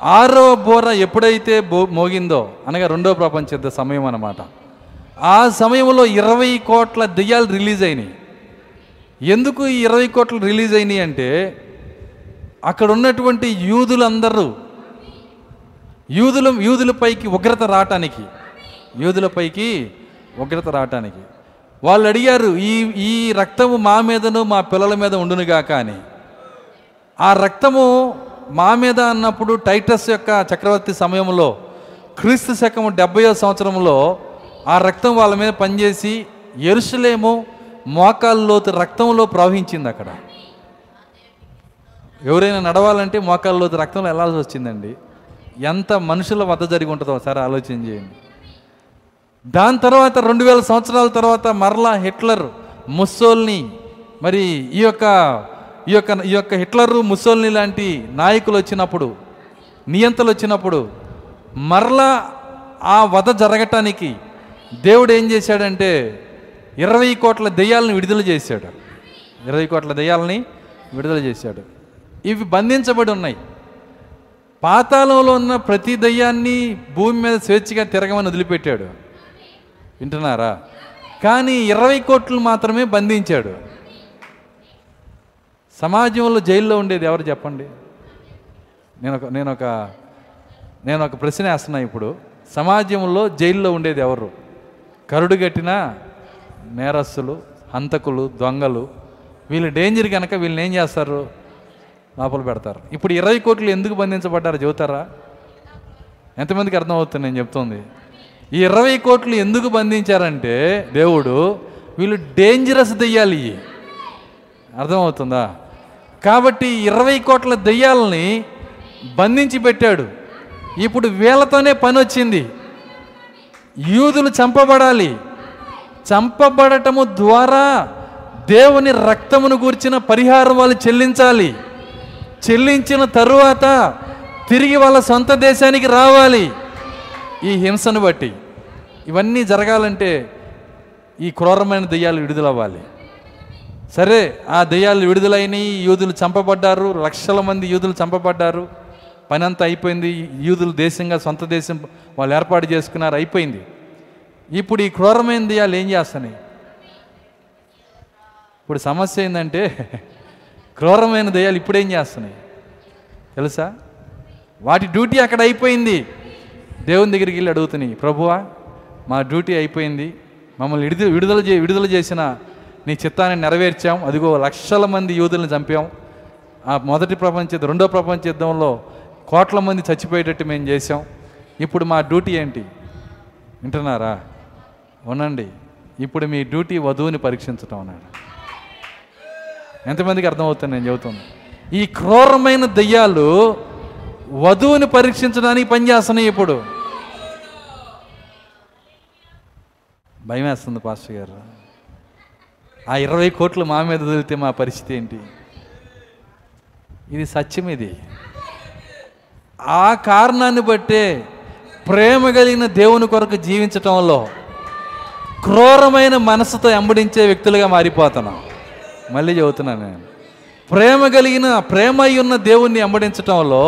Speaker 1: ఆరవ బోర ఎప్పుడైతే బో మోగిందో అనగా రెండో ప్రపంచ యుద్ధ సమయం అన్నమాట. ఆ సమయంలో ఇరవై కోట్ల దెయ్యాలు రిలీజ్ అయినాయి. ఎందుకు ఈ ఇరవై కోట్లు రిలీజ్ అయినాయి అంటే అక్కడ ఉన్నటువంటి యూదులందరూ యూదుల యూదులపైకి ఉగ్రత రావటానికి యూదులపైకి ఉగ్రత రావటానికి. వాళ్ళు అడిగారు ఈ ఈ రక్తము మా మీదను మా పిల్లల మీద ఉండునుగాక అని ఆ రక్తము మా మీద అన్నప్పుడు టైటస్ యొక్క చక్రవర్తి సమయంలో క్రీస్తు శకము డెబ్బయో సంవత్సరంలో ఆ రక్తం వాళ్ళ మీద పనిచేసి ఎరుసలేము మోకాల్లోతు రక్తంలో ప్రవహించింది అక్కడ. ఎవరైనా నడవాలంటే మోకాల్లోతు రక్తంలో వెళ్ళాల్సి వచ్చిందండి. ఎంత మనుషుల వద్ద జరిగి ఉంటుందో ఒకసారి ఆలోచన చేయండి. దాని తర్వాత రెండు వేల సంవత్సరాల తర్వాత మరలా హిట్లర్ ముస్సోల్ని మరి ఈ యొక్క ఈ యొక్క ఈ యొక్క హిట్లరు ముస్సోల్ని లాంటి నాయకులు వచ్చినప్పుడు నియంతలు వచ్చినప్పుడు మరలా ఆ వధ జరగటానికి దేవుడు ఏం చేశాడంటే ఇరవై కోట్ల దెయ్యాలను విడుదల చేశాడు. ఇరవై కోట్ల దెయ్యాలని విడుదల చేశాడు. ఇవి బంధించబడి ఉన్నాయి. పాతాళంలో ఉన్న ప్రతి దయ్యాన్ని భూమి మీద స్వేచ్ఛగా తిరగమని వదిలిపెట్టాడు. వింటున్నారా? కానీ ఇరవై కోట్లు మాత్రమే బంధించాడు. సమాజంలో జైల్లో ఉండేది ఎవరు చెప్పండి? నేను ఒక నేను ఒక నేను ఒక ప్రశ్న వేస్తున్నా ఇప్పుడు. సమాజంలో జైల్లో ఉండేది ఎవరు? కరుడు కట్టిన నేరస్తులు హంతకులు దొంగలు వీళ్ళు డేంజర్ కనుక వీళ్ళని ఏం చేస్తారు? లోపల పెడతారు. ఇప్పుడు ఇరవై కోట్లు ఎందుకు బంధించబడ్డారు చెబుతారా ఎంతమందికి అర్థమవుతుంది నేను చెప్తుంది. ఈ ఇరవై కోట్లు ఎందుకు బంధించారంటే దేవుడు వీళ్ళు డేంజరస్ దెయ్యాలి అర్థమవుతుందా? కాబట్టి ఇరవై కోట్ల దెయ్యాలని బంధించి పెట్టాడు. ఇప్పుడు వీళ్ళతోనే పని వచ్చింది. యూదులు చంపబడాలి. చంపబడటము ద్వారా దేవుని రక్తమును గూర్చిన పరిహారం వాళ్ళు చెల్లించాలి. చెల్లించిన తరువాత తిరిగి వాళ్ళ సొంత దేశానికి రావాలి. ఈ హింసను బట్టి. ఇవన్నీ జరగాలంటే ఈ క్రూరమైన దెయ్యాలు విడుదలవ్వాలి. సరే ఆ దెయ్యాలు విడుదలైనవి యూదులు చంపబడ్డారు లక్షల మంది యూదులు చంపబడ్డారు. పని అంతా అయిపోయింది యూదులు దేశంగా సొంత దేశం వాళ్ళు ఏర్పాటు చేసుకున్నారు అయిపోయింది. ఇప్పుడు ఈ క్రూరమైన దెయ్యాలు ఏం చేస్తున్నాయి? ఇప్పుడు సమస్య ఏంటంటే క్రూరమైన దయ్యాలు ఇప్పుడేం చేస్తున్నాయి? తెలుసా? వాటి డ్యూటీ అక్కడ అయిపోయింది. దేవుని దగ్గరికి వెళ్ళి అడుగుతున్నాయి ప్రభువా మా డ్యూటీ అయిపోయింది. మమ్మల్ని విడుదల విడుదల చే విడుదల చేసిన నీ చిత్తాన్ని నెరవేర్చాం. అదిగో లక్షల మంది యూదులను చంపాం. ఆ మొదటి ప్రపంచ యుద్ధం, రెండో ప్రపంచ యుద్ధంలో కోట్ల మంది చచ్చిపోయేటట్టు మేము చేసాం ఇప్పుడు మా డ్యూటీ ఏంటి? వింటున్నారా? ఉనండి ఇప్పుడు మీ డ్యూటీ వధువుని పరీక్షించటం అన్నాడు. ఎంతమందికి అర్థమవుతుంది నేను చెబుతాను ఈ క్రూరమైన దెయ్యాలు వధువుని పరీక్షించడానికి పనిచేస్తున్నాయి ఇప్పుడు. భయం వేస్తుంది పాస్టర్ గారు. ఆ ఇరవై కోట్లు మా మీద వదిలితే మా పరిస్థితి ఏంటి? ఇది సత్యం ఇది. ఆ కారణాన్ని బట్టే ప్రేమ కలిగిన దేవుని కొరకు జీవించటంలో క్రూరమైన మనసుతో ఎంబడించే వ్యక్తులుగా మారిపోతున్నాం. మళ్ళీ చెబుతున్నాను నేను. ప్రేమ కలిగిన ప్రేమ అయి ఉన్న దేవుణ్ణి అంబడించటంలో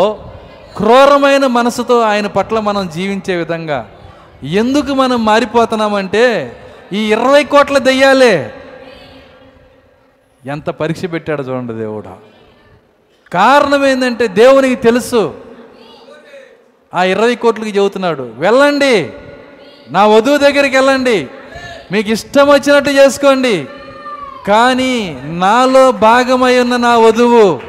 Speaker 1: క్రూరమైన మనసుతో ఆయన పట్ల మనం జీవించే విధంగా ఎందుకు మనం మారిపోతున్నామంటే ఈ ఇరవై కోట్ల దెయ్యాలే ఎంత పరీక్ష పెట్టాడు చూడండి దేవుడు. కారణం ఏంటంటే దేవునికి తెలుసు ఆ ఇరవై కోట్లకి చెబుతున్నాడు వెళ్ళండి నా వధువు దగ్గరికి వెళ్ళండి మీకు ఇష్టం వచ్చినట్టు చేసుకోండి కానీ నాలో భాగమై ఉన్న నా వధువు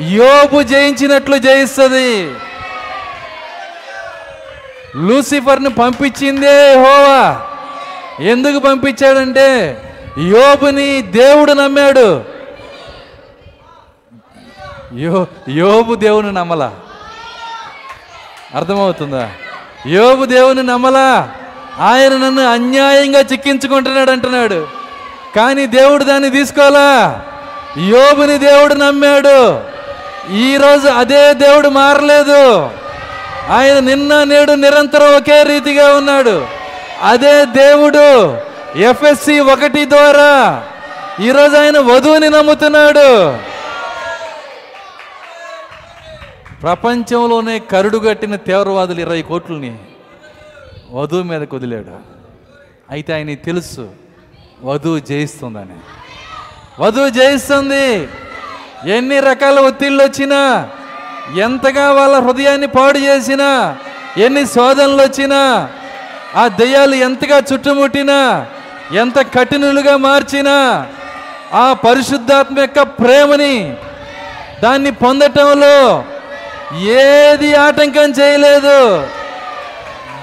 Speaker 1: యోబు జయించినట్లు జయిస్తుంది. లూసిఫర్ని పంపించిందే హోవా ఎందుకు పంపించాడంటే యోబుని దేవుడు నమ్మాడు. యో యోబు దేవుని నమ్మలా? అర్థమవుతుందా? యోబు దేవుని నమ్మలా? ఆయన నన్ను అన్యాయంగా చిక్కించుకుంటున్నాడు అంటున్నాడు కానీ దేవుడు దాన్ని తీసుకోవాలా? యోబుని దేవుడు నమ్మాడు. ఈరోజు అదే దేవుడు మారలేదు. ఆయన నిన్న నేడు నిరంతరం ఒకే రీతిగా ఉన్నాడు. అదే దేవుడు ఎఫ్ఎస్సి ఒకటి ద్వారా ఈరోజు ఆయన వధువుని నమ్ముతున్నాడు. ప్రపంచంలోనే కరుడు కట్టిన తీవ్రవాదులు ఇరవై కోట్లని వధువు మీద కుదిలాడు అయితే ఆయనకి తెలుసు వధువు జయిస్తుందని. వధువు జయిస్తుంది. ఎన్ని రకాల ఒత్తిళ్ళు వచ్చినా ఎంతగా వాళ్ళ హృదయాన్ని పాడు చేసినా ఎన్ని శోధనలు వచ్చినా ఆ దెయ్యాలు ఎంతగా చుట్టుముట్టినా ఎంత కఠినులుగా మార్చినా ఆ పరిశుద్ధాత్మ యొక్క ప్రేమని దాన్ని పొందటంలో ఏది ఆటంకం చేయలేదు.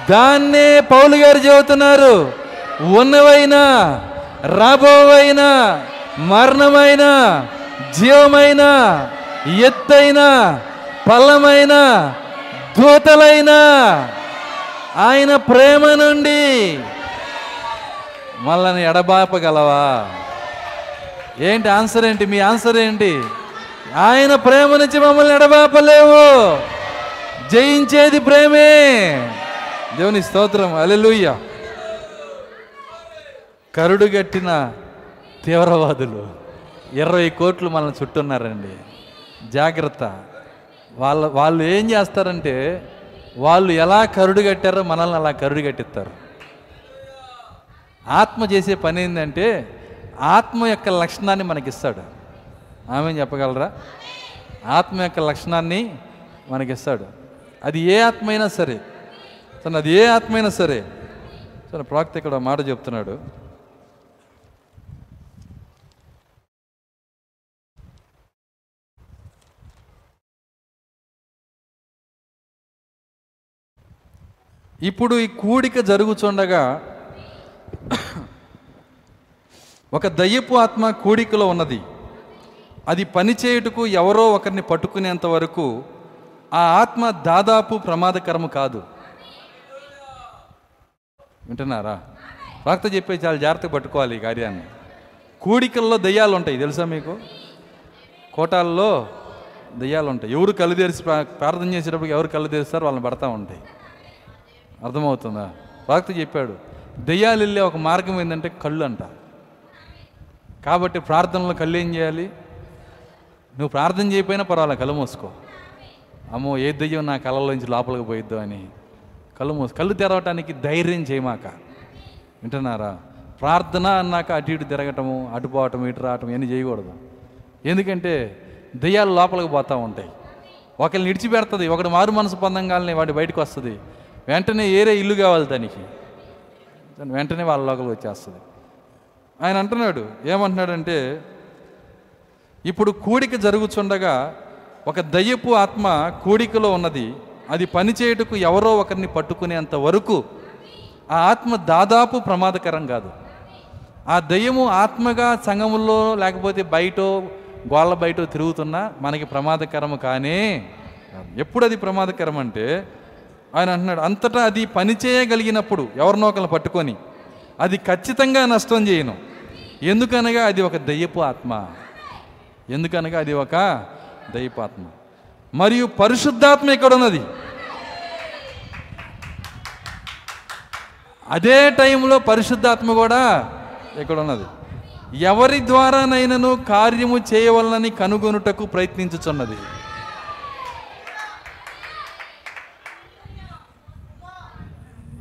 Speaker 1: దాన్నే పౌలు గారు చెబుతున్నారు ఉన్నవైనా రాబోవైనా మరణమైన జీవమైన ఎత్తైన పల్లమైన దూతలైన ఆయన ప్రేమ నుండి మళ్ళని ఎడబాపగలవా? ఏంటి ఆన్సర్ ఏంటి? మీ ఆన్సర్ ఏంటి? ఆయన ప్రేమ నుంచి మమ్మల్ని ఎడబాపలేవు. జయించేది ప్రేమే. దేవుని స్తోత్రం. అలెలుయ్యా కరుడుగట్టిన తీవ్రవాదులు. ఇరవై కోట్లు మనల్ని చుట్టున్నారండి. జాగ్రత్త. వాళ్ళ వాళ్ళు ఏం చేస్తారంటే వాళ్ళు ఎలా కరుడు కట్టారో మనల్ని అలా కరుడు కట్టిస్తారు. ఆత్మ చేసే పని ఏంటంటే ఆత్మ యొక్క లక్షణాన్ని మనకిస్తాడు. ఆమె చెప్పగలరా? ఆత్మ యొక్క లక్షణాన్ని మనకిస్తాడు. అది ఏ ఆత్మ అయినా సరే. సరే అది ఏ ఆత్మ అయినా సరే. సరే ప్రాక్త ఇక్కడ మాట చెప్తున్నాడు. ఇప్పుడు ఈ కూడిక జరుగుచుండగా ఒక దయ్యపు ఆత్మ కూడికలో ఉన్నది. అది పనిచేయుటకు ఎవరో ఒకరిని పట్టుకునేంత వరకు ఆ ఆత్మ దాదాపు ప్రమాదకరము కాదు. వింటున్నారా? ప్రాక్త చెప్పే చాలా జాగ్రత్తగా పట్టుకోవాలి ఈ కార్యాన్ని. కూడికల్లో దయ్యాలు ఉంటాయి తెలుసా మీకు? కోటాల్లో దయ్యాలు ఉంటాయి. ఎవరు కళ్ళు తెరిచి ప్రార్థన చేసేటప్పుడు ఎవరు కళ్ళు తెరుస్తారో వాళ్ళని పడతా ఉంటాయి. అర్థమవుతుందా? ప్రాక్త చెప్పాడు. దెయ్యాలు వెళ్ళే ఒక మార్గం ఏంటంటే కళ్ళు అంట. కాబట్టి ప్రార్థనలో కళ్ళు ఏం చేయాలి? నువ్వు ప్రార్థన చేయకపోయినా పర్వాలేదు కళ్ళు మూసుకో. అమ్మో ఏ దెయ్యం నా కళ్ళలోంచి లోపలికి పోయిద్దు అని. కళ్ళు మూసు కళ్ళు తెరవటానికి ధైర్యం చేయమాక. వింటున్నారా? ప్రార్థన అన్నాక అటు ఇటు తిరగటము అటు పోవటం ఇటు రావటం ఇవన్నీ చేయకూడదు. ఎందుకంటే దెయ్యాలు లోపలికి పోతూ ఉంటాయి. ఒకరిని విడిచిపెడుతుంది ఒకటి మారు మనసు పొందంగానే వాడి బయటకు వస్తుంది. వెంటనే ఏరే ఇల్లు కావాలి దానికి. దాని వెంటనే వాళ్ళ లోపలికి వచ్చేస్తుంది. ఆయన అంటున్నాడు ఏమంటున్నాడంటే ఇప్పుడు కూడిక జరుగుచుండగా ఒక దయ్యపు ఆత్మ కూడికలో ఉన్నది. అది పనిచేయుటకు ఎవరో ఒకరిని పట్టుకునేంత వరకు ఆ ఆత్మ దాదాపు ప్రమాదకరం కాదు. ఆ దయ్యము ఆత్మగా సంఘములో లేకపోతే బయట గోళ్ళ బయట తిరుగుతున్నా మనకి ప్రమాదకరము కానీ ఎప్పుడు అది ప్రమాదకరం అంటే ఆయన అంటున్నాడు అంతటా అది పని చేయగలిగినప్పుడు ఎవరినో ఒకరిని పట్టుకొని అది ఖచ్చితంగా నష్టం చేయను. ఎందుకనగా అది ఒక దయ్యపు ఆత్మ. ఎందుకనగా అది ఒక దయ్యపు ఆత్మ. మరియు పరిశుద్ధాత్మ ఇక్కడ ఉన్నది. అదే టైంలో పరిశుద్ధాత్మ కూడా ఇక్కడ ఉన్నది. ఎవరి ద్వారానైనను కార్యము చేయవలనని కనుగొనుటకు ప్రయత్నించుచున్నది.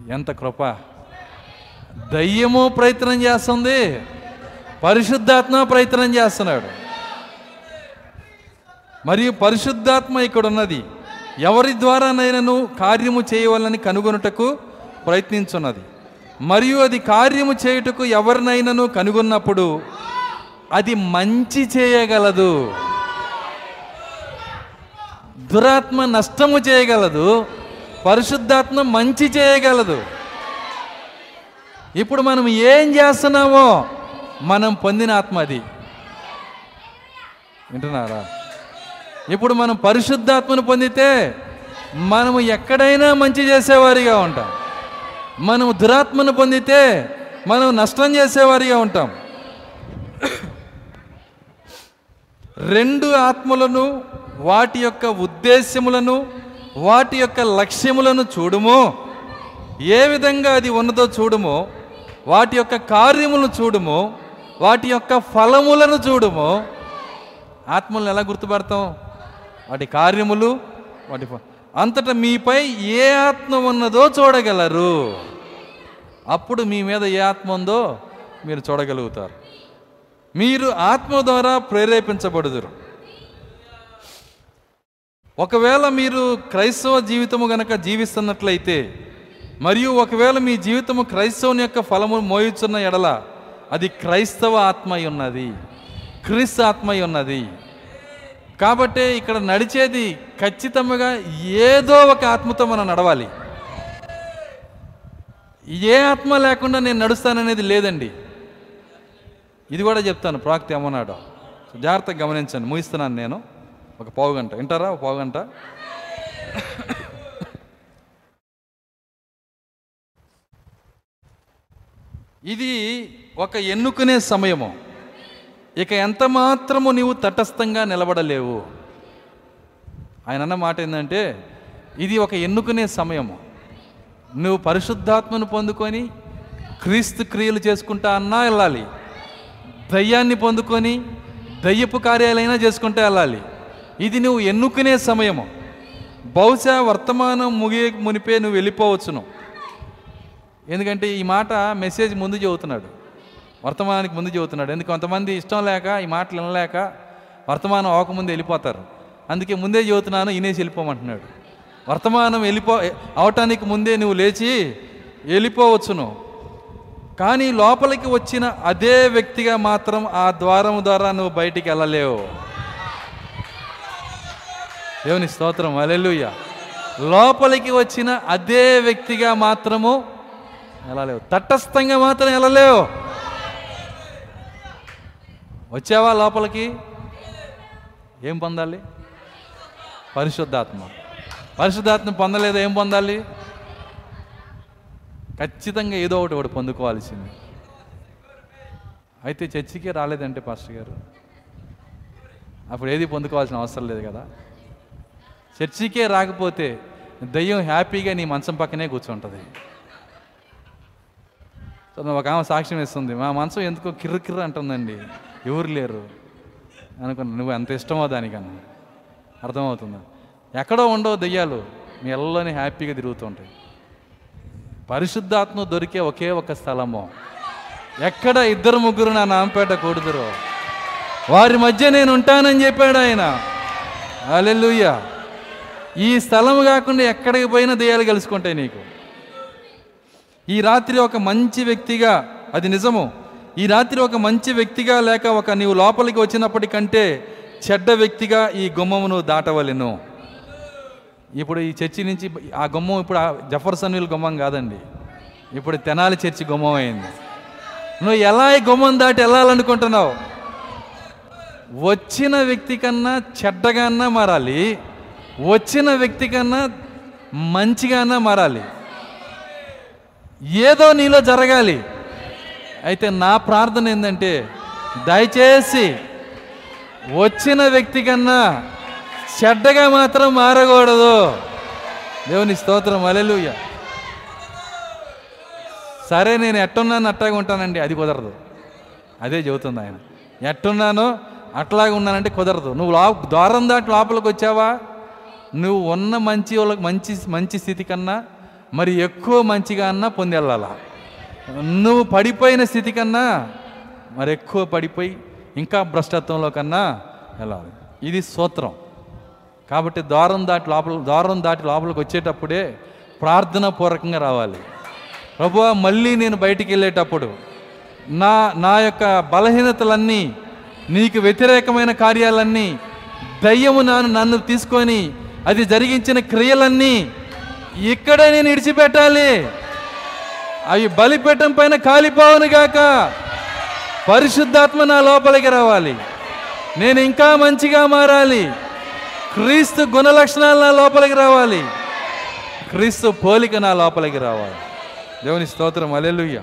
Speaker 1: ఎంత కృప. దయ్యము ప్రయత్నం చేస్తుంది. పరిశుద్ధాత్మ ప్రయత్నం చేస్తున్నాడు. మరియు పరిశుద్ధాత్మ ఇక్కడ ఉన్నది ఎవరి ద్వారానైనను కార్యము చేయవలని కనుగొనుటకు ప్రయత్నించున్నది. మరియు అది కార్యము చేయుటకు ఎవరినైనాను కనుగొన్నప్పుడు అది మంచి చేయగలదు. దురాత్మ నష్టము చేయగలదు. పరిశుద్ధాత్మ మంచి చేయగలదు. ఇప్పుడు మనం ఏం చేస్తున్నామో మనం పొందిన ఆత్మ అది. వింటున్నారా? ఇప్పుడు మనం పరిశుద్ధాత్మను పొందితే మనము ఎక్కడైనా మంచి చేసేవారిగా ఉంటాం. మనం దురాత్మను పొందితే మనం నష్టం చేసేవారిగా ఉంటాం. రెండు ఆత్మలను వాటి యొక్క ఉద్దేశ్యములను వాటి యొక్క లక్ష్యములను చూడుము. ఏ విధంగా అది ఉన్నదో చూడుము. వాటి యొక్క కార్యములను చూడుము. వాటి యొక్క ఫలములను చూడుము. ఆత్మలను ఎలా గుర్తుపడతాం? వాటి కార్యములు వాటి ఫ- అంతటా మీపై ఏ ఆత్మ ఉన్నదో చూడగలరు. అప్పుడు మీ మీద ఏ ఆత్మ ఉందో మీరు చూడగలుగుతారు. మీరు ఆత్మ ద్వారా ప్రేరేపించబడుదురు. ఒకవేళ మీరు క్రైస్తవ జీవితము గనక జీవిస్తున్నట్లయితే మరియు ఒకవేళ మీ జీవితము క్రైస్తవుని యొక్క ఫలము మోయుచున్న ఎడల అది క్రైస్తవ ఆత్మయి ఉన్నది క్రీస్తు ఆత్మ అయి ఉన్నది. కాబట్టి ఇక్కడ నడిచేది ఖచ్చితంగా ఏదో ఒక ఆత్మతో మనం నడవాలి. ఏ ఆత్మ లేకుండా నేను నడుస్తాననేది లేదండి. ఇది కూడా చెప్తాను ప్రాక్తి అమ్మనాడు జాగ్రత్తగా గమనించండి ముగిస్తున్నాను నేను. ఒక పావు గంట. వింటారా? ఒక పావు గంట? ఇది ఒక ఎన్నుకునే సమయము. ఇక ఎంత మాత్రము నీవు తటస్థంగా నిలబడలేవు. ఆయన అన్న మాట ఏంటంటే ఇది ఒక ఎన్నుకునే సమయము. నువ్వు పరిశుద్ధాత్మను పొందుకొని క్రీస్తు క్రియలు చేసుకుంటా అన్నా వెళ్ళాలి. దయ్యాన్ని పొందుకొని దయ్యపు కార్యాలైనా చేసుకుంటూ వెళ్ళాలి. ఇది నువ్వు ఎన్నుకునే సమయము. బహుశా వర్తమానం ముగి మునిపే నువ్వు వెళ్ళిపోవచ్చును. ఎందుకంటే ఈ మాట మెసేజ్ ముందు చెబుతున్నాడు. వర్తమానానికి ముందు చెబుతున్నాడు. ఎందుకు? కొంతమంది ఇష్టం లేక ఈ మాటలు వినలేక వర్తమానం అవకముందు వెళ్ళిపోతారు. అందుకే ముందే చెబుతున్నాను ఇనేసి వెళ్ళిపోమంటున్నాడు. వర్తమానం వెళ్ళిపో అవటానికి ముందే నువ్వు లేచి వెళ్ళిపోవచ్చును. కానీ లోపలికి వచ్చిన అదే వ్యక్తిగా మాత్రం ఆ ద్వారం ద్వారా నువ్వు బయటికి వెళ్ళలేవు. దేవుని స్తోత్రం అలెలుయ్య లోపలికి వచ్చిన అదే వ్యక్తిగా మాత్రము వెళ్ళలేవు తటస్థంగా మాత్రం వెళ్ళలేవు వచ్చావా లోపలికి? ఏం పొందాలి? పరిశుద్ధాత్మ. పరిశుద్ధాత్మ పొందలేదు? ఏం పొందాలి? ఖచ్చితంగా ఏదో ఒకటి ఒకటి పొందుకోవాల్సింది. అయితే చర్చికి రాలేదంటే పాస్టర్ గారు. అప్పుడు ఏది పొందుకోవాల్సిన అవసరం లేదు కదా? చర్చికే రాకపోతే దయ్యం హ్యాపీగా నీ మంచం పక్కనే కూర్చుంటుంది. ఒక ఆమె సాక్ష్యం ఇస్తుంది మా మనసు ఎందుకో కిర్రు కిర్రు అంటుందండి ఎవరు లేరు. అనుకున్నా నువ్వు ఎంత ఇష్టమో దానికన్నా. అర్థమవుతుందా. ఎక్కడో ఉండవు దెయ్యాలు మీ ఎల్లలోనే హ్యాపీగా తిరుగుతుంటాయి. పరిశుద్ధాత్మ దొరికే ఒకే ఒక స్థలము. ఎక్కడ ఇద్దరు ముగ్గురు నా నాంపేట కూడుదురో. వారి మధ్య నేను ఉంటానని చెప్పాడు ఆయన. అలెలుయ్య ఈ స్థలం కాకుండా ఎక్కడికి పోయినా దెయ్యాలు కలుసుకుంటాయి నీకు. ఈ రాత్రి ఒక మంచి వ్యక్తిగా అది నిజము. ఈ రాత్రి ఒక మంచి వ్యక్తిగా లేక ఒక నీవు లోపలికి వచ్చినప్పటికంటే చెడ్డ వ్యక్తిగా ఈ గుమ్మమును దాటవలెను. ఇప్పుడు ఈ చర్చి నుంచి ఆ గుమ్మం ఇప్పుడు ఆ జఫర్సన్ గుమ్మం కాదండి. ఇప్పుడు తెనాలి చర్చి గుమ్మం అయింది. నువ్వు ఎలా ఈ గుమ్మం దాటి వెళ్ళాలనుకుంటున్నావు? వచ్చిన వ్యక్తి కన్నా చెడ్డగాన్నా మారాలి. వచ్చిన వ్యక్తి కన్నా మంచిగానా మారాలి. ఏదో నీలో జరగాలి. అయితే నా ప్రార్థన ఏంటంటే దయచేసి వచ్చిన వ్యక్తి కన్నా చెడ్డగా మాత్రం మారకూడదు. దేవుని స్తోత్రం అలెలుయ్య సరే నేను ఎట్టున్నాను అట్టాగా ఉంటానండి అది కుదరదు. అదే చెబుతుంది ఆయన. ఎట్టున్నానో అట్లాగే ఉన్నానంటే కుదరదు. నువ్వు లో ద్వారం దాటి లోపలికి వచ్చావా? నువ్వు ఉన్న మంచి వాళ్ళకి మంచి మంచి స్థితి కన్నా మరి ఎక్కువ మంచిగా అన్నా పొందెళ్ళాలా. నువ్వు పడిపోయిన స్థితి కన్నా మరి ఎక్కువ పడిపోయి ఇంకా భ్రష్టత్వంలో కన్నా వెళ్ళాలి ఇది సూత్రం. కాబట్టి ద్వారం దాటి లోపల ద్వారం దాటి లోపలికి వచ్చేటప్పుడే ప్రార్థన పూర్వకంగా రావాలి. ప్రభు మళ్ళీ నేను బయటికి వెళ్ళేటప్పుడు నా నా యొక్క బలహీనతలన్నీ నీకు వ్యతిరేకమైన కార్యాలన్నీ దయ్యము నన్ను నన్ను తీసుకొని అది జరిగించిన క్రియలన్నీ ఇక్కడే నేను ఇడిచిపెట్టాలి. అవి బలిపెట్టం పైన కాలిపోవను గాక పరిశుద్ధాత్మ నా లోపలికి రావాలి. నేను ఇంకా మంచిగా మారాలి. క్రీస్తు గుణలక్షణాలు నా లోపలికి రావాలి. క్రీస్తు పోలిక నా లోపలికి రావాలి. దేవుని స్తోత్రం అలెలుయ్య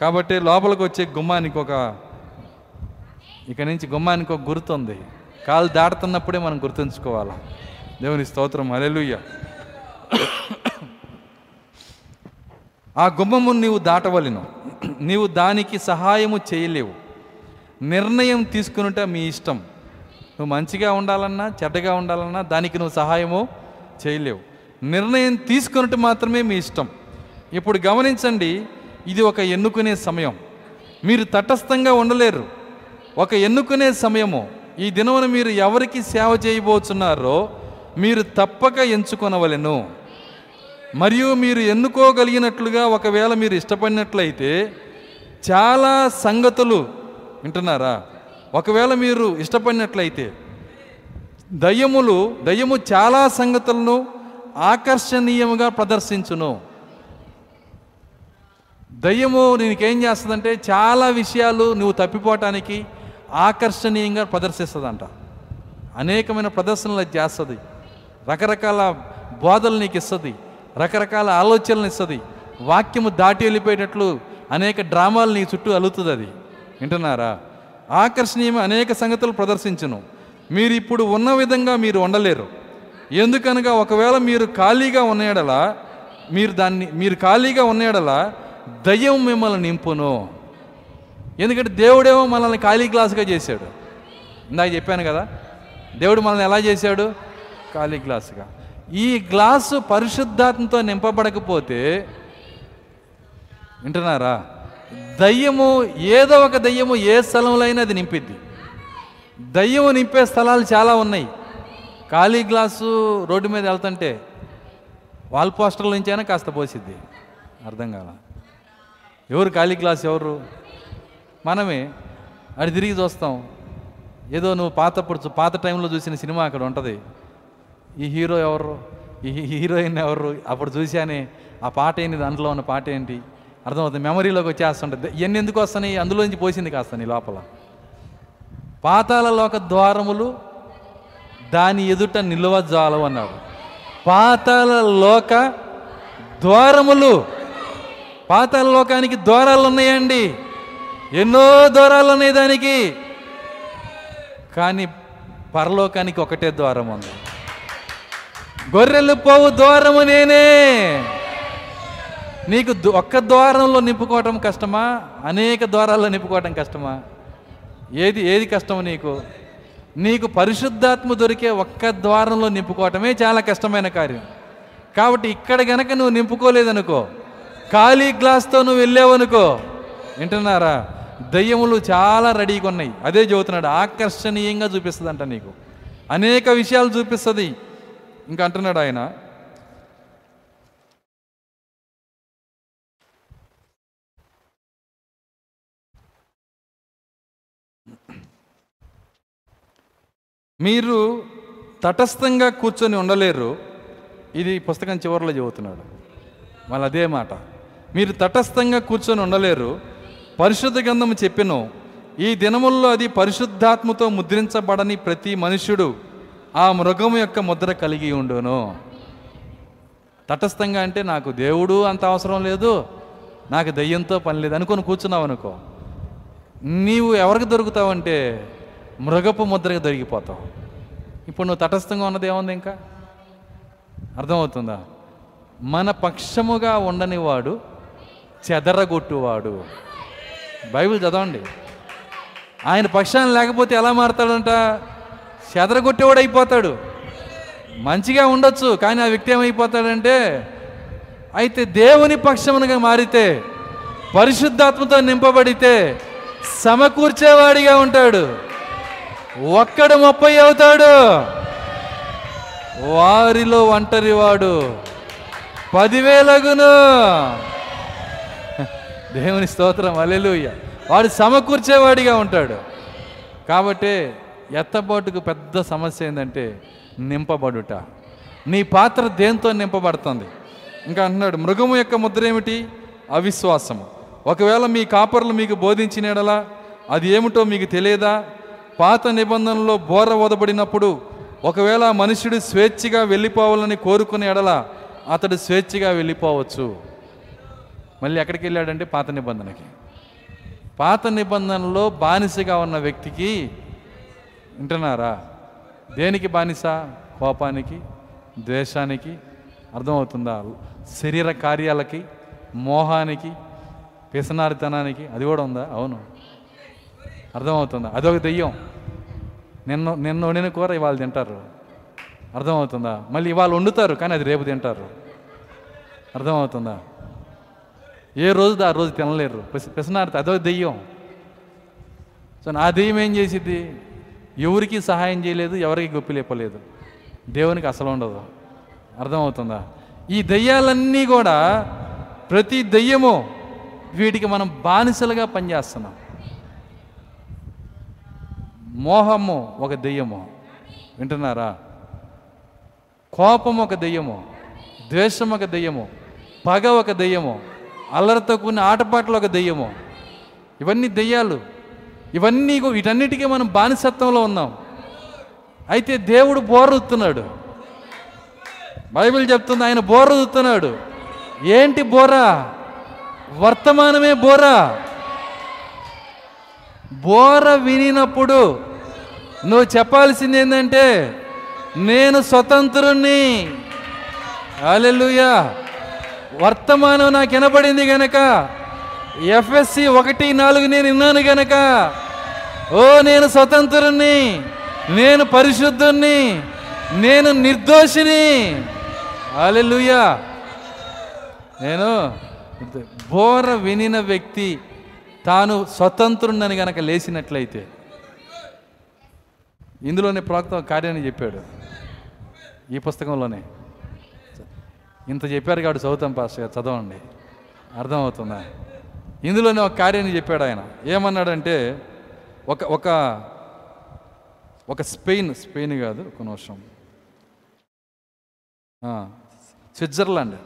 Speaker 1: కాబట్టి లోపలికి వచ్చే గుమ్మానికి ఒక ఇక నుంచి గుమ్మానికి ఒక గుర్తుంది. కాలు దాటుతున్నప్పుడే మనం గుర్తుంచుకోవాలి? దేవుని స్తోత్రం. అలెలుయ్య ఆ గుమ్మము నీవు దాటవలను. నీవు దానికి సహాయము చేయలేవు. నిర్ణయం తీసుకునుట మీ ఇష్టం. నువ్వు మంచిగా ఉండాలన్నా చెడ్డగా ఉండాలన్నా దానికి నువ్వు సహాయము చేయలేవు. నిర్ణయం తీసుకున్నట్టు మాత్రమే మీ ఇష్టం. ఇప్పుడు గమనించండి ఇది ఒక ఎన్నుకునే సమయం. మీరు తటస్థంగా ఉండలేరు. ఒక ఎన్నుకునే సమయము. ఈ దినమున మీరు ఎవరికి సేవ చేయబోతున్నారో మీరు తప్పక ఎంచుకొనవలెను. మరియు మీరు ఎన్నుకోగలిగినట్లుగా ఒకవేళ మీరు ఇష్టపడినట్లయితే చాలా సంగతులు వింటున్నారా? ఒకవేళ మీరు ఇష్టపడినట్లయితే దయ్యములు దయ్యము చాలా సంగతులను ఆకర్షణీయముగా ప్రదర్శించును. దయ్యము నీకేం చేస్తుందంటే చాలా విషయాలు నువ్వు తప్పిపోవటానికి ఆకర్షణీయంగా ప్రదర్శిస్తుందంట. అనేకమైన ప్రదర్శనలు అది చేస్తుంది. రకరకాల బోధలు నీకు ఇస్తుంది రకరకాల ఆలోచనలు ఇస్తుంది. వాక్యము దాటి వెళ్ళిపోయేటట్లు అనేక డ్రామాలు నీ చుట్టూ అలుతుంది అది. వింటున్నారా? ఆకర్షణీయమైన అనేక సంగతులు ప్రదర్శించను. మీరు ఇప్పుడు ఉన్న విధంగా మీరు ఉండలేరు ఎందుకనగా ఒకవేళ మీరు ఖాళీగా ఉన్నాడలా మీరు దాన్ని మీరు ఖాళీగా ఉన్నాడలా దయ్యం మిమ్మల్ని నింపును. ఎందుకంటే దేవుడేమో మనల్ని ఖాళీ గ్లాసుగా చేశాడు. ఇందాక చెప్పాను కదా దేవుడు మనల్ని ఎలా చేశాడు? ఖాళీ గ్లాసుగా. ఈ గ్లాసు పరిశుద్ధాత్మతో నింపబడకపోతే వింటున్నారా? దయ్యము ఏదో ఒక దయ్యము ఏ స్థలంలో అయినా అది నింపిద్ది. దయ్యము నింపే స్థలాలు చాలా ఉన్నాయి. ఖాళీ గ్లాసు రోడ్డు మీద వెళ్తుంటే వాల్ పోస్టర్ల నుంచి అయినా కాస్త పోసిద్ది. అర్థం కాల. ఎవరు ఖాళీ గ్లాస్ ఎవరు? మనమే. అది తిరిగి చూస్తాం. ఏదో నువ్వు పాతప్పుడు పాత టైంలో చూసిన సినిమా అక్కడ ఉంటుంది. ఈ హీరో ఎవరు? ఈ హీరోయిన్ ఎవరు? అప్పుడు చూశానే ఆ పాట ఏంటి దాంట్లో ఉన్న పాట ఏంటి? అర్థమవుతుంది. మెమరీలోకి వచ్చేస్తుంటుంది. ఇవన్నీ ఎందుకు వస్తున్నాయి? అందులోంచి పోసింది కాస్త నీ లోపల. పాతాల లోక ద్వారములు దాని ఎదుట నిలువ జాలవు అన్నాడు. పాతాల లోక ద్వారములు. పాతాల లోకానికి ద్వారాలు ఉన్నాయండి. ఎన్నో ద్వారాలు ఉన్నాయి దానికి. కానీ పరలోకానికి ఒకటే ద్వారం ఉంది. గొర్రెలు పోవు ద్వారము నేనే. నీకు దు- ఒక్క ద్వారంలో నింపుకోవటం కష్టమా? అనేక ద్వారాల్లో నింపుకోవటం కష్టమా? ఏది ఏది కష్టం నీకు? నీకు పరిశుద్ధాత్మ దొరికే ఒక్క ద్వారంలో నింపుకోవటమే చాలా కష్టమైన కార్యం. కాబట్టి ఇక్కడ గనక నువ్వు నింపుకోలేదనుకో ఖాళీ గ్లాస్తో నువ్వు వెళ్ళావనుకో వింటున్నారా? దయ్యములు చాలా రెడీగా ఉన్నాయి. అదే చెబుతున్నాడు ఆకర్షణీయంగా చూపిస్తుందంట నీకు. అనేక విషయాలు చూపిస్తుంది. ఇంకా అంటున్నాడు ఆయన. మీరు తటస్థంగా కూర్చొని ఉండలేరు. ఇది పుస్తకం చివరిలో చెబుతున్నాడు. మళ్ళీ అదే మాట. మీరు తటస్థంగా కూర్చొని ఉండలేరు. పరిశుద్ధ గ్రంథము చెప్పిన ఈ దినముల్లో అది పరిశుద్ధాత్మతో ముద్రించబడని ప్రతి మనుష్యుడు ఆ మృగము యొక్క ముద్ర కలిగి ఉండును. తటస్థంగా అంటే నాకు దేవుడు అంత అవసరం లేదు నాకు దయ్యంతో పని లేదు అనుకొని కూర్చున్నావు అనుకో. నీవు ఎవరికి దొరుకుతావంటే మృగపు ముద్రకి దొరికిపోతావు. ఇప్పుడు నువ్వు తటస్థంగా ఉన్నది ఏముంది ఇంకా? అర్థమవుతుందా? మన పక్షముగా ఉండని వాడు చెదరగొట్టువాడు. బైబిల్ చదవండి. ఆయన పక్షాన్ని లేకపోతే ఎలా మారతాడంట? చెదరగొట్టేవాడు అయిపోతాడు మంచిగా ఉండొచ్చు కానీ ఆ వ్యక్తి ఏమైపోతాడంటే అయితే దేవుని పక్షమునగా మారితే పరిశుద్ధాత్మతో నింపబడితే సమకూర్చేవాడిగా ఉంటాడు. ఒక్కడు ముప్పై అవుతాడు. వారిలో ఒంటరివాడు పదివేలగును. దేవుని స్తోత్రం అలెలుయ్య వాడు సమకూర్చేవాడిగా ఉంటాడు. కాబట్టి ఎత్తబాటుకు పెద్ద సమస్య ఏంటంటే నింపబడుట. నీ పాత్ర దేంతో నింపబడుతుంది? ఇంకా అంటున్నాడు మృగము యొక్క ముద్ర ఏమిటి? అవిశ్వాసము. ఒకవేళ మీ కాపర్లు మీకు బోధించినడలా అది ఏమిటో మీకు తెలియదా? పాత నిబంధనలో బోర వదబడినప్పుడు ఒకవేళ మనుషుడు స్వేచ్ఛగా వెళ్ళిపోవాలని కోరుకునే ఎడల అతడు స్వేచ్ఛగా వెళ్ళిపోవచ్చు. మళ్ళీ ఎక్కడికి వెళ్ళాడంటే పాత నిబంధనకి. పాత నిబంధనలో బానిసగా ఉన్న వ్యక్తికి వింటున్నారా? దేనికి బానిస? కోపానికి ద్వేషానికి అర్థమవుతుందా? శరీర కార్యాలకి మోహానికి పిసనారితనానికి అది కూడా ఉందా? అవును. అర్థమవుతుందా? అదొక దెయ్యం. నిన్న నిన్న వండిన కూర ఇవాళ తింటారు. అర్థమవుతుందా? మళ్ళీ ఇవాళ వండుతారు కానీ అది రేపు తింటారు. అర్థమవుతుందా? ఏ రోజు ఆ రోజు తినలేరు. పిస- పిసనారితే అదొక దెయ్యం. సో నా దెయ్యం ఏం చేసిద్ది? ఎవరికి సహాయం చేయలేదు ఎవరికి గొప్పి లేపలేదు. దేవునికి అసలు ఉండదు. అర్థమవుతుందా? ఈ దెయ్యాలన్నీ కూడా ప్రతి దెయ్యము వీటికి మనం బానిసలుగా పనిచేస్తున్నాం. మోహము ఒక దెయ్యము. వింటున్నారా? కోపం ఒక దెయ్యము. ద్వేషం ఒక దెయ్యము. పగ ఒక దెయ్యము. అల్లరితో కూడిన ఆటపాటలు ఒక దెయ్యము. ఇవన్నీ దెయ్యాలు. ఇవన్నీ వీటన్నిటికీ మనం బానిసత్వంలో ఉన్నాం. అయితే దేవుడు బోర్రుతున్నాడు. బైబిల్ చెప్తుంది ఆయన బోర్రుతున్నాడు. ఏంటి బోరా? వర్తమానమే బోరా. బోర వినినప్పుడు నువ్వు చెప్పాల్సింది ఏంటంటే నేను స్వతంత్రుణ్ణి. అలెలుయా వర్తమానం నాకు వినపడింది కనుక ఎఫ్ఎస్సి ఒకటి నాలుగు నేను విన్నాను గనక. ఓ నేను స్వతంత్రుణ్ణి నేను పరిశుద్ధుణ్ణి నేను నిర్దోషిని. అలెలుయా నేను బోర వినిన వ్యక్తి తాను స్వతంత్రుడని గనక లేచినట్లయితే ఇందులోనే ప్రవక్త కార్యాన్ని చెప్పాడు. ఈ పుస్తకంలోనే. ఇంత చెప్పారు కాబట్టి చదువుతాం పాస్ గారు. చదవండి. అర్థమవుతుందా? ఇందులోనే ఒక కార్యాన్ని చెప్పాడు ఆయన. ఏమన్నాడంటే ఒక ఒక ఒక స్పెయిన్ స్పెయిన్ కాదు ఒక నిమిషం. స్విట్జర్లాండ్.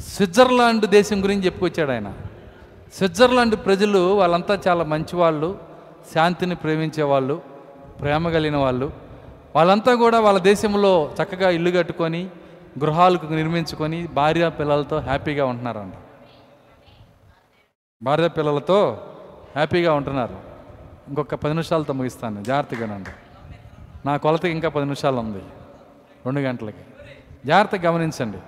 Speaker 1: స్విట్జర్లాండ్ దేశం గురించి చెప్పుకొచ్చాడు ఆయన. స్విట్జర్లాండ్ ప్రజలు వాళ్ళంతా చాలా మంచివాళ్ళు శాంతిని ప్రేమించే వాళ్ళు ప్రేమ కలిగిన వాళ్ళు. వాళ్ళంతా కూడా వాళ్ళ దేశంలో చక్కగా ఇల్లు కట్టుకొని గృహాలకు నిర్మించుకొని భార్య పిల్లలతో హ్యాపీగా ఉంటున్నారంట. భార్య పిల్లలతో హ్యాపీగా ఉంటున్నారు. ఇంకొక పది నిమిషాలతో ముగిస్తాను. జాగ్రత్తగానండి నా కొలతకి ఇంకా పది నిమిషాలు ఉంది. రెండు గంటలకి. జాగ్రత్తగా గమనించండి.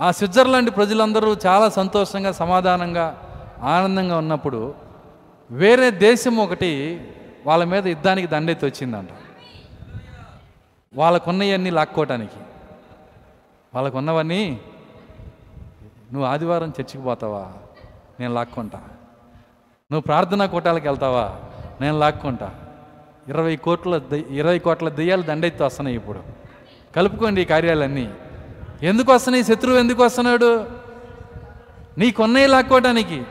Speaker 1: ఆ స్విట్జర్లాండ్ ప్రజలందరూ చాలా సంతోషంగా సమాధానంగా ఆనందంగా ఉన్నప్పుడు వేరే దేశం ఒకటి వాళ్ళ మీద యుద్ధానికి దండెత్తి వచ్చిందంట. వాళ్ళకున్నవన్నీ లాక్కోవటానికి వాళ్ళకున్నవన్నీ నువ్వు ఆదివారం చర్చికి పోతావా? నేను లాక్కుంటా. నువ్వు ప్రార్థనా కూటాలకు వెళ్తావా? నేను లాక్కుంటా. ఇరవై కోట్ల ఇరవై కోట్ల దెయ్యాలు దండెత్తి వస్తున్నాయి ఇప్పుడు. కలుపుకోండి ఈ కార్యాలన్నీ. ఎందుకు వస్తున్నాయి? శత్రువు ఎందుకు వస్తున్నాడు? నీకున్నాయి లాక్కోవటానికి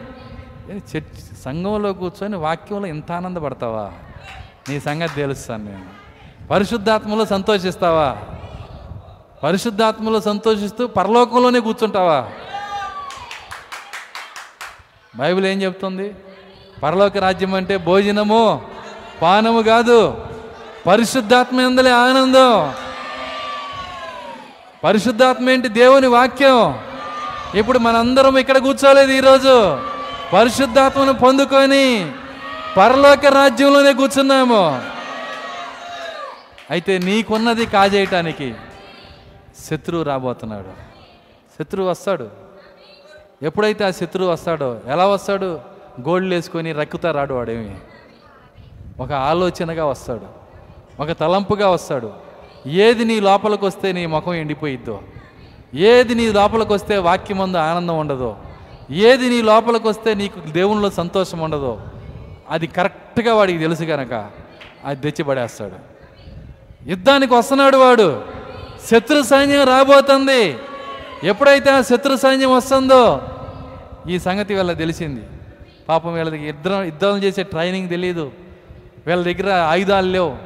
Speaker 1: ఏ, చర్చ్ సంఘంలో కూర్చొని వాక్యంలో ఇంత ఆనందపడతావా? నీ సంగతి తెలుస్తాను నేను. పరిశుద్ధాత్మలో సంతోషిస్తావా? పరిశుద్ధాత్మలో సంతోషిస్తూ పరలోకంలోనే కూర్చుంటావా? బైబిల్ ఏం చెప్తుంది? పరలోక రాజ్యం అంటే భోజనము పానము కాదు పరిశుద్ధాత్మ ఎందలే ఆనందం. పరిశుద్ధాత్మ ఏంటి? దేవుని వాక్యం. ఇప్పుడు మనందరం ఇక్కడ కూర్చోలేదు ఈరోజు. పరిశుద్ధాత్మను పొందుకొని పరలోక రాజ్యంలోనే కూర్చున్నాము. అయితే నీకున్నది కాజేయటానికి శత్రువు రాబోతున్నాడు. శత్రువు వస్తాడు. ఎప్పుడైతే ఆ శత్రువు వస్తాడో ఎలా వస్తాడు? గోళ్ళు వేసుకొని రక్కుతా రాడు వాడేమి. ఒక ఆలోచనగా వస్తాడు. ఒక తలంపుగా వస్తాడు. ఏది నీ లోపలికి వస్తే నీ ముఖం ఎండిపోయిద్దో ఏది నీ లోపలికి వస్తే వాక్యమందు ఆనందం ఉండదో ఏది నీ లోపలికి వస్తే నీకు దేవునిలో సంతోషం ఉండదో అది కరెక్ట్గా వాడికి తెలుసు కనుక అది తెచ్చిపడేస్తాడు యుద్ధానికి వస్తున్నాడు వాడు. శత్రు సైన్యం రాబోతుంది. ఎప్పుడైతే ఆ శత్రు సైన్యం వస్తుందో ఈ సంగతి వీళ్ళకి తెలిసింది. పాపం వీళ్ళకి యుద్ధం చేసే ట్రైనింగ్ తెలియదు వీళ్ళ దగ్గర ఆయుధాలు లేవు.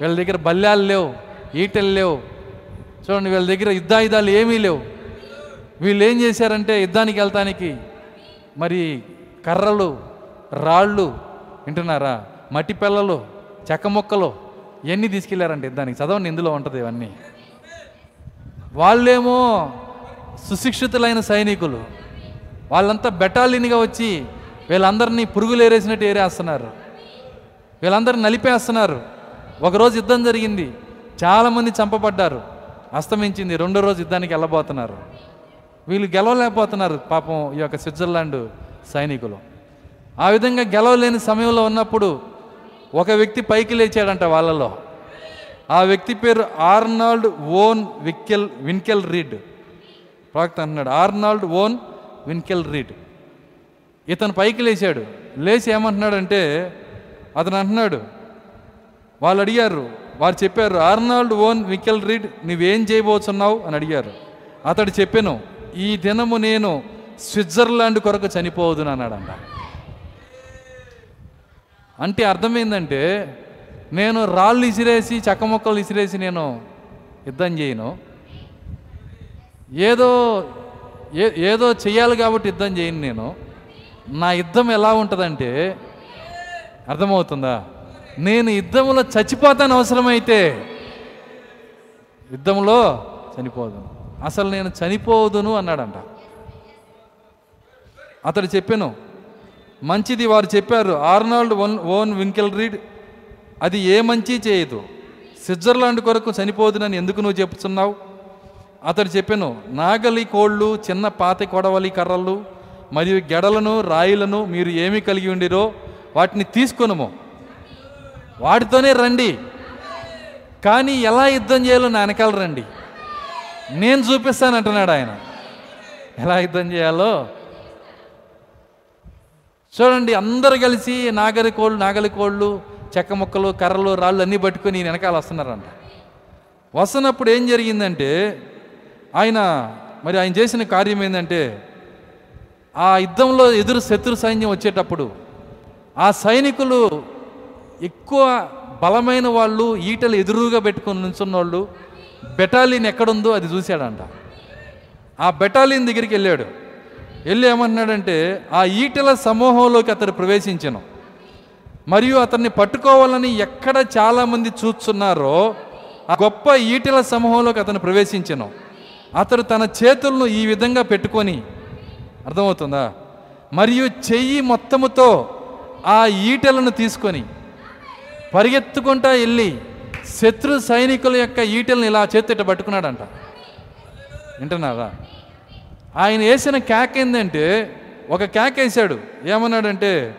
Speaker 1: వీళ్ళ దగ్గర బల్యాలు లేవు. ఈటలు లేవు. చూడండి వీళ్ళ దగ్గర యుద్ధాయుధాలు ఏమీ లేవు. వీళ్ళు ఏం చేశారంటే యుద్ధానికి వెళ్తానికి మరి కర్రలు రాళ్ళు వింటున్నారా? మట్టి పిల్లలు చెక్క మొక్కలు ఇవన్నీ తీసుకెళ్ళారంటే యుద్ధానికి? చదవండి ఇందులో ఉంటుంది ఇవన్నీ. వాళ్ళేమో సుశిక్షితులైన సైనికులు. వాళ్ళంతా బెటాలియన్గా వచ్చి వీళ్ళందరినీ పురుగులు ఏరేసినట్టు ఏరేస్తున్నారు. వీళ్ళందరినీ నలిపేస్తున్నారు. ఒకరోజు యుద్ధం జరిగింది. చాలామంది చంపబడ్డారు. అస్తమించింది. రెండో రోజు యుద్ధానికి వెళ్ళబోతున్నారు. వీళ్ళు గెలవలేకపోతున్నారు పాపం ఈ యొక్క స్విట్జర్లాండ్ సైనికులు. ఆ విధంగా గెలవలేని సమయంలో ఉన్నప్పుడు ఒక వ్యక్తి పైకి లేచాడంట వాళ్ళలో. ఆ వ్యక్తి పేరు ఆర్నాల్డ్ ఓన్ విక్కెల్ విన్కెల్ రీడ్. ప్రవక్త అంటున్నాడు ఆర్నాల్డ్ ఓన్ విన్కెల్ రీడ్. ఇతను పైకి లేచాడు. లేచి ఏమంటున్నాడంటే అతను అంటున్నాడు వాళ్ళు అడిగారు వారు చెప్పారు ఆర్నాల్డ్ ఓన్ వికెల్ రీడ్ నువ్వేం చేయబోతున్నావు అని అడిగారు. అతడు చెప్పాను ఈ దినము నేను స్విట్జర్లాండ్ కొరకు చనిపోవదును అన్నాడంట. అంటే అర్థమైందంటే నేను రాళ్ళు ఇసిరేసి చెక్క మొక్కలు ఇసిరేసి నేను యుద్ధం చేయను. ఏదో ఏ ఏదో చెయ్యాలి కాబట్టి యుద్ధం చేయను నేను. నా యుద్ధం ఎలా ఉంటుందంటే అర్థమవుతుందా? నేను యుద్ధంలో చచ్చిపోతాను అవసరమైతే యుద్ధంలో చనిపోదును. అసలు నేను చనిపోదును అన్నాడంట. అతడు చెప్పాను మంచిది వారు చెప్పారు ఆర్నాల్డ్ వన్ ఓన్ వింకెల్ రీడ్ అది ఏ మంచి చేయదు. స్విట్జర్లాండ్ కొరకు చనిపోదునని ఎందుకు నువ్వు చెప్తున్నావు? అతడు చెప్పాను నాగలి కోళ్ళు చిన్న పాత కొడవలి కర్రలు మరియు గెడలను రాయిలను మీరు ఏమి కలిగి ఉండిరో వాటిని తీసుకొనము. వాటితోనే రండి. కానీ ఎలా యుద్ధం చేయాలో నా వెనకాల రండి. నేను చూపిస్తాను అంటున్నాడు ఆయన. ఎలా యుద్ధం చేయాలో? చూడండి అందరు కలిసి నాగరి కోళ్ళు నాగలి కోళ్ళు చెక్క ముక్కలు కర్రలు రాళ్ళు అన్నీ పట్టుకొని వెనకాల వస్తున్నారంట. వస్తున్నప్పుడు ఏం జరిగిందంటే ఆయన మరి ఆయన చేసిన కార్యం ఏంటంటే ఆ యుద్ధంలో ఎదురు శత్రు సైన్యం వచ్చేటప్పుడు ఆ సైనికులు ఎక్కువ బలమైన వాళ్ళు ఈటలు ఎదురుగా పెట్టుకొని నిల్చున్న వాళ్ళు బెటాలియన్ ఎక్కడుందో అది చూశాడంట. ఆ బెటాలియన్ దగ్గరికి వెళ్ళాడు. వెళ్ళి ఏమంటున్నాడంటే ఆ ఈటెల సమూహంలోకి అతడు ప్రవేశించను. మరియు అతన్ని పట్టుకోవాలని ఎక్కడ చాలామంది చూస్తున్నారో ఆ గొప్ప ఈటల సమూహంలోకి అతను ప్రవేశించను. అతడు తన చేతులను ఈ విధంగా పెట్టుకొని అర్థమవుతుందా? మరియు చెయ్యి మొత్తముతో ఆ ఈటెలను తీసుకొని పరిగెత్తుకుంటా వెళ్ళి శత్రు సైనికుల యొక్క ఈటెలను ఇలా చేతిట పట్టుకున్నాడంట. వింటున్నారా ఆయన వేసిన కేక్ ఏంటంటే ఒక కేక్ వేసాడు ఏమన్నాడంటే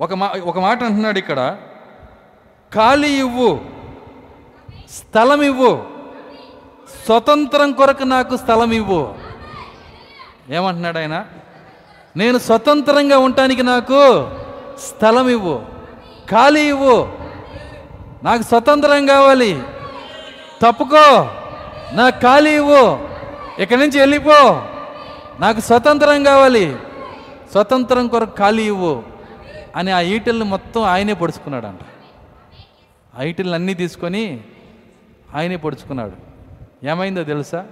Speaker 1: ఒక మా ఒక మాట అంటున్నాడు ఇక్కడ. ఖాళీ ఇవ్వు స్థలం ఇవ్వు స్వతంత్రం కొరకు నాకు స్థలం ఇవ్వు. ఏమంటున్నాడు ఆయన? నేను స్వతంత్రంగా ఉండటానికి నాకు స్థలం ఇవ్వు ఖాళీ ఇవ్వు. నాకు స్వతంత్రం కావాలి. తప్పుకో నాకు ఖాళీ ఇవ్వు. ఇక్కడి నుంచి వెళ్ళిపో. నాకు స్వతంత్రం కావాలి. స్వతంత్రం కొరకు ఖాళీ ఇవ్వు. అని ఆ ఈటెల్ని మొత్తం ఆయనే పొడుచుకున్నాడంట. ఆ ఈటెల్ని అన్నీ తీసుకొని ఆయనే పొడుచుకున్నాడు. ఏమైందో తెలుసా?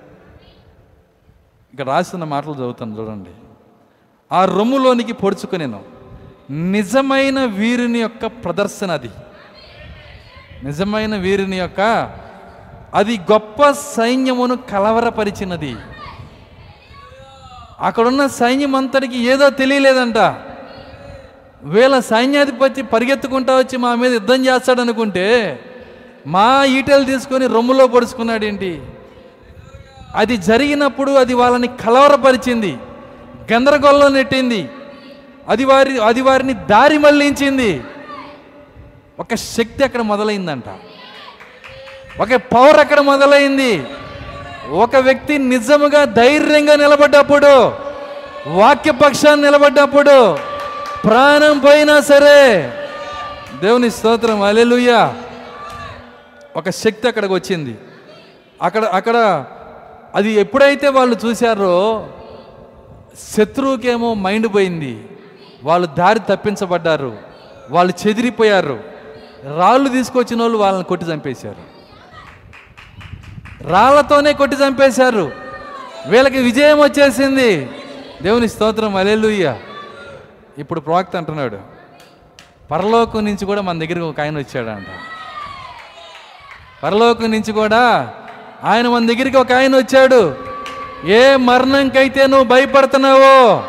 Speaker 1: ఇక్కడ రాసిన మాటలు చదువుతాను చూడండి. ఆ రొమ్ములోనికి పొడుచుకునేను. నిజమైన వీరుని యొక్క ప్రదర్శన అది. నిజమైన వీరుని యొక్క అది గొప్ప సైన్యమును కలవరపరిచినది. అక్కడున్న సైన్యం అంతటికి ఏదో తెలియలేదంట. వీళ్ళ సైన్యాధిపతి పరిగెత్తుకుంటా వచ్చి మా మీద యుద్ధం చేస్తాడనుకుంటే మా ఈటలు తీసుకొని రొమ్ములో పొడుచుకున్నాడేంటి? అది జరిగినప్పుడు అది వాళ్ళని కలవరపరిచింది గందరగోళం నెట్టింది అది వారి అది వారిని దారి మళ్ళించింది. ఒక శక్తి అక్కడ మొదలైందంట. ఒక పవర్ అక్కడ మొదలైంది. ఒక వ్యక్తి నిజముగా ధైర్యంగా నిలబడ్డప్పుడు వాక్యపక్షాన్ని నిలబడ్డప్పుడు ప్రాణం పోయినా సరే దేవుని స్తోత్రం అలెలుయ్యా ఒక శక్తి అక్కడికి వచ్చింది. అక్కడ అక్కడ అది ఎప్పుడైతే వాళ్ళు చూశారో శత్రువుకేమో మైండ్ పోయింది. వాళ్ళు దారి తప్పించబడ్డారు. వాళ్ళు చెదిరిపోయారు. రాళ్ళు తీసుకొచ్చిన వాళ్ళు వాళ్ళని కొట్టి చంపేశారు. రాళ్ళతోనే కొట్టి చంపేశారు. వీళ్ళకి విజయం వచ్చేసింది. దేవుని స్తోత్రం అలెలుయ్యా ఇప్పుడు ప్రవక్త అంటున్నాడు పరలోకం నుంచి కూడా మన దగ్గరికి ఒక ఆయన వచ్చాడంట. పరలోకం నుంచి కూడా ఆయన మన దగ్గరికి ఒక ఆయన వచ్చాడు. ఏ మరణంకైతే నువ్వు భయపడుతున్నావో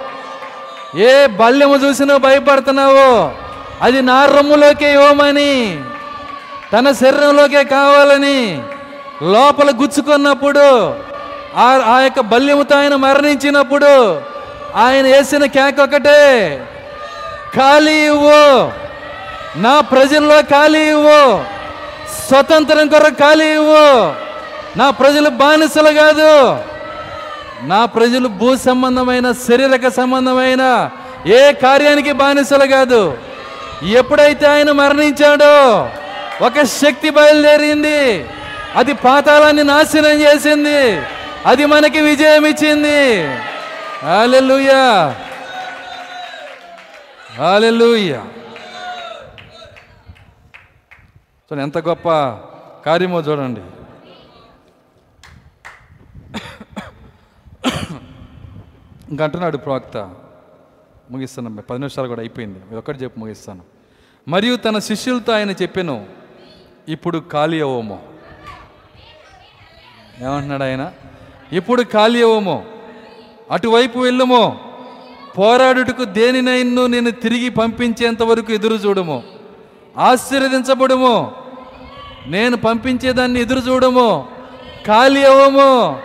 Speaker 1: ఏ బల్యము చూసి నువ్వు భయపడుతున్నావో అది నా రొమ్ములోకే ఇవ్వమని తన శరీరంలోకే కావాలని లోపల గుచ్చుకున్నప్పుడు ఆ ఆ యొక్క బల్యముతో ఆయన మరణించినప్పుడు ఆయన వేసిన కేక్ ఒకటే. ఖాళీ ఇవ్వు. నా ప్రజల్లో ఖాళీ ఇవ్వు. స్వతంత్రం కొరకు ఖాళీ ఇవ్వు. నా ప్రజలు బానిసలు కాదు. నా ప్రజలు భూ సంబంధమైన శరీరక సంబంధమైన ఏ కార్యానికి బానిసలు కాదు. ఎప్పుడైతే ఆయన మరణించాడో ఒక శక్తి బయలుదేరింది. అది పాతాళాన్ని నాశనం చేసింది. అది మనకి విజయం ఇచ్చింది. Alleluia hallelujah. చూడండి ఎంత గొప్ప కార్యమో చూడండి. ఇంకా అంటున్నాడు ప్రవక్త. ముగిస్తాను పది నిమిషాలు కూడా అయిపోయింది. ఒకటి ఒక్కటి చెప్పి ముగిస్తాను. మరియు తన శిష్యులతో ఆయన చెప్పాను ఇప్పుడు ఖాళీ అవ్వమో. ఏమంటున్నాడు ఆయన? ఇప్పుడు ఖాళీ అవ్వమో. అటువైపు వెళ్ళమో. పోరాడుటకు దేనినైన్ను నేను తిరిగి పంపించేంత వరకు ఎదురు చూడము. ఆశీర్వదించబడము. నేను పంపించేదాన్ని ఎదురు చూడము. ఖాళీ అవ్వము.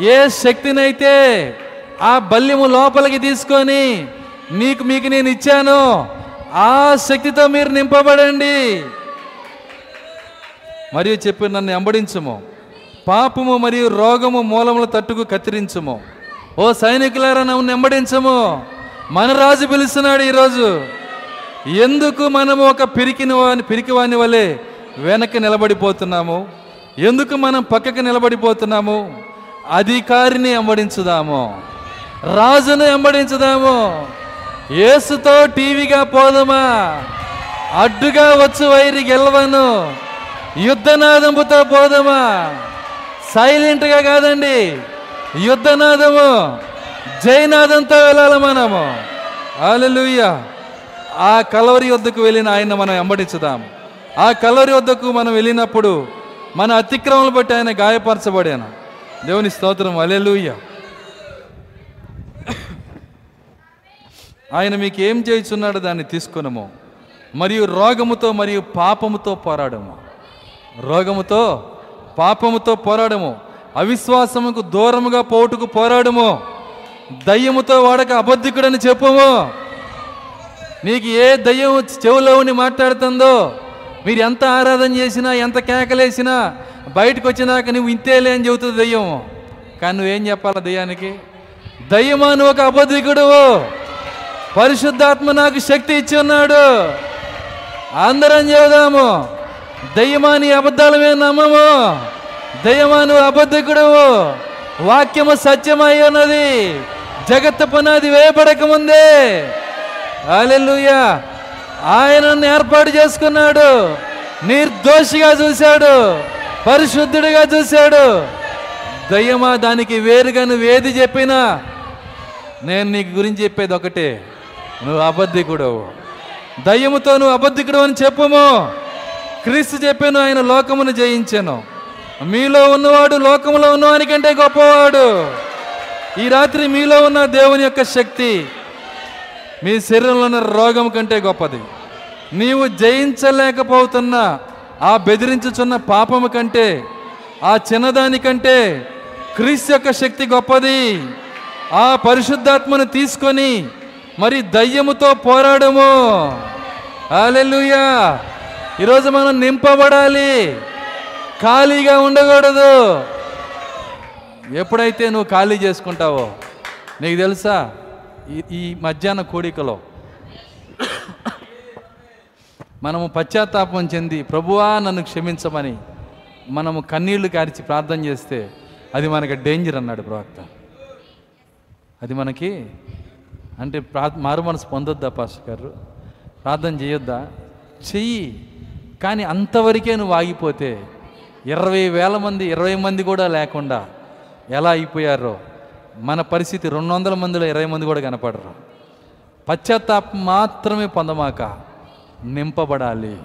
Speaker 1: ఏ శక్తినైతే ఆ బల్యము లోపలికి తీసుకొని మీకు మీకు నేను ఇచ్చాను ఆ శక్తితో మీరు నింపబడండి. మరియు చెప్పి నన్ను ఎంబడించము పాపము మరియు రోగము మూలముల తట్టుకు కత్తిరించము. ఓ సైనికులారా నన్ను ఎంబడించము మన రాజు పిలుస్తున్నాడు ఈరోజు. ఎందుకు మనము ఒక పిరికిన వాని పిరికివాని వలె వెనక్కి నిలబడిపోతున్నాము? ఎందుకు మనం పక్కకి నిలబడిపోతున్నాము? అధికారిని వెంబడించుదాము. రాజును వెంబడించుదాము. ఏసుతో టీవీగా పోదమా? అడ్డుగా వచ్చు వైరి గెలవను. యుద్ధనాదంపుతో పోదమా? సైలెంట్గా కాదండి. యుద్ధనాదము. జయనాథంతో వెళ్ళాలి మనము. హల్లెలూయ. ఆ కలవరి వద్దకు వెళ్ళిన ఆయన మనం వెంబడించుదాం. ఆ కలవరి వద్దకు మనం వెళ్ళినప్పుడు మన అతిక్రమలు బట్టి ఆయన గాయపరచబడాను. దేవుని స్తోత్రం. అలెలుయ్య ఆయన మీకు ఏం చేయుచున్నాడో దాన్ని తీసుకునము. మరియు రోగముతో మరియు పాపముతో పోరాడము. రోగముతో పాపముతో పోరాడము. అవిశ్వాసముకు దూరముగా పోటుకు పోరాడము. దయ్యముతో వాడక అబద్ధికుడని చెప్పము. నీకు ఏ దయ్యం చెవులో ఉండి మాట్లాడుతుందో మీరు ఎంత ఆరాధన చేసినా ఎంత కేకలేసినా బయటకు వచ్చినాక నువ్వు ఇంతేలే అని చెబుతుంది దయ్యం. కానీ నువ్వేం చెప్పాలా దయ్యానికి? దయ్యమా నువ్వు ఒక అబద్ధికుడు పరిశుద్ధాత్మ నాకు శక్తి ఇచ్చి ఉన్నాడు. అందరం చెబుదాము దయ్యమా నీ అబద్ధాలమే నమ్మము? దయ్యమా నువ్వు అబద్ధికుడు వాక్యము సత్యమై ఉన్నది. జగత్తు పునాది వేయబడక ముందే. హల్లెలూయా. ఆయనను ఏర్పాటు చేసుకున్నాడు. నిర్దోషిగా చూశాడు. పరిశుద్ధుడిగా చూశాడు. దయ్యమా దానికి వేరుగా నువ్వు ఏది చెప్పినా నేను నీకు గురించి చెప్పేది ఒకటే. నువ్వు అబద్ధికుడు దయ్యముతో నువ్వు అబద్ధికుడు అని చెప్పుము. క్రీస్తు చెప్పాను ఆయన లోకమును జయించాను. మీలో ఉన్నవాడు లోకములో ఉన్నవానికంటే గొప్పవాడు. ఈ రాత్రి మీలో ఉన్న దేవుని యొక్క శక్తి మీ శరీరంలో ఉన్న రోగం కంటే గొప్పది. నీవు జయించలేకపోతున్న ఆ బెదిరించుచున్న పాపము కంటే ఆ చిన్నదాని కంటే యొక్క శక్తి గొప్పది. ఆ పరిశుద్ధాత్మను తీసుకొని మరి దయ్యముతో పోరాడము. హల్లెలూయా. ఈరోజు మనం నింపబడాలి. ఖాళీగా ఉండకూడదు. ఎప్పుడైతే నువ్వు ఖాళీ చేసుకుంటావో నీకు తెలుసా? ఈ ఈ మధ్యాహ్న కోడికలో మనము పశ్చాత్తాపం చెంది ప్రభువా నన్ను క్షమించమని మనము కన్నీళ్ళు కార్చి ప్రార్థన చేస్తే అది మనకి డేంజర్ అన్నాడు ప్రవక్త. అది మనకి అంటే ప్రా మారు మనసు పొందొద్దా పాస్టర్ గారు? ప్రార్థన చేయొద్దా? చెయ్యి. కానీ అంతవరకే నువ్వు ఆగిపోతే ఇరవై వేల మంది ఇరవై మంది కూడా లేకుండా ఎలా అయిపోయారో? మన పరిస్థితి రెండు వందల మందిలో ఇరవై మంది కూడా కనపడరు. పశ్చాత్తాపం మాత్రమే పొందమాక నింపబడాలి.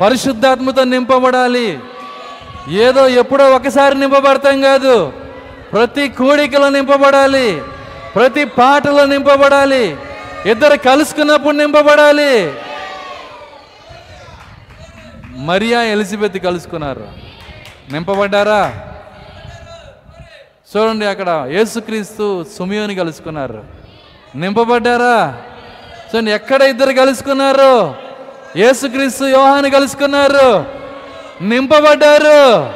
Speaker 1: పరిశుద్ధాత్మతో నింపబడాలి. ఏదో ఎప్పుడో ఒకసారి నింపబడతాం కాదు. ప్రతి కూడికలో నింపబడాలి. ప్రతి పాటలో నింపబడాలి. ఇద్దరు కలుసుకున్నప్పుడు నింపబడాలి. మరియా ఎలిజబెత్ కలుసుకున్నారు. నింపబడ్డారా? చూడండి అక్కడ యేసుక్రీస్తు సుమియోని కలుసుకున్నారు. నింపబడ్డారా? చూడండి ఎక్కడ ఇద్దరు కలుసుకున్నారు? యేసుక్రీస్తు యోహాన్ని కలుసుకున్నారు. నింపబడ్డారు.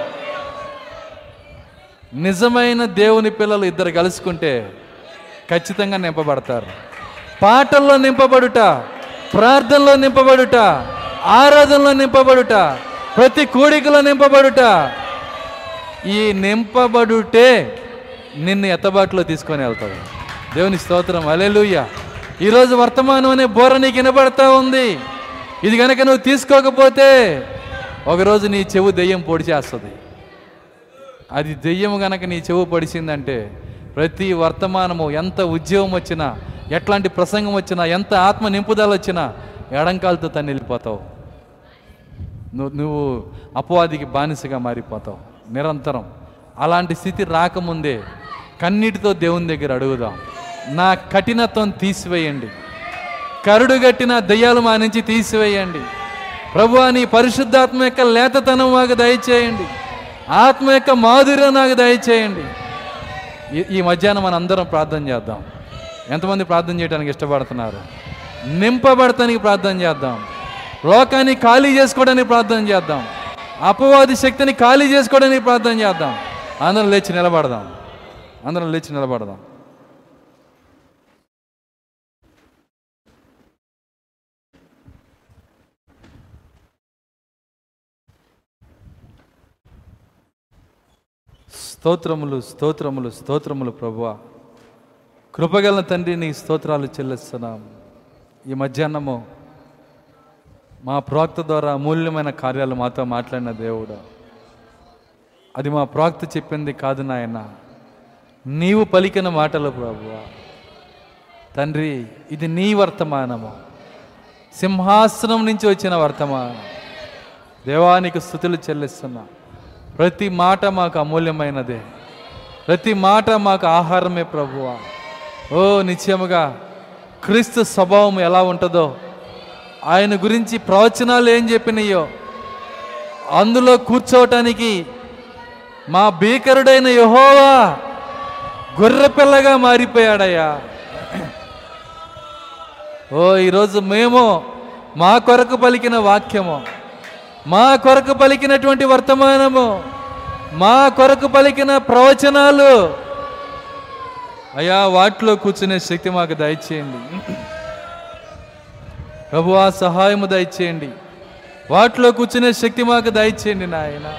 Speaker 1: నిజమైన దేవుని పిల్లలు ఇద్దరు కలుసుకుంటే ఖచ్చితంగా నింపబడతారు. పాటల్లో నింపబడుట ప్రార్థనలో నింపబడుట ఆరాధనలో నింపబడుట ప్రతి కూడికలో నింపబడుట. ఈ నింపబడుటే నిన్ను ఎత్తబాటులో తీసుకొని వెళ్తాడు. దేవుని స్తోత్రం. అలెలుయ్య ఈరోజు వర్తమానం అనే బోర నీకు వినబడతా ఉంది. ఇది కనుక నువ్వు తీసుకోకపోతే ఒకరోజు నీ చెవు దెయ్యం పొడి చేస్తుంది. అది దెయ్యం కనుక నీ చెవు పొడిచిందంటే ప్రతి వర్తమానము ఎంత ఉద్యోగం వచ్చినా ఎట్లాంటి ప్రసంగం వచ్చినా ఎంత ఆత్మ నింపుదల వచ్చినా ఎడంకాలతో తన్ని వెళ్ళిపోతావు నువ్వు నువ్వు అపవాదికి బానిసగా మారిపోతావు. నిరంతరం. అలాంటి స్థితి రాకముందే కన్నీటితో దేవుని దగ్గర అడుగుదాం. నా కఠినత్వం తీసివేయండి. కరుడుగట్టిన దయ్యాలు మా నుంచి తీసివేయండి. ప్రభు నీ పరిశుద్ధాత్మ యొక్క లేతతనం మాకు దయచేయండి. ఆత్మ యొక్క మాధుర్యం నాకు దయచేయండి. ఈ- ఈ మధ్యాహ్నం మనం అందరం ప్రార్థన చేద్దాం. ఎంతమంది ప్రార్థన చేయడానికి ఇష్టపడుతున్నారు? నింపబడటానికి ప్రార్థన చేద్దాం. లోకాన్ని ఖాళీ చేసుకోవడానికి ప్రార్థన చేద్దాం. అపవాది శక్తిని ఖాళీ చేసుకోవడానికి ప్రార్థన చేద్దాం. అందరం లేచి నిలబడదాం. అందరం లేచి నిలబడదాం. స్తోత్రములు స్తోత్రములు స్తోత్రములు ప్రభువ. కృపగల తండ్రి నీ స్తోత్రాలు చెల్లిస్తున్నాం. ఈ మధ్యాహ్నము మా ప్రవక్త ద్వారా అమూల్యమైన కార్యాలు మాతో మాట్లాడిన దేవుడు. అది మా ప్రవక్త చెప్పింది కాదు నాయన. నీవు పలికిన మాటలు ప్రభు తండ్రి ఇది నీ వర్తమానము. సింహాసనం నుంచి వచ్చిన వర్తమానం. దేవానికి స్థుతులు చెల్లిస్తున్నా. ప్రతి మాట మాకు అమూల్యమైనదే. ప్రతి మాట మాకు ఆహారమే ప్రభువా. ఓ నిత్యముగా క్రీస్తు స్వభావం ఎలా ఉంటుందో ఆయన గురించి ప్రవచనాలు ఏం చెప్పినాయో అందులో కూర్చోవటానికి మా భీకరుడైన యహోవా గొర్రెపిల్లగా మారిపోయాడయ్యా. ఓ ఈరోజు మేము మా కొరకు పలికిన వాక్యము మా కొరకు పలికినటువంటి వర్తమానము మా కొరకు పలికిన ప్రవచనాలు. అయ్యా వాటిలో కూర్చునే శక్తి మాకు దయచేయండి. ప్రభువా సహాయము దయచేయండి. వాటిలో కూర్చునే శక్తి మాకు దయచేయండి నాయన.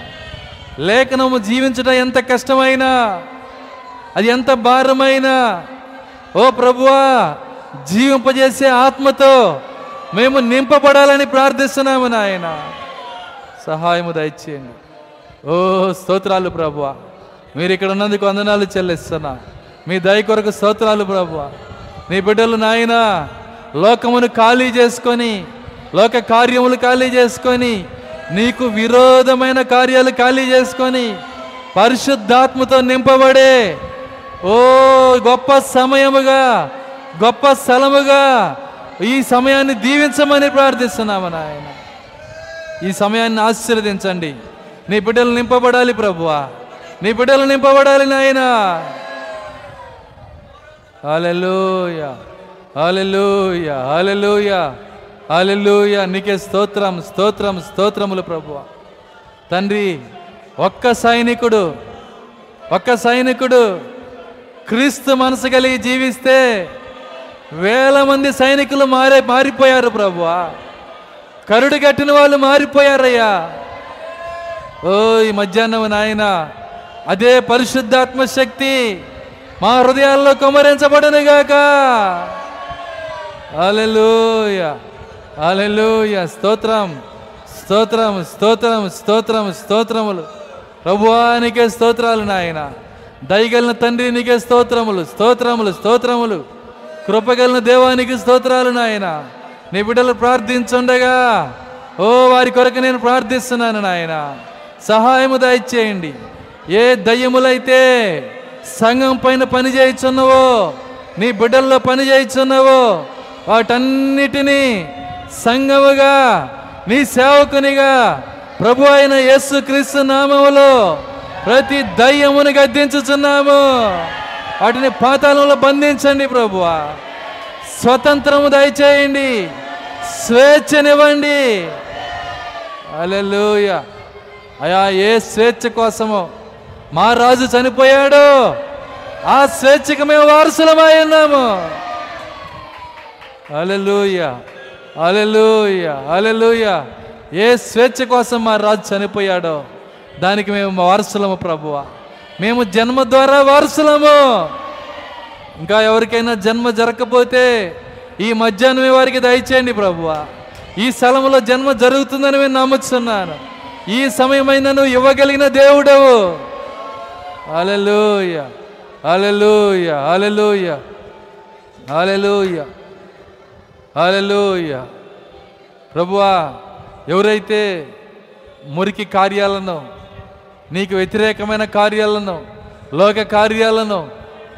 Speaker 1: లేఖనము జీవించడం ఎంత కష్టమైనా అది ఎంత భారమైనా? ఓ ప్రభువా జీవింపజేసే ఆత్మతో మేము నింపబడాలని ప్రార్థిస్తున్నాము నాయన. సహాయము దయచేయండి. ఓ స్తోత్రాలు ప్రభువా మీరు ఇక్కడ ఉన్నందుకు వందనాలు చెల్లిస్తున్నా. మీ దయ కొరకు స్తోత్రాలు ప్రభువా. నీ బిడ్డలు నాయన లోకమును ఖాళీ చేసుకొని లోక కార్యములు ఖాళీ చేసుకొని నీకు విరోధమైన కార్యాలు ఖాళీ చేసుకొని పరిశుద్ధాత్మతో నింపబడే ఓ గొప్ప సమయముగా గొప్ప స్థలముగా ఈ సమయాన్ని దీవించమని ప్రార్థిస్తున్నాము నాయన. ఈ సమయాన్ని ఆశీర్వదించండి. నీ బిడ్డలు నింపబడాలి ప్రభువా. నీ బిడ్డలు నింపబడాలి నాయన. హాలెలూయ హాలెలూయ హాలెలూయ హాలెలూయ నీకే స్తోత్రం స్తోత్రం స్తోత్రములు ప్రభువ. తండ్రి ఒక్క సైనికుడు ఒక్క సైనికుడు క్రీస్తు మనసు కలిగి జీవిస్తే వేల మంది సైనికులు మారే మారిపోయారు ప్రభువా. కరుడు కట్టిన వాళ్ళు మారిపోయారయ్యా. ఓ ఈ మధ్యాహ్నం నాయన అదే పరిశుద్ధాత్మ శక్తి మా హృదయాల్లో కుమరించబడునుగాక. అలెలుయ అలెలుయ స్తోత్రం స్తోత్రం స్తోత్రం స్తోత్రం స్తోత్రములు. ప్రభువానికే స్తోత్రాలు నాయనా. దయగలిన తండ్రి నీకే స్తోత్రములు స్తోత్రములు స్తోత్రములు. కృపగలిన దేవానికి స్తోత్రాలు నాయన. నీ బిడ్డలు ప్రార్థించుండగా ఓ వారి కొరకు నేను ప్రార్థిస్తున్నాను నాయన. సహాయము దయచేయండి. ఏ దయ్యములైతే సంఘం పైన పని చేయుచున్నవో నీ బిడ్డల్లో పని చేయుచున్నవో వాటన్నిటినీ సంఘముగా నీ సేవకునిగా ప్రభు అయిన యేసు క్రీస్తు నామములో ప్రతి దయ్యమును గద్దించుచున్నాము. వాటిని పాతాళంలో బంధించండి ప్రభు స్వతంత్రము దయచేయండి. స్వేచ్ఛనివ్వండి. అలెలుయ అయా ఏ స్వేచ్ఛ కోసమో మా రాజు చనిపోయాడు ఆ స్వేచ్ఛకు మేము వారసులమై ఉన్నాము. అలెలుయ అలెలుయ అలెలుయ ఏ స్వేచ్ఛ కోసం మా రాజు చనిపోయాడో దానికి మేము వారసులము ప్రభువ. మేము జన్మ ద్వారా వారసులము. ఇంకా ఎవరికైనా జన్మ జరగకపోతే ఈ మధ్యాహ్నమే వారికి దయచేయండి ప్రభువ. ఈ స్థలంలో జన్మ జరుగుతుందని నేను నమ్ముతున్నాను ఈ సమయమైన నువ్వు ఇవ్వగలిగిన దేవుడవు. Alleluia alleluia alleluia alleluia alleluia ప్రభువా ఎవరైతే మురికి కార్యాలను నీకు వ్యతిరేకమైన కార్యాలను లోక కార్యాలను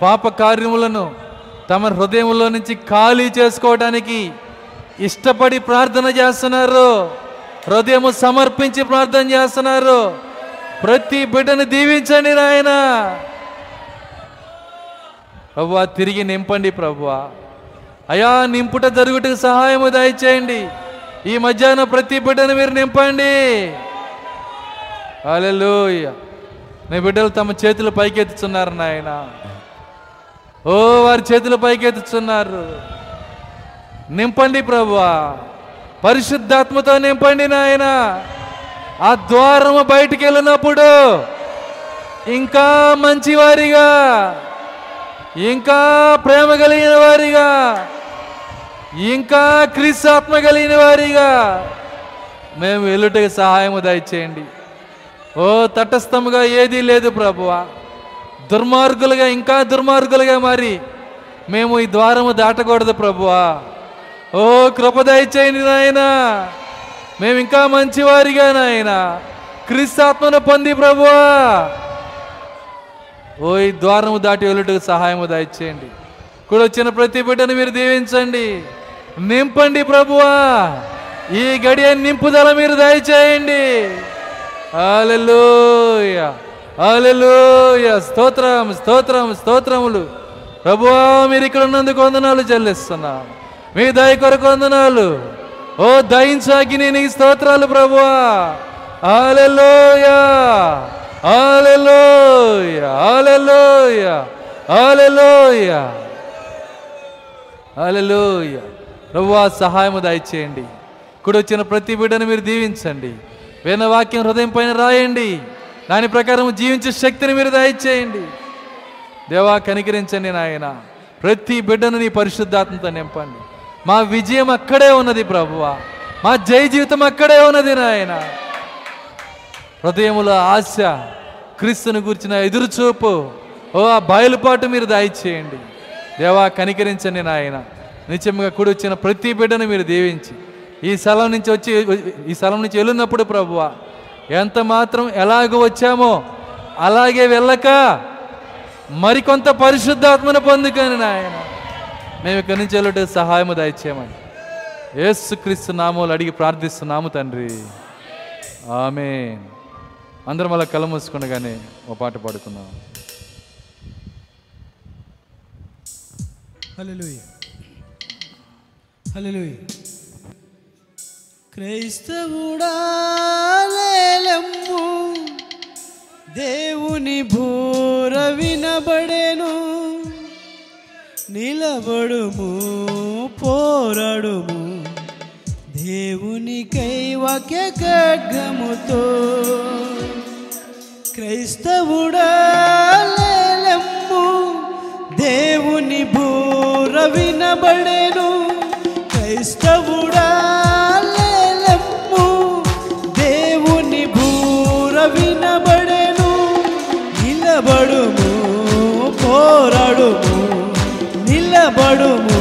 Speaker 1: పాప కార్యములను తమ హృదయంలో నుంచి ఖాళీ చేసుకోవడానికి ఇష్టపడి ప్రార్థన చేస్తున్నారు. హృదయము సమర్పించి ప్రార్థన చేస్తున్నారు. ప్రతి బిడ్డను దీవించండి నాయన. ప్రభు తిరిగి నింపండి ప్రభు అయా నింపుట జరుగుటకు సహాయము దయచేయండి. ఈ మధ్యాహ్నం ప్రతి బిడ్డను మీరు నింపండి. అలెలుయ్య నీ బిడ్డలు తమ చేతులు పైకెత్తుతున్నారు నాయన. ఓ వారి చేతులు పైకెత్తుచున్నారు. నింపండి ప్రభువా. పరిశుద్ధాత్మతో నింపండి నాయన. ఆ ద్వారము బయటికి వెళ్ళినప్పుడు ఇంకా మంచివారిగా ఇంకా ప్రేమ కలిగిన వారిగా ఇంకా క్రీస్తాత్మ కలిగిన వారిగా మేము వెళ్ళుటకి సహాయము దయచేయండి. ఓ తటస్థముగా ఏదీ లేదు ప్రభువా. దుర్మార్గులుగా ఇంకా దుర్మార్గులుగా మారి మేము ఈ ద్వారము దాటకూడదు ప్రభువా. ఓ కృపదయచేయండి నాయన. మేము ఇంకా మంచివారిగా నాయన. క్రీస్తాత్మను పొంది ప్రభువా. ఓ ఈ ద్వారము దాటి వెళ్ళుటకు సహాయము దయచేయండి. కూడా వచ్చిన ప్రతి బిడ్డను మీరు దీవించండి. నింపండి ప్రభువా. ఈ గడియ నింపుదల మీరు దయచేయండి. Alleluia hallelujah. స్తోత్రం స్తోత్రం స్తోత్రములు. ప్రభువా మీరు ఇక్కడ ఉన్నందుకు వందనాలు చెల్లిస్తున్నా. మీ దయ కొరకు వందనాలు. ఓ దయించాకి నేను ఈ స్తోత్రాలు ప్రభువా. హల్లెలూయ. హల్లెలూయ. హల్లెలూయ. హల్లెలూయ. హల్లెలూయ. ప్రభువా సహాయము దయచేయండి. ఇక్కడ వచ్చిన ప్రతి బిడ్డను మీరు దీవించండి. విన్న వాక్యం హృదయం పైన రాయండి. దాని ప్రకారం జీవించే శక్తిని మీరు దయచేయండి. దేవా కనికరించండి నాయన. ప్రతి బిడ్డను నీ పరిశుద్ధాత్మతో నింపండి. మా విజయం అక్కడే ఉన్నది ప్రభువా. మా జయ జీవితం అక్కడే ఉన్నది నాయన. హృదయములో ఆశ క్రీస్తుని గురించిన ఎదురుచూపు ఓ ఆ బయలుపాటు మీరు దయచేయండి. దేవా కనికరించండి నాయన. నిత్యంగా కూడి వచ్చిన ప్రతి బిడ్డను మీరు దీవించి ఈ స్థలం నుంచి వచ్చి ఈ స్థలం నుంచి వెళ్ళినప్పుడు ప్రభువ ఎంత మాత్రం ఎలాగ వచ్చామో అలాగే వెళ్ళక మరికొంత పరిశుద్ధాత్మను పొందుకొని నాయన. మేము ఇక్కడి నుంచి వెళ్ళటే సహాయము దయచేయమని. ఏసుక్రీస్తు నామోలు అడిగి ప్రార్థిస్తున్నాము తండ్రి. ఆమె అందరం అలా కళ్ళ మూసుకుండగానే ఓ పాట పాడుకున్నాం
Speaker 4: హలో హలో క్రైస్తవుడా లేలమ్ము దేవుని భూర వినబడేను. నిలబడుము పోరాడుము. దేవునికై వాక్య ఖడ్గముతో. క్రైస్తవుడా లేలమ్ము దేవుని బూర వినబడేను. క్రైస్తవుడా నిలబడుము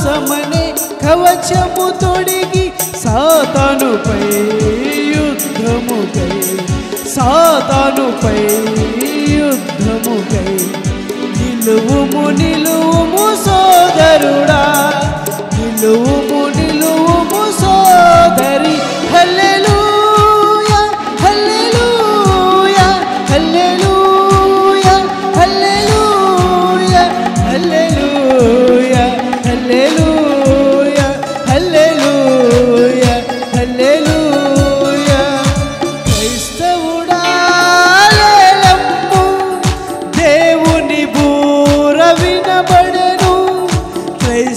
Speaker 4: విశ్వాసమనే కవచము తొడిగి సాతానుపై యుద్ధముకై సాతానుపై యుద్ధముకై నిలువుము నిలువుము సోదరుడా. నిలువుము నిలువుము సోదరి హల్లే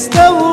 Speaker 4: estão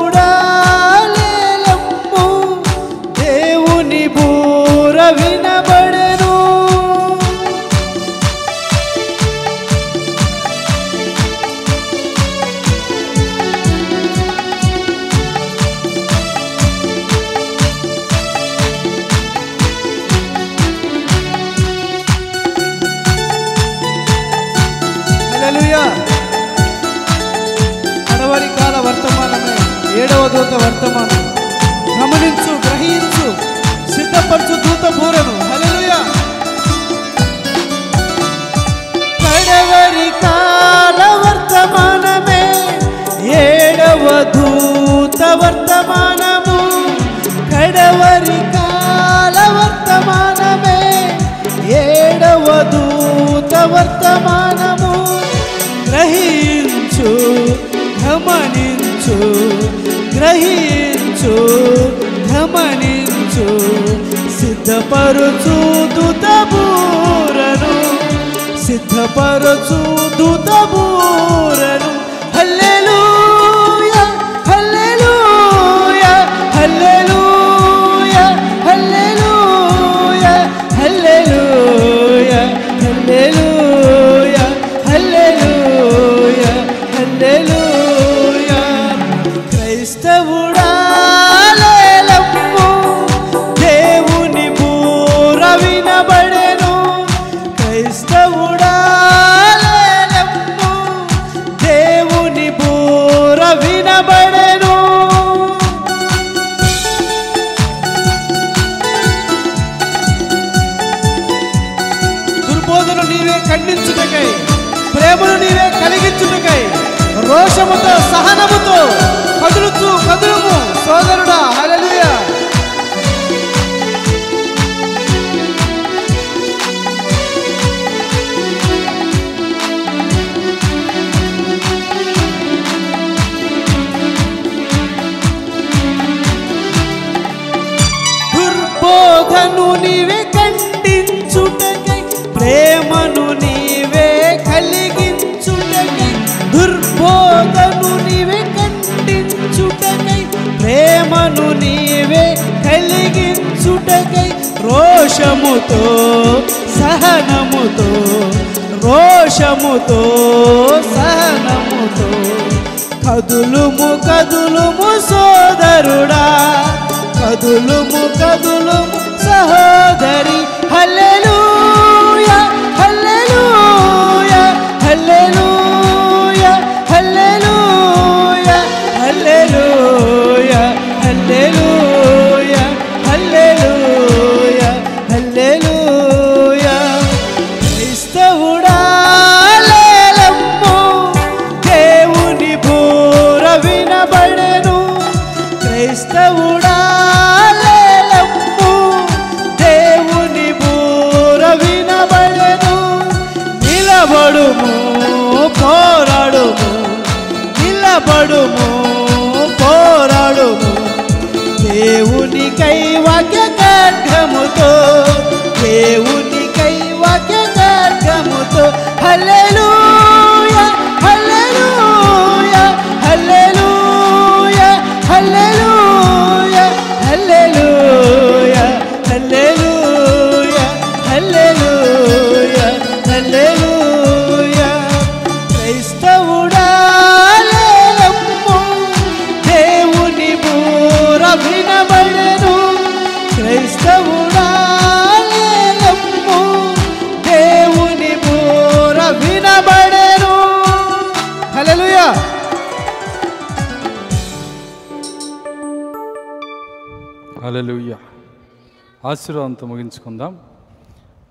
Speaker 1: ఆశీర్వాదంతో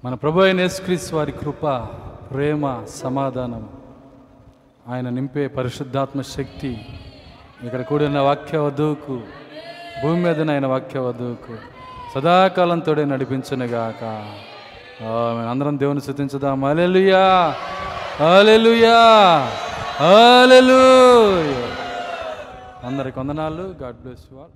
Speaker 1: మన ప్రభు అయిన యేసుక్రీస్ వారి కృప ప్రేమ సమాధానం ఆయన నింపే పరిశుద్ధాత్మ శక్తి ఇక్కడ కూడిన వాక్య వధువుకు భూమి మీద ఆయన వాక్య వధువుకు సదాకాలంతోడే నడిపించునుగాక. అందరం దేవుని శుతించుదాం అలెలుయా అలెలుయా అలెలు అందరికి వందనాలు. God bless you all.